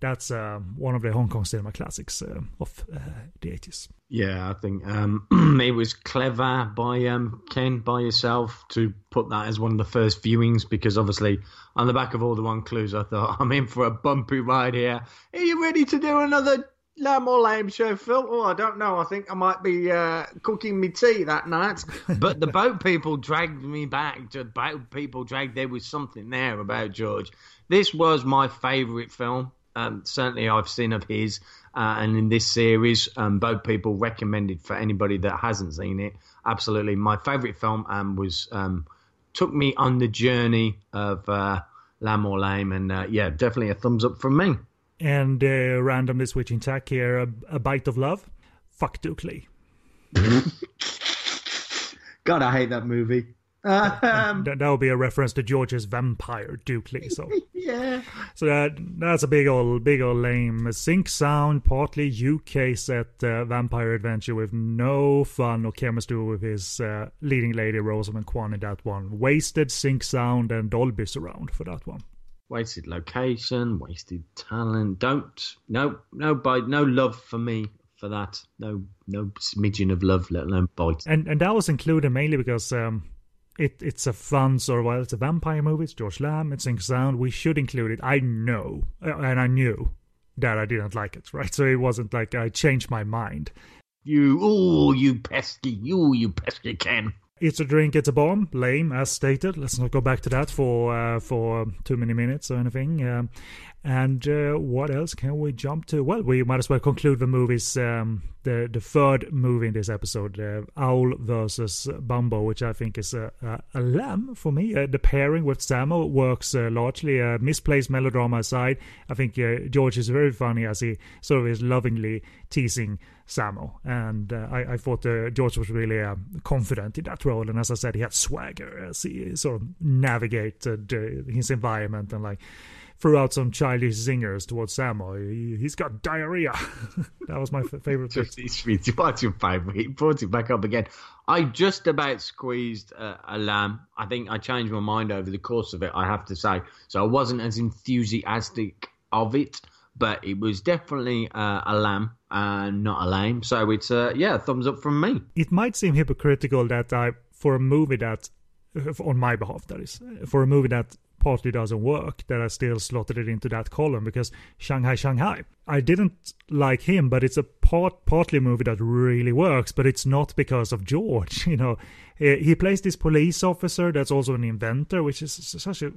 that's uh, one of the Hong Kong cinema classics uh, of uh, the 80s. Yeah, I think um, it was clever by um, Ken, by yourself, to put that as one of the first viewings because obviously, on the back of all the one clues, I thought, I'm in for a bumpy ride here. Are you ready to do another Lamb or Lame show, Phil? Oh, I don't know. I think I might be uh, cooking me tea that night. But the boat people dragged me back to boat people dragged. There was something there about George. This was my favourite film. Um, certainly, I've seen of his. Uh, and in this series, um, Boat People recommended for anybody that hasn't seen it. Absolutely, my favourite film um, was um, took me on the journey of uh, Lamb or Lame, and uh, yeah, definitely a thumbs up from me. And uh, randomly switching tack here, a, a bite of love. Fuck Duke Lee. God, I hate that movie. Um, that, that will be a reference to George's vampire Duke Lee. So yeah, so that that's a big old big old lame sync sound, partly UK set uh, vampire adventure with no fun or chemistry with his uh, leading lady Rosamund Kwan in that one. Wasted sync sound and Dolby surround for that one. Wasted location, wasted talent. Don't no no by no love for me for that. No no smidgen of love, let alone bite. And and that was included mainly because um, it it's a fun sort of well, it's a vampire movie. It's George Lamb. It's in sound. We should include it. I know, uh, and I knew that I didn't like it. Right, so it wasn't like I changed my mind. You oh you pesky you you pesky Ken. It's a drink, it's a bomb. Lame, as stated. Let's not go back to that for uh, for too many minutes or anything. Um, and uh, what else can we jump to? Well, we might as well conclude the movies. Um, the the third movie in this episode, uh, Owl versus Bombo, which I think is a, a, a lamb for me. Uh, the pairing with Sammo works uh, largely. Uh, misplaced melodrama aside, I think uh, George is very funny as he sort of is lovingly teasing Sammo, and I, I, thought George was really confident in that role. And as I said, he had swagger as he sort of navigated his environment and like threw out some childish zingers towards Sammo. He, has got diarrhea. that was my f- favorite. Just, what's your favorite? He brought it back up again. I just about squeezed uh, a lamb. I think I changed my mind over the course of it. I have to say, so I wasn't as enthusiastic of it, but it was definitely uh, a lamb and not a lame. So it's uh, yeah, thumbs up from me. It might seem hypocritical that I, for a movie that, on my behalf, that is, for a movie that partly doesn't work that I still slotted it into that column because Shanghai Shanghai. I didn't like him, but it's a part partly a movie that really works, but it's not because of George. You know, he, he plays this police officer that's also an inventor, which is such a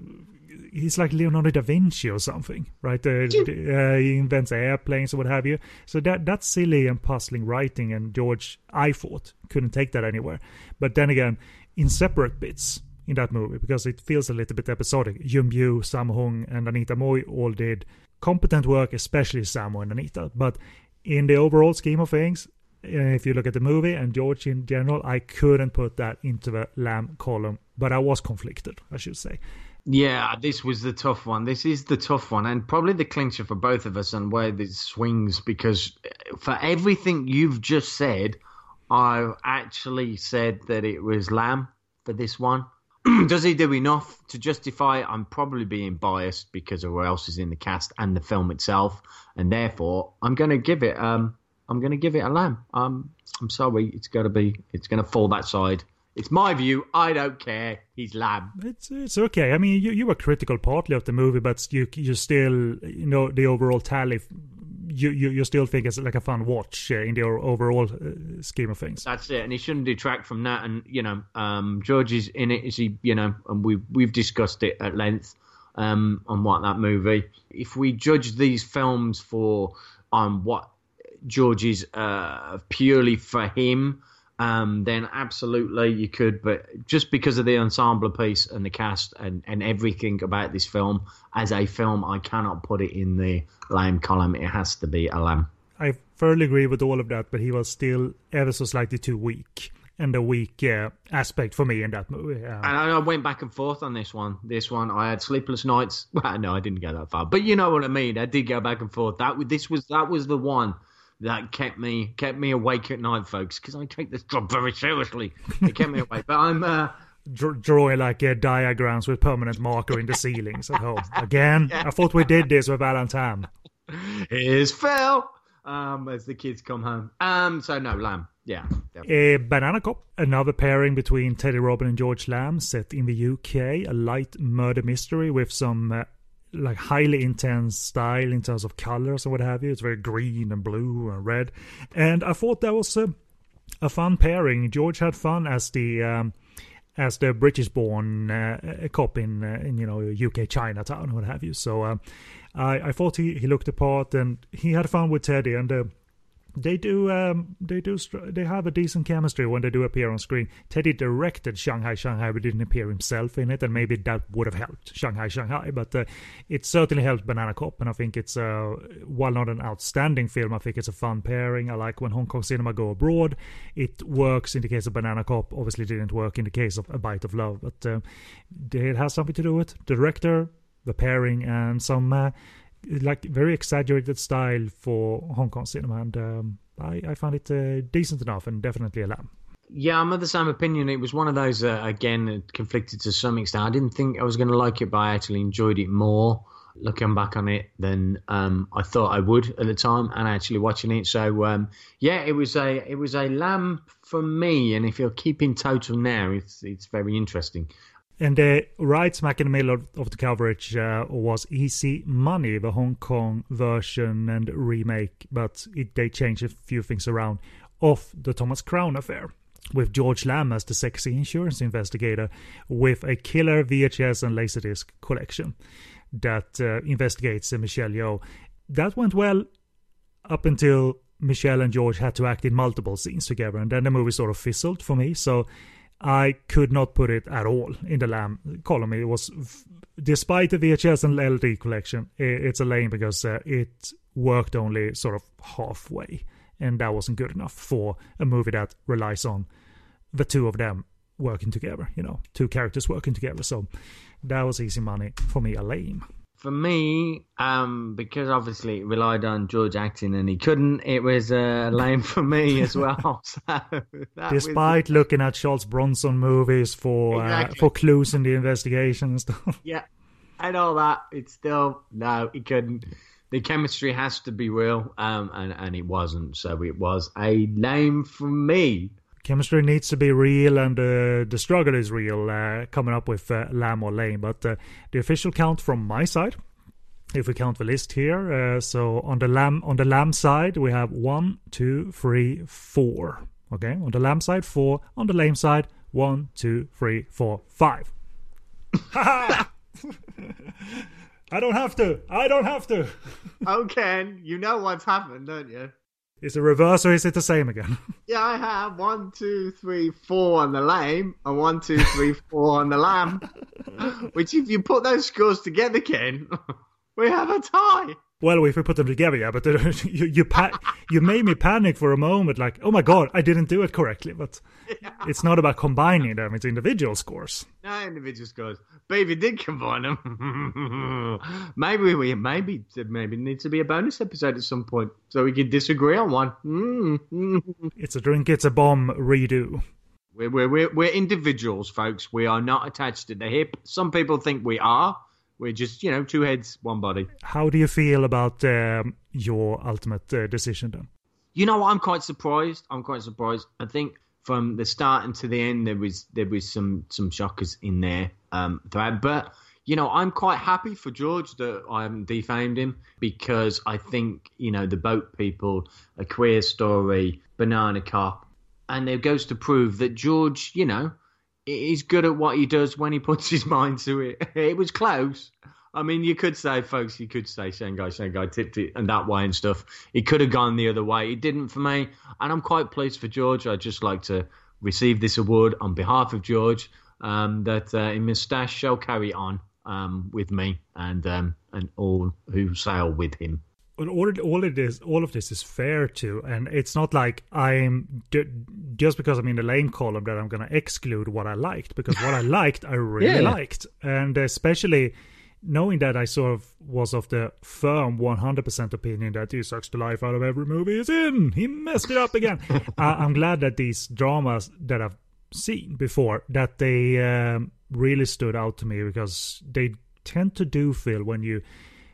he's like Leonardo da Vinci or something, right? Uh, uh, he invents airplanes or what have you. So that that's silly and puzzling writing, and George, I thought, couldn't take that anywhere. But then again, in separate bits, in that movie because it feels a little bit episodic. Yuen Biao, Sammo Hung, and Anita Mui all did competent work, especially Sammo and Anita. But in the overall scheme of things, eh, if you look at the movie and George in general, I couldn't put that into the Lamb column, but I was conflicted, I should say. Yeah, this was the tough one. This is the tough one, and probably the clincher for both of us and where this swings because for everything you've just said, I've actually said that it was Lamb for this one. does he do enough to justify? I'm probably being biased because of who else is in the cast and the film itself, and therefore I'm going to give it. Um, I'm going to give it a lamb. Um, I'm sorry, it's got to be. It's going to fall that side. It's my view. I don't care. He's lamb. It's it's okay. I mean, you you were critical partly of the movie, but you you still you know the overall tally you, you, you still think it's like a fun watch uh, in the overall uh, scheme of things. That's it, and he shouldn't detract from that. And you know, um, George is in it. Is he? You know, and we we've discussed it at length um, on what that movie. If we judge these films for on um, what George is uh, purely for him um, then absolutely you could. But just because of the ensemble piece and the cast and, and everything about this film as a film, I cannot put it in the lame column. It has to be a lamb. I thoroughly agree with all of that, but he was still ever so slightly too weak. And a weak uh, aspect for me in that movie. Um, and I, I went back and forth on this one. This one, I had sleepless nights. Well, no, I didn't go that far, but you know what I mean. I did go back and forth. That this was that was the one that kept me kept me awake at night, folks, because I take this job very seriously. It kept me awake. But I'm uh, drawing like uh, diagrams with permanent marker in the ceilings at home. Again, yeah. I thought we did this with Alan Tam. Here's Phil. Um, as the kids come home. Um, so no, Lamb. Yeah. A Banana Cop, another pairing between Teddy Robin and George Lam, set in the UK, a light murder mystery with some uh, like highly intense style in terms of colors and what have you. It's very green and blue and red, and I thought that was a, a fun pairing. George had fun as the um, as the British-born uh, cop in uh, in you know UK Chinatown, what have you. So uh, I I thought he he looked the part, and he had fun with Teddy, and uh, they do um, they do they have a decent chemistry when they do appear on screen. Teddy directed Shanghai Shanghai, but didn't appear himself in it, and maybe that would have helped Shanghai Shanghai. But uh, it certainly helped Banana Cop, and I think it's uh, while not an outstanding film, I think it's a fun pairing. I like when Hong Kong cinema go abroad. It works in the case of Banana Cop. Obviously, didn't work in the case of A Bite of Love, but uh, it has something to do with the director, the pairing, and some. Like very exaggerated style for Hong Kong cinema, and um, I, I found it uh, decent enough and definitely a lamb. Yeah, I'm of the same opinion. It was one of those uh, again conflicted to some extent. I didn't think I was going to like it, but I actually enjoyed it more looking back on it than um, I thought I would at the time, and actually watching it. So um, yeah, it was a it was a lamb for me. And if you're keeping total now, it's it's very interesting. And uh, right smack in the middle of, of the coverage uh, was Easy Money, the Hong Kong version and remake, but it, they changed a few things around of the Thomas Crown affair. With George Lam as the sexy insurance investigator, with a killer VHS and Laserdisc collection that uh, investigates Michelle Yeoh. That went well up until Michelle and George had to act in multiple scenes together, and then the movie sort of fizzled for me. So I could not put it at all in the Lamb column. It was, despite the VHS and LD collection, it's a lame because uh, it worked only sort of halfway, and that wasn't good enough for a movie that relies on the two of them working together. You know, two characters working together. So that was easy money for me. A lame for me, um, because obviously it relied on George acting and he couldn't, it was uh, lame for me as well. so Despite was... looking at Charles Bronson movies for exactly. uh, for clues in the investigation and stuff. Yeah, and all that, it's still no, he couldn't. The chemistry has to be real, um, and and it wasn't. So it was a lame for me chemistry needs to be real and uh, the struggle is real uh, coming up with uh, lamb or lame but uh, the official count from my side if we count the list here uh, so on the lamb on the lamb side we have one two three four okay on the lamb side four on the lame side one two three four five I don't have to. I don't have to. okay, you know what's happened, don't you? Is it reverse or is it the same again? Yeah, I have one, two, three, four on the lame, and one, two, three, four on the lamb. Which, if you put those scores together, Ken, we have a tie. Well, if we put them together, yeah, but you you, pa- you made me panic for a moment, like, oh my god, I didn't do it correctly. But yeah. it's not about combining them; it's individual scores. No individual scores. But if you did combine them, maybe we maybe maybe needs to be a bonus episode at some point, so we can disagree on one. Mm. it's a drink, it's a bomb redo. We're, we're, we're, we're individuals, folks. We are not attached to the hip. Some people think we are. We're just, you know, two heads, one body. How do you feel about um, your ultimate uh, decision then? You know, I'm quite surprised. I'm quite surprised. I think from the start and to the end, there was there was some some shockers in there um, throughout. But you know, I'm quite happy for George that I haven't defamed him because I think you know the boat people, a queer story, banana cop, and it goes to prove that George, you know, he's good at what he does when he puts his mind to it. It was close. I mean, you could say, folks, you could say Shanghai Shanghai tipped it and that way and stuff. He could have gone the other way. He didn't for me. And I'm quite pleased for George. I'd just like to receive this award on behalf of George um, that uh, Moustache shall carry on um, with me and um, and all who sail with him all all it is, all of this is fair to, and it's not like I'm just because I'm in the lame column that I'm gonna exclude what I liked because what I liked I really yeah. liked, and especially knowing that I sort of was of the firm 100% opinion that he sucks the life out of every movie he's in. He messed it up again. uh, I'm glad that these dramas that I've seen before that they um, really stood out to me because they tend to do feel when you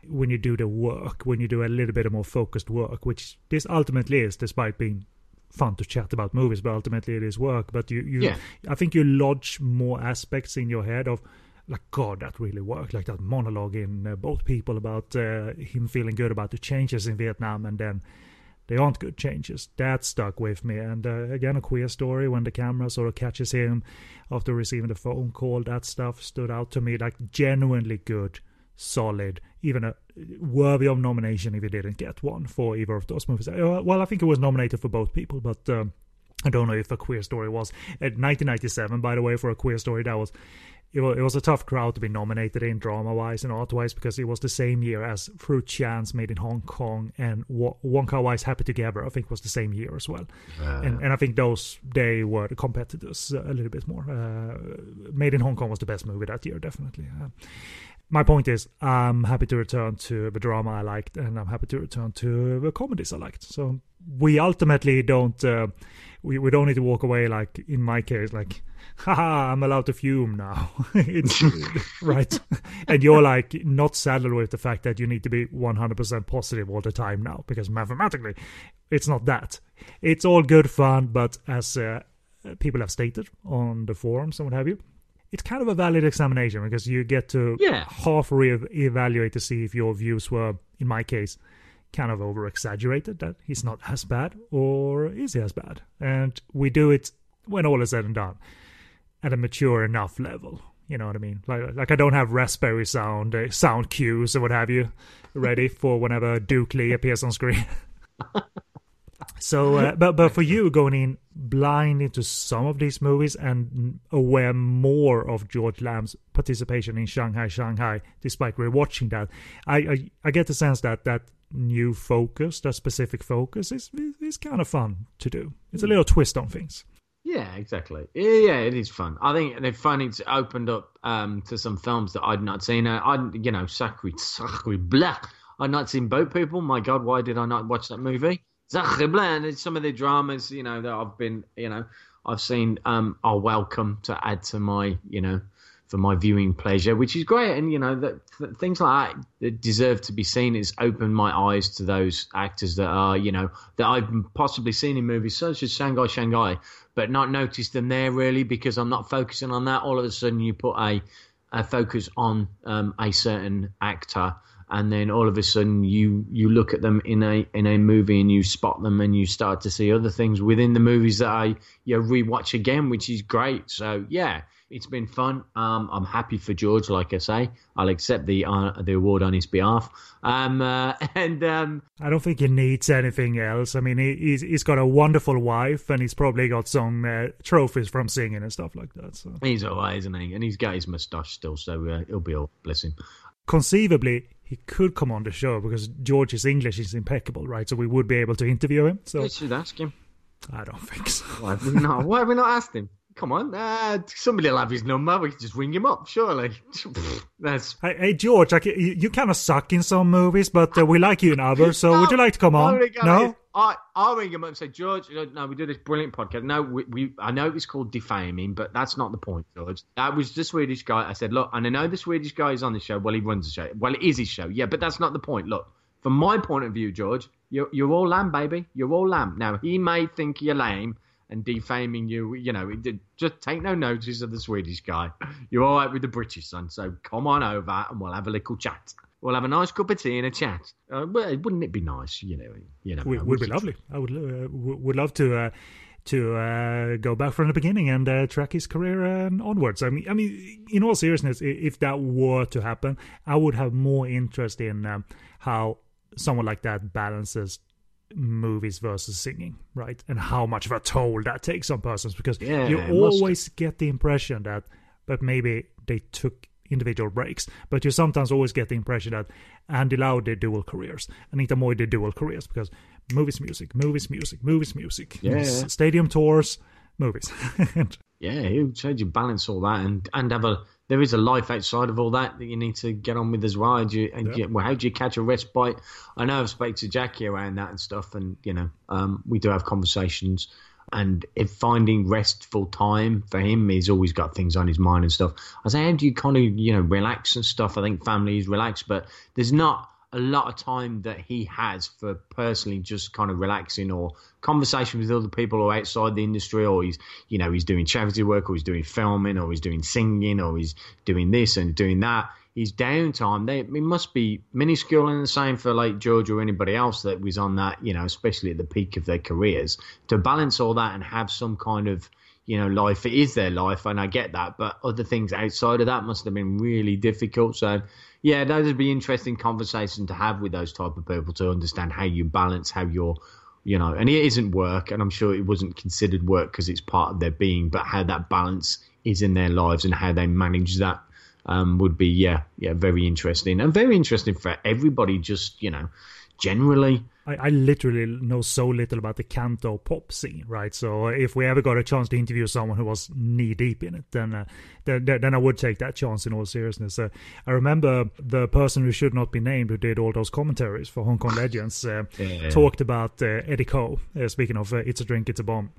when you do the work, when you do a little bit of more focused work, which this ultimately is, despite being fun to chat about movies, but ultimately it is work. But you, you yeah. I think you lodge more aspects in your head of like god that really worked like that monologue in uh, Boat People about uh, him feeling good about the changes in vietnam and then they aren't good changes. That stuck with me. And uh, again, a queer story when the camera sort of catches him after receiving the phone call. That stuff stood out to me like genuinely good, solid, even a worthy of nomination if he didn't get one for either of those movies. Uh, well, I think it was nominated for Boat People, but. Um, I don't know if a queer story was. At 1997, by the way, for a queer story, that was it was, it was a tough crowd to be nominated in drama wise and art wise because it was the same year as Fruit Chan's made in Hong Kong and Wong Kar Wai's Happy Together I think was the same year as well uh, and, and I think those they were the competitors a little bit more uh, made in Hong Kong was the best movie that year definitely uh, my point is I'm happy to return to the drama I liked and I'm happy to return to the comedies I liked so we ultimately don't uh, we, we don't need to walk away like in my case like haha, I'm allowed to fume now. it's right. And you're like not saddled with the fact that you need to be 100% positive all the time now because mathematically it's not that. It's all good fun, but as uh, people have stated on the forums and what have you, it's kind of a valid examination because you get to yeah. half re-evaluate to see if your views were, in my case, kind of over exaggerated that he's not as bad or is he as bad and we do it when all is said and done at a mature enough level. You know what I mean? Like, like I don't have Raspberry sound uh, sound cues or what have you ready for whenever Duke Lee appears on screen. so, uh, but but for you going in blind into some of these movies and aware more of George Lam's participation in Shanghai Shanghai, despite rewatching that, I, I I get the sense that that new focus, that specific focus, is is kind of fun to do. It's a little twist on things. Yeah, exactly. Yeah, yeah, it is fun. I think they've finally opened up um, to some films that I'd not seen. Uh, I, you know, Sacre, Sacre Blah. I'd not seen Boat People. My God, why did I not watch that movie? Blah. And some of the dramas, you know, that I've been, you know, I've seen um, are welcome to add to my, you know, for my viewing pleasure, which is great. And you know that, that, things like that, that deserve to be seen. It's opened my eyes to those actors that are, you know, that I've possibly seen in movies such as Shanghai Shanghai, but not noticed them there really because I'm not focusing on that. All of a sudden, you put a, a focus on um, a certain actor and then all of a sudden you you look at them in a in a movie and you spot them and you start to see other things within the movies that I you know, rewatch again, which is great. So yeah, it's been fun. Um, I'm happy for George. Like I say, I'll accept the uh, the award on his behalf. Um, uh, and um, I don't think he needs anything else. I mean, he, he's he's got a wonderful wife, and he's probably got some uh, trophies from singing and stuff like that. So he's alright, isn't he? And he's got his moustache still, so uh, he'll be all bless him. Conceivably, he could come on the show because George's English is impeccable, right? So we would be able to interview him. So we should ask him. I don't think so. Why have we not? Why have we not asked him? Come on, uh, somebody will have his number. We can just ring him up, surely. That's hey, hey George. Like, you, you kind of suck in some movies, but uh, we like you in others. So, no, would you like to come on? No, I I'll ring him up and say, George. Uh, no, we do this brilliant podcast. No, we, we I know it's called defaming, but that's not the point, George. That was the Swedish guy. I said, look, and I know the Swedish guy is on the show. Well, he runs the show. Well, it is his show. Yeah, but that's not the point. Look, from my point of view, George, you're you're all lamb, baby. You're all lamb. Now he may think you're lame and defaming you. You know, just take no notice of the Swedish guy. You're all right with the British son, so come on over and we'll have a little chat. We'll have a nice cup of tea and a chat. Uh, well, wouldn't it be nice? You know, you know, would, would be lovely. I would uh, would love to. Uh, to uh, go back from the beginning and uh, track his career uh, onwards. I mean, I mean, in all seriousness, if that were to happen, I would have more interest in um, how someone like that balances movies versus singing, right? And how much of a toll that takes on persons because yeah, you always get the impression that, but maybe they took individual breaks, but you sometimes always get the impression that Andy Lau did dual careers, Anita Mui did dual careers because movies, music, movies, music, movies, music, yeah, stadium tours, movies. yeah, you said you balance all that and and have a there is a life outside of all that that you need to get on with as well. How do you, yeah. you, well, how do you catch a respite? I know I've spoke to Jackie around that and stuff, and you know, um, we do have conversations. And if finding restful time for him, he's always got things on his mind and stuff. I say, how do you kind of, you know, relax and stuff? I think family is relaxed, but there's not a lot of time that he has for personally just kind of relaxing or conversation with other people or outside the industry or he's you know he's doing charity work or he's doing filming or he's doing singing or he's doing this and doing that his downtime, they, it must be minuscule and the same for like George or anybody else that was on that, you know, especially at the peak of their careers, to balance all that and have some kind of, you know, life. It is their life, and I get that, but other things outside of that must have been really difficult. So, yeah, those would be interesting conversation to have with those type of people to understand how you balance, how you're, you know, and it isn't work, and I'm sure it wasn't considered work because it's part of their being, but how that balance is in their lives and how they manage that um, would be yeah yeah very interesting and very interesting for everybody just you know generally I, I literally know so little about the canto pop scene, right? So if we ever got a chance to interview someone who was knee deep in it, then uh, then, then I would take that chance in all seriousness. Uh, I remember the person who should not be named who did all those commentaries for Hong Kong Legends uh, Yeah. talked about uh, Eddie Ko. Uh, speaking of uh, "It's a Drink, It's a Bomb."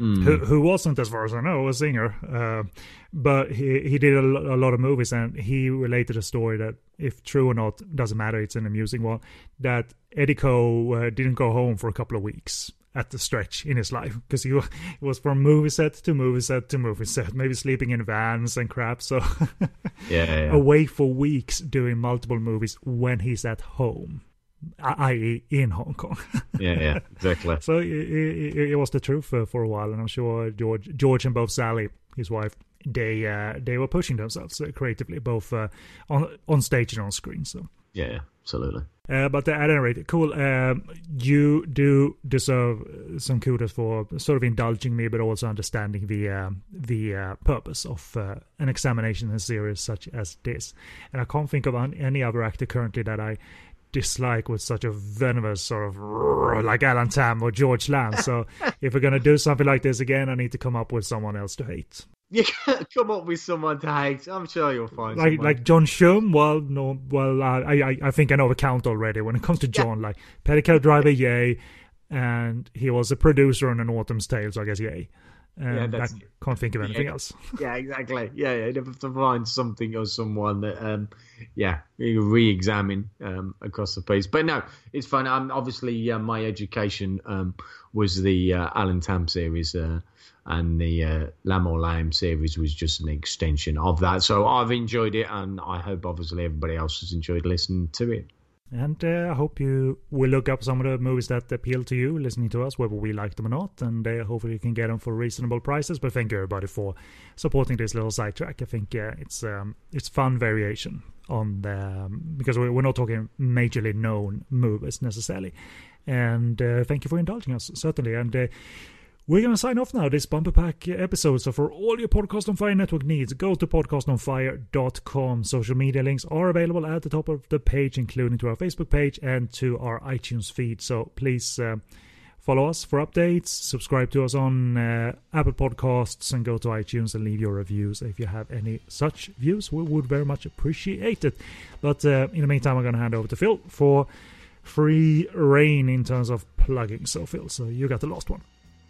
Mm. Who, who wasn't, as far as I know, a singer, uh, but he he did a, a lot of movies, and he related a story that, if true or not, doesn't matter. It's an amusing one. That Eddie Ko uh, didn't go home for a couple of weeks at the stretch in his life because he, was from movie set to movie set to movie set, maybe sleeping in vans and crap. So yeah, yeah. away for weeks doing multiple movies when he's at home, i.e., in Hong Kong. yeah yeah exactly So it, it, it was the truth for, for a while, and I'm sure George, George and both Sally, his wife, they uh, they were pushing themselves uh, creatively, both uh, on on stage and on screen. So, yeah absolutely uh, but at any rate, cool. Um, you do deserve some kudos for sort of indulging me, but also understanding the the uh, purpose of uh, an examination in a series such as this. And I can't think of any other actor currently that I dislike with such a venomous sort of like Alan Tam or George Lam. So if we're gonna do something like this again, I need to come up with someone else to hate. you can't come up with someone to hate i'm sure you'll find Like someone. like John Shum. Well, no, well uh, I I I think I know the count already when it comes to John. Like Pedicab Driver, yay, and he was a producer on An Autumn's Tale, so I guess yay. And Yeah, I can't think of anything Yeah. else. yeah exactly yeah yeah you have to find something or someone that um yeah you re-examine um across the piece but no it's fun um obviously uh, my education um was the uh, alan tam series uh and the uh, Lamb or Lamb series was just an extension of that. So I've enjoyed it, and I hope obviously everybody else has enjoyed listening to it. And uh, I hope you will look up some of the movies that appeal to you, listening to us, whether we like them or not. And uh, hopefully you can get them for reasonable prices. But thank you everybody for supporting this little sidetrack. I think uh, it's um, it's fun variation on the um, because we- we're not talking majorly known movies necessarily. And uh, thank you for indulging us certainly. And uh, we're going to sign off now, this bumper pack episode. So, for all your Podcast on Fire network needs, go to podcastonfire.com. Social media links are available at the top of the page, including to our Facebook page and to our iTunes feed. So, please uh, follow us for updates, subscribe to us on uh, Apple Podcasts, and go to iTunes and leave your reviews. If you have any such views, we would very much appreciate it. But uh, in the meantime, I'm going to hand over to Phil for free reign in terms of plugging. So, Phil, so you got the last one.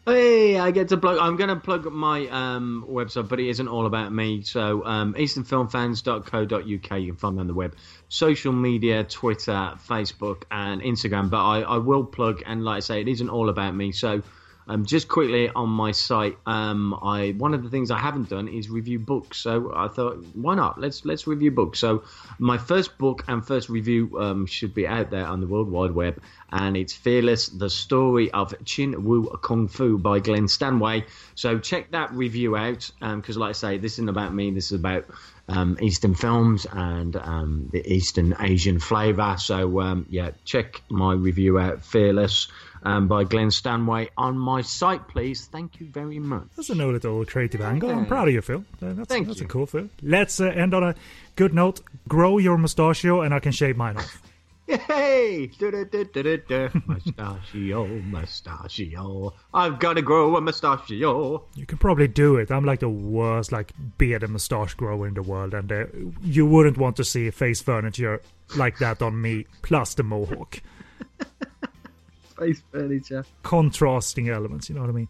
Hey, I get to plug. I'm going to plug my um, website, but it isn't all about me. So, um, easternfilmfans.co.uk. You can find me on the web. Social media, Twitter, Facebook, and Instagram. But I, I will plug, and like I say, it isn't all about me. So, um, just quickly on my site, um, I one of the things I haven't done is review books. So I thought, why not? Let's let's review books. So my first book and first review um, should be out there on the World Wide Web, and it's Fearless: The Story of Chin Wu Kung Fu by Glenn Stanway. So check that review out, because like I say, this isn't about me. This is about um, Eastern films and um, the Eastern Asian flavour. So um, yeah, check my review out, Fearless. Um, by Glenn Stanway on my site, please. Thank you very much. That's a no little creative angle. I'm proud of you, Phil. Uh, That's, Thank that's you. a cool Phil. Let's uh, end on a good note. Grow your mustachio, and I can shave mine off. Hey. Mustachio, mustachio. I've got to grow a mustachio. You can probably do it. I'm like the worst like beard and mustache grower in the world, and uh, you wouldn't want to see face furniture like that on me. Plus the mohawk, Face furniture. contrasting elements. You know what I mean?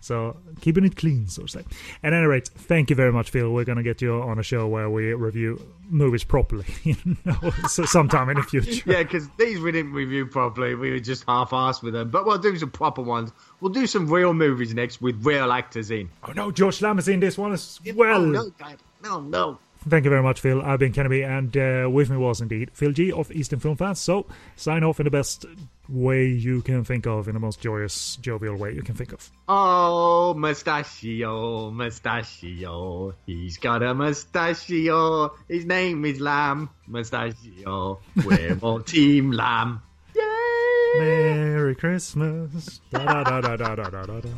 So keeping it clean, so to say. At any rate, thank you very much, Phil. We're gonna get you on a show where we review movies properly. You know, so sometime in the future. Yeah, because these we didn't review properly. We were just half-assed with them. But we'll do some proper ones. We'll do some real movies next with real actors in. Oh no, George Lam is in this one as well. Oh, no, Dad. No, no. Thank you very much, Phil. I've been Kennedy, and uh, with me was indeed Phil G of Eastern Film Fans. So, sign off in the best way you can think of, in the most joyous, jovial way you can think of. Oh, mustachio, mustachio. He's got a mustachio. His name is Lamb. Mustachio. We're all Team Lamb. Yay! Merry Christmas. Da da da da da da da da.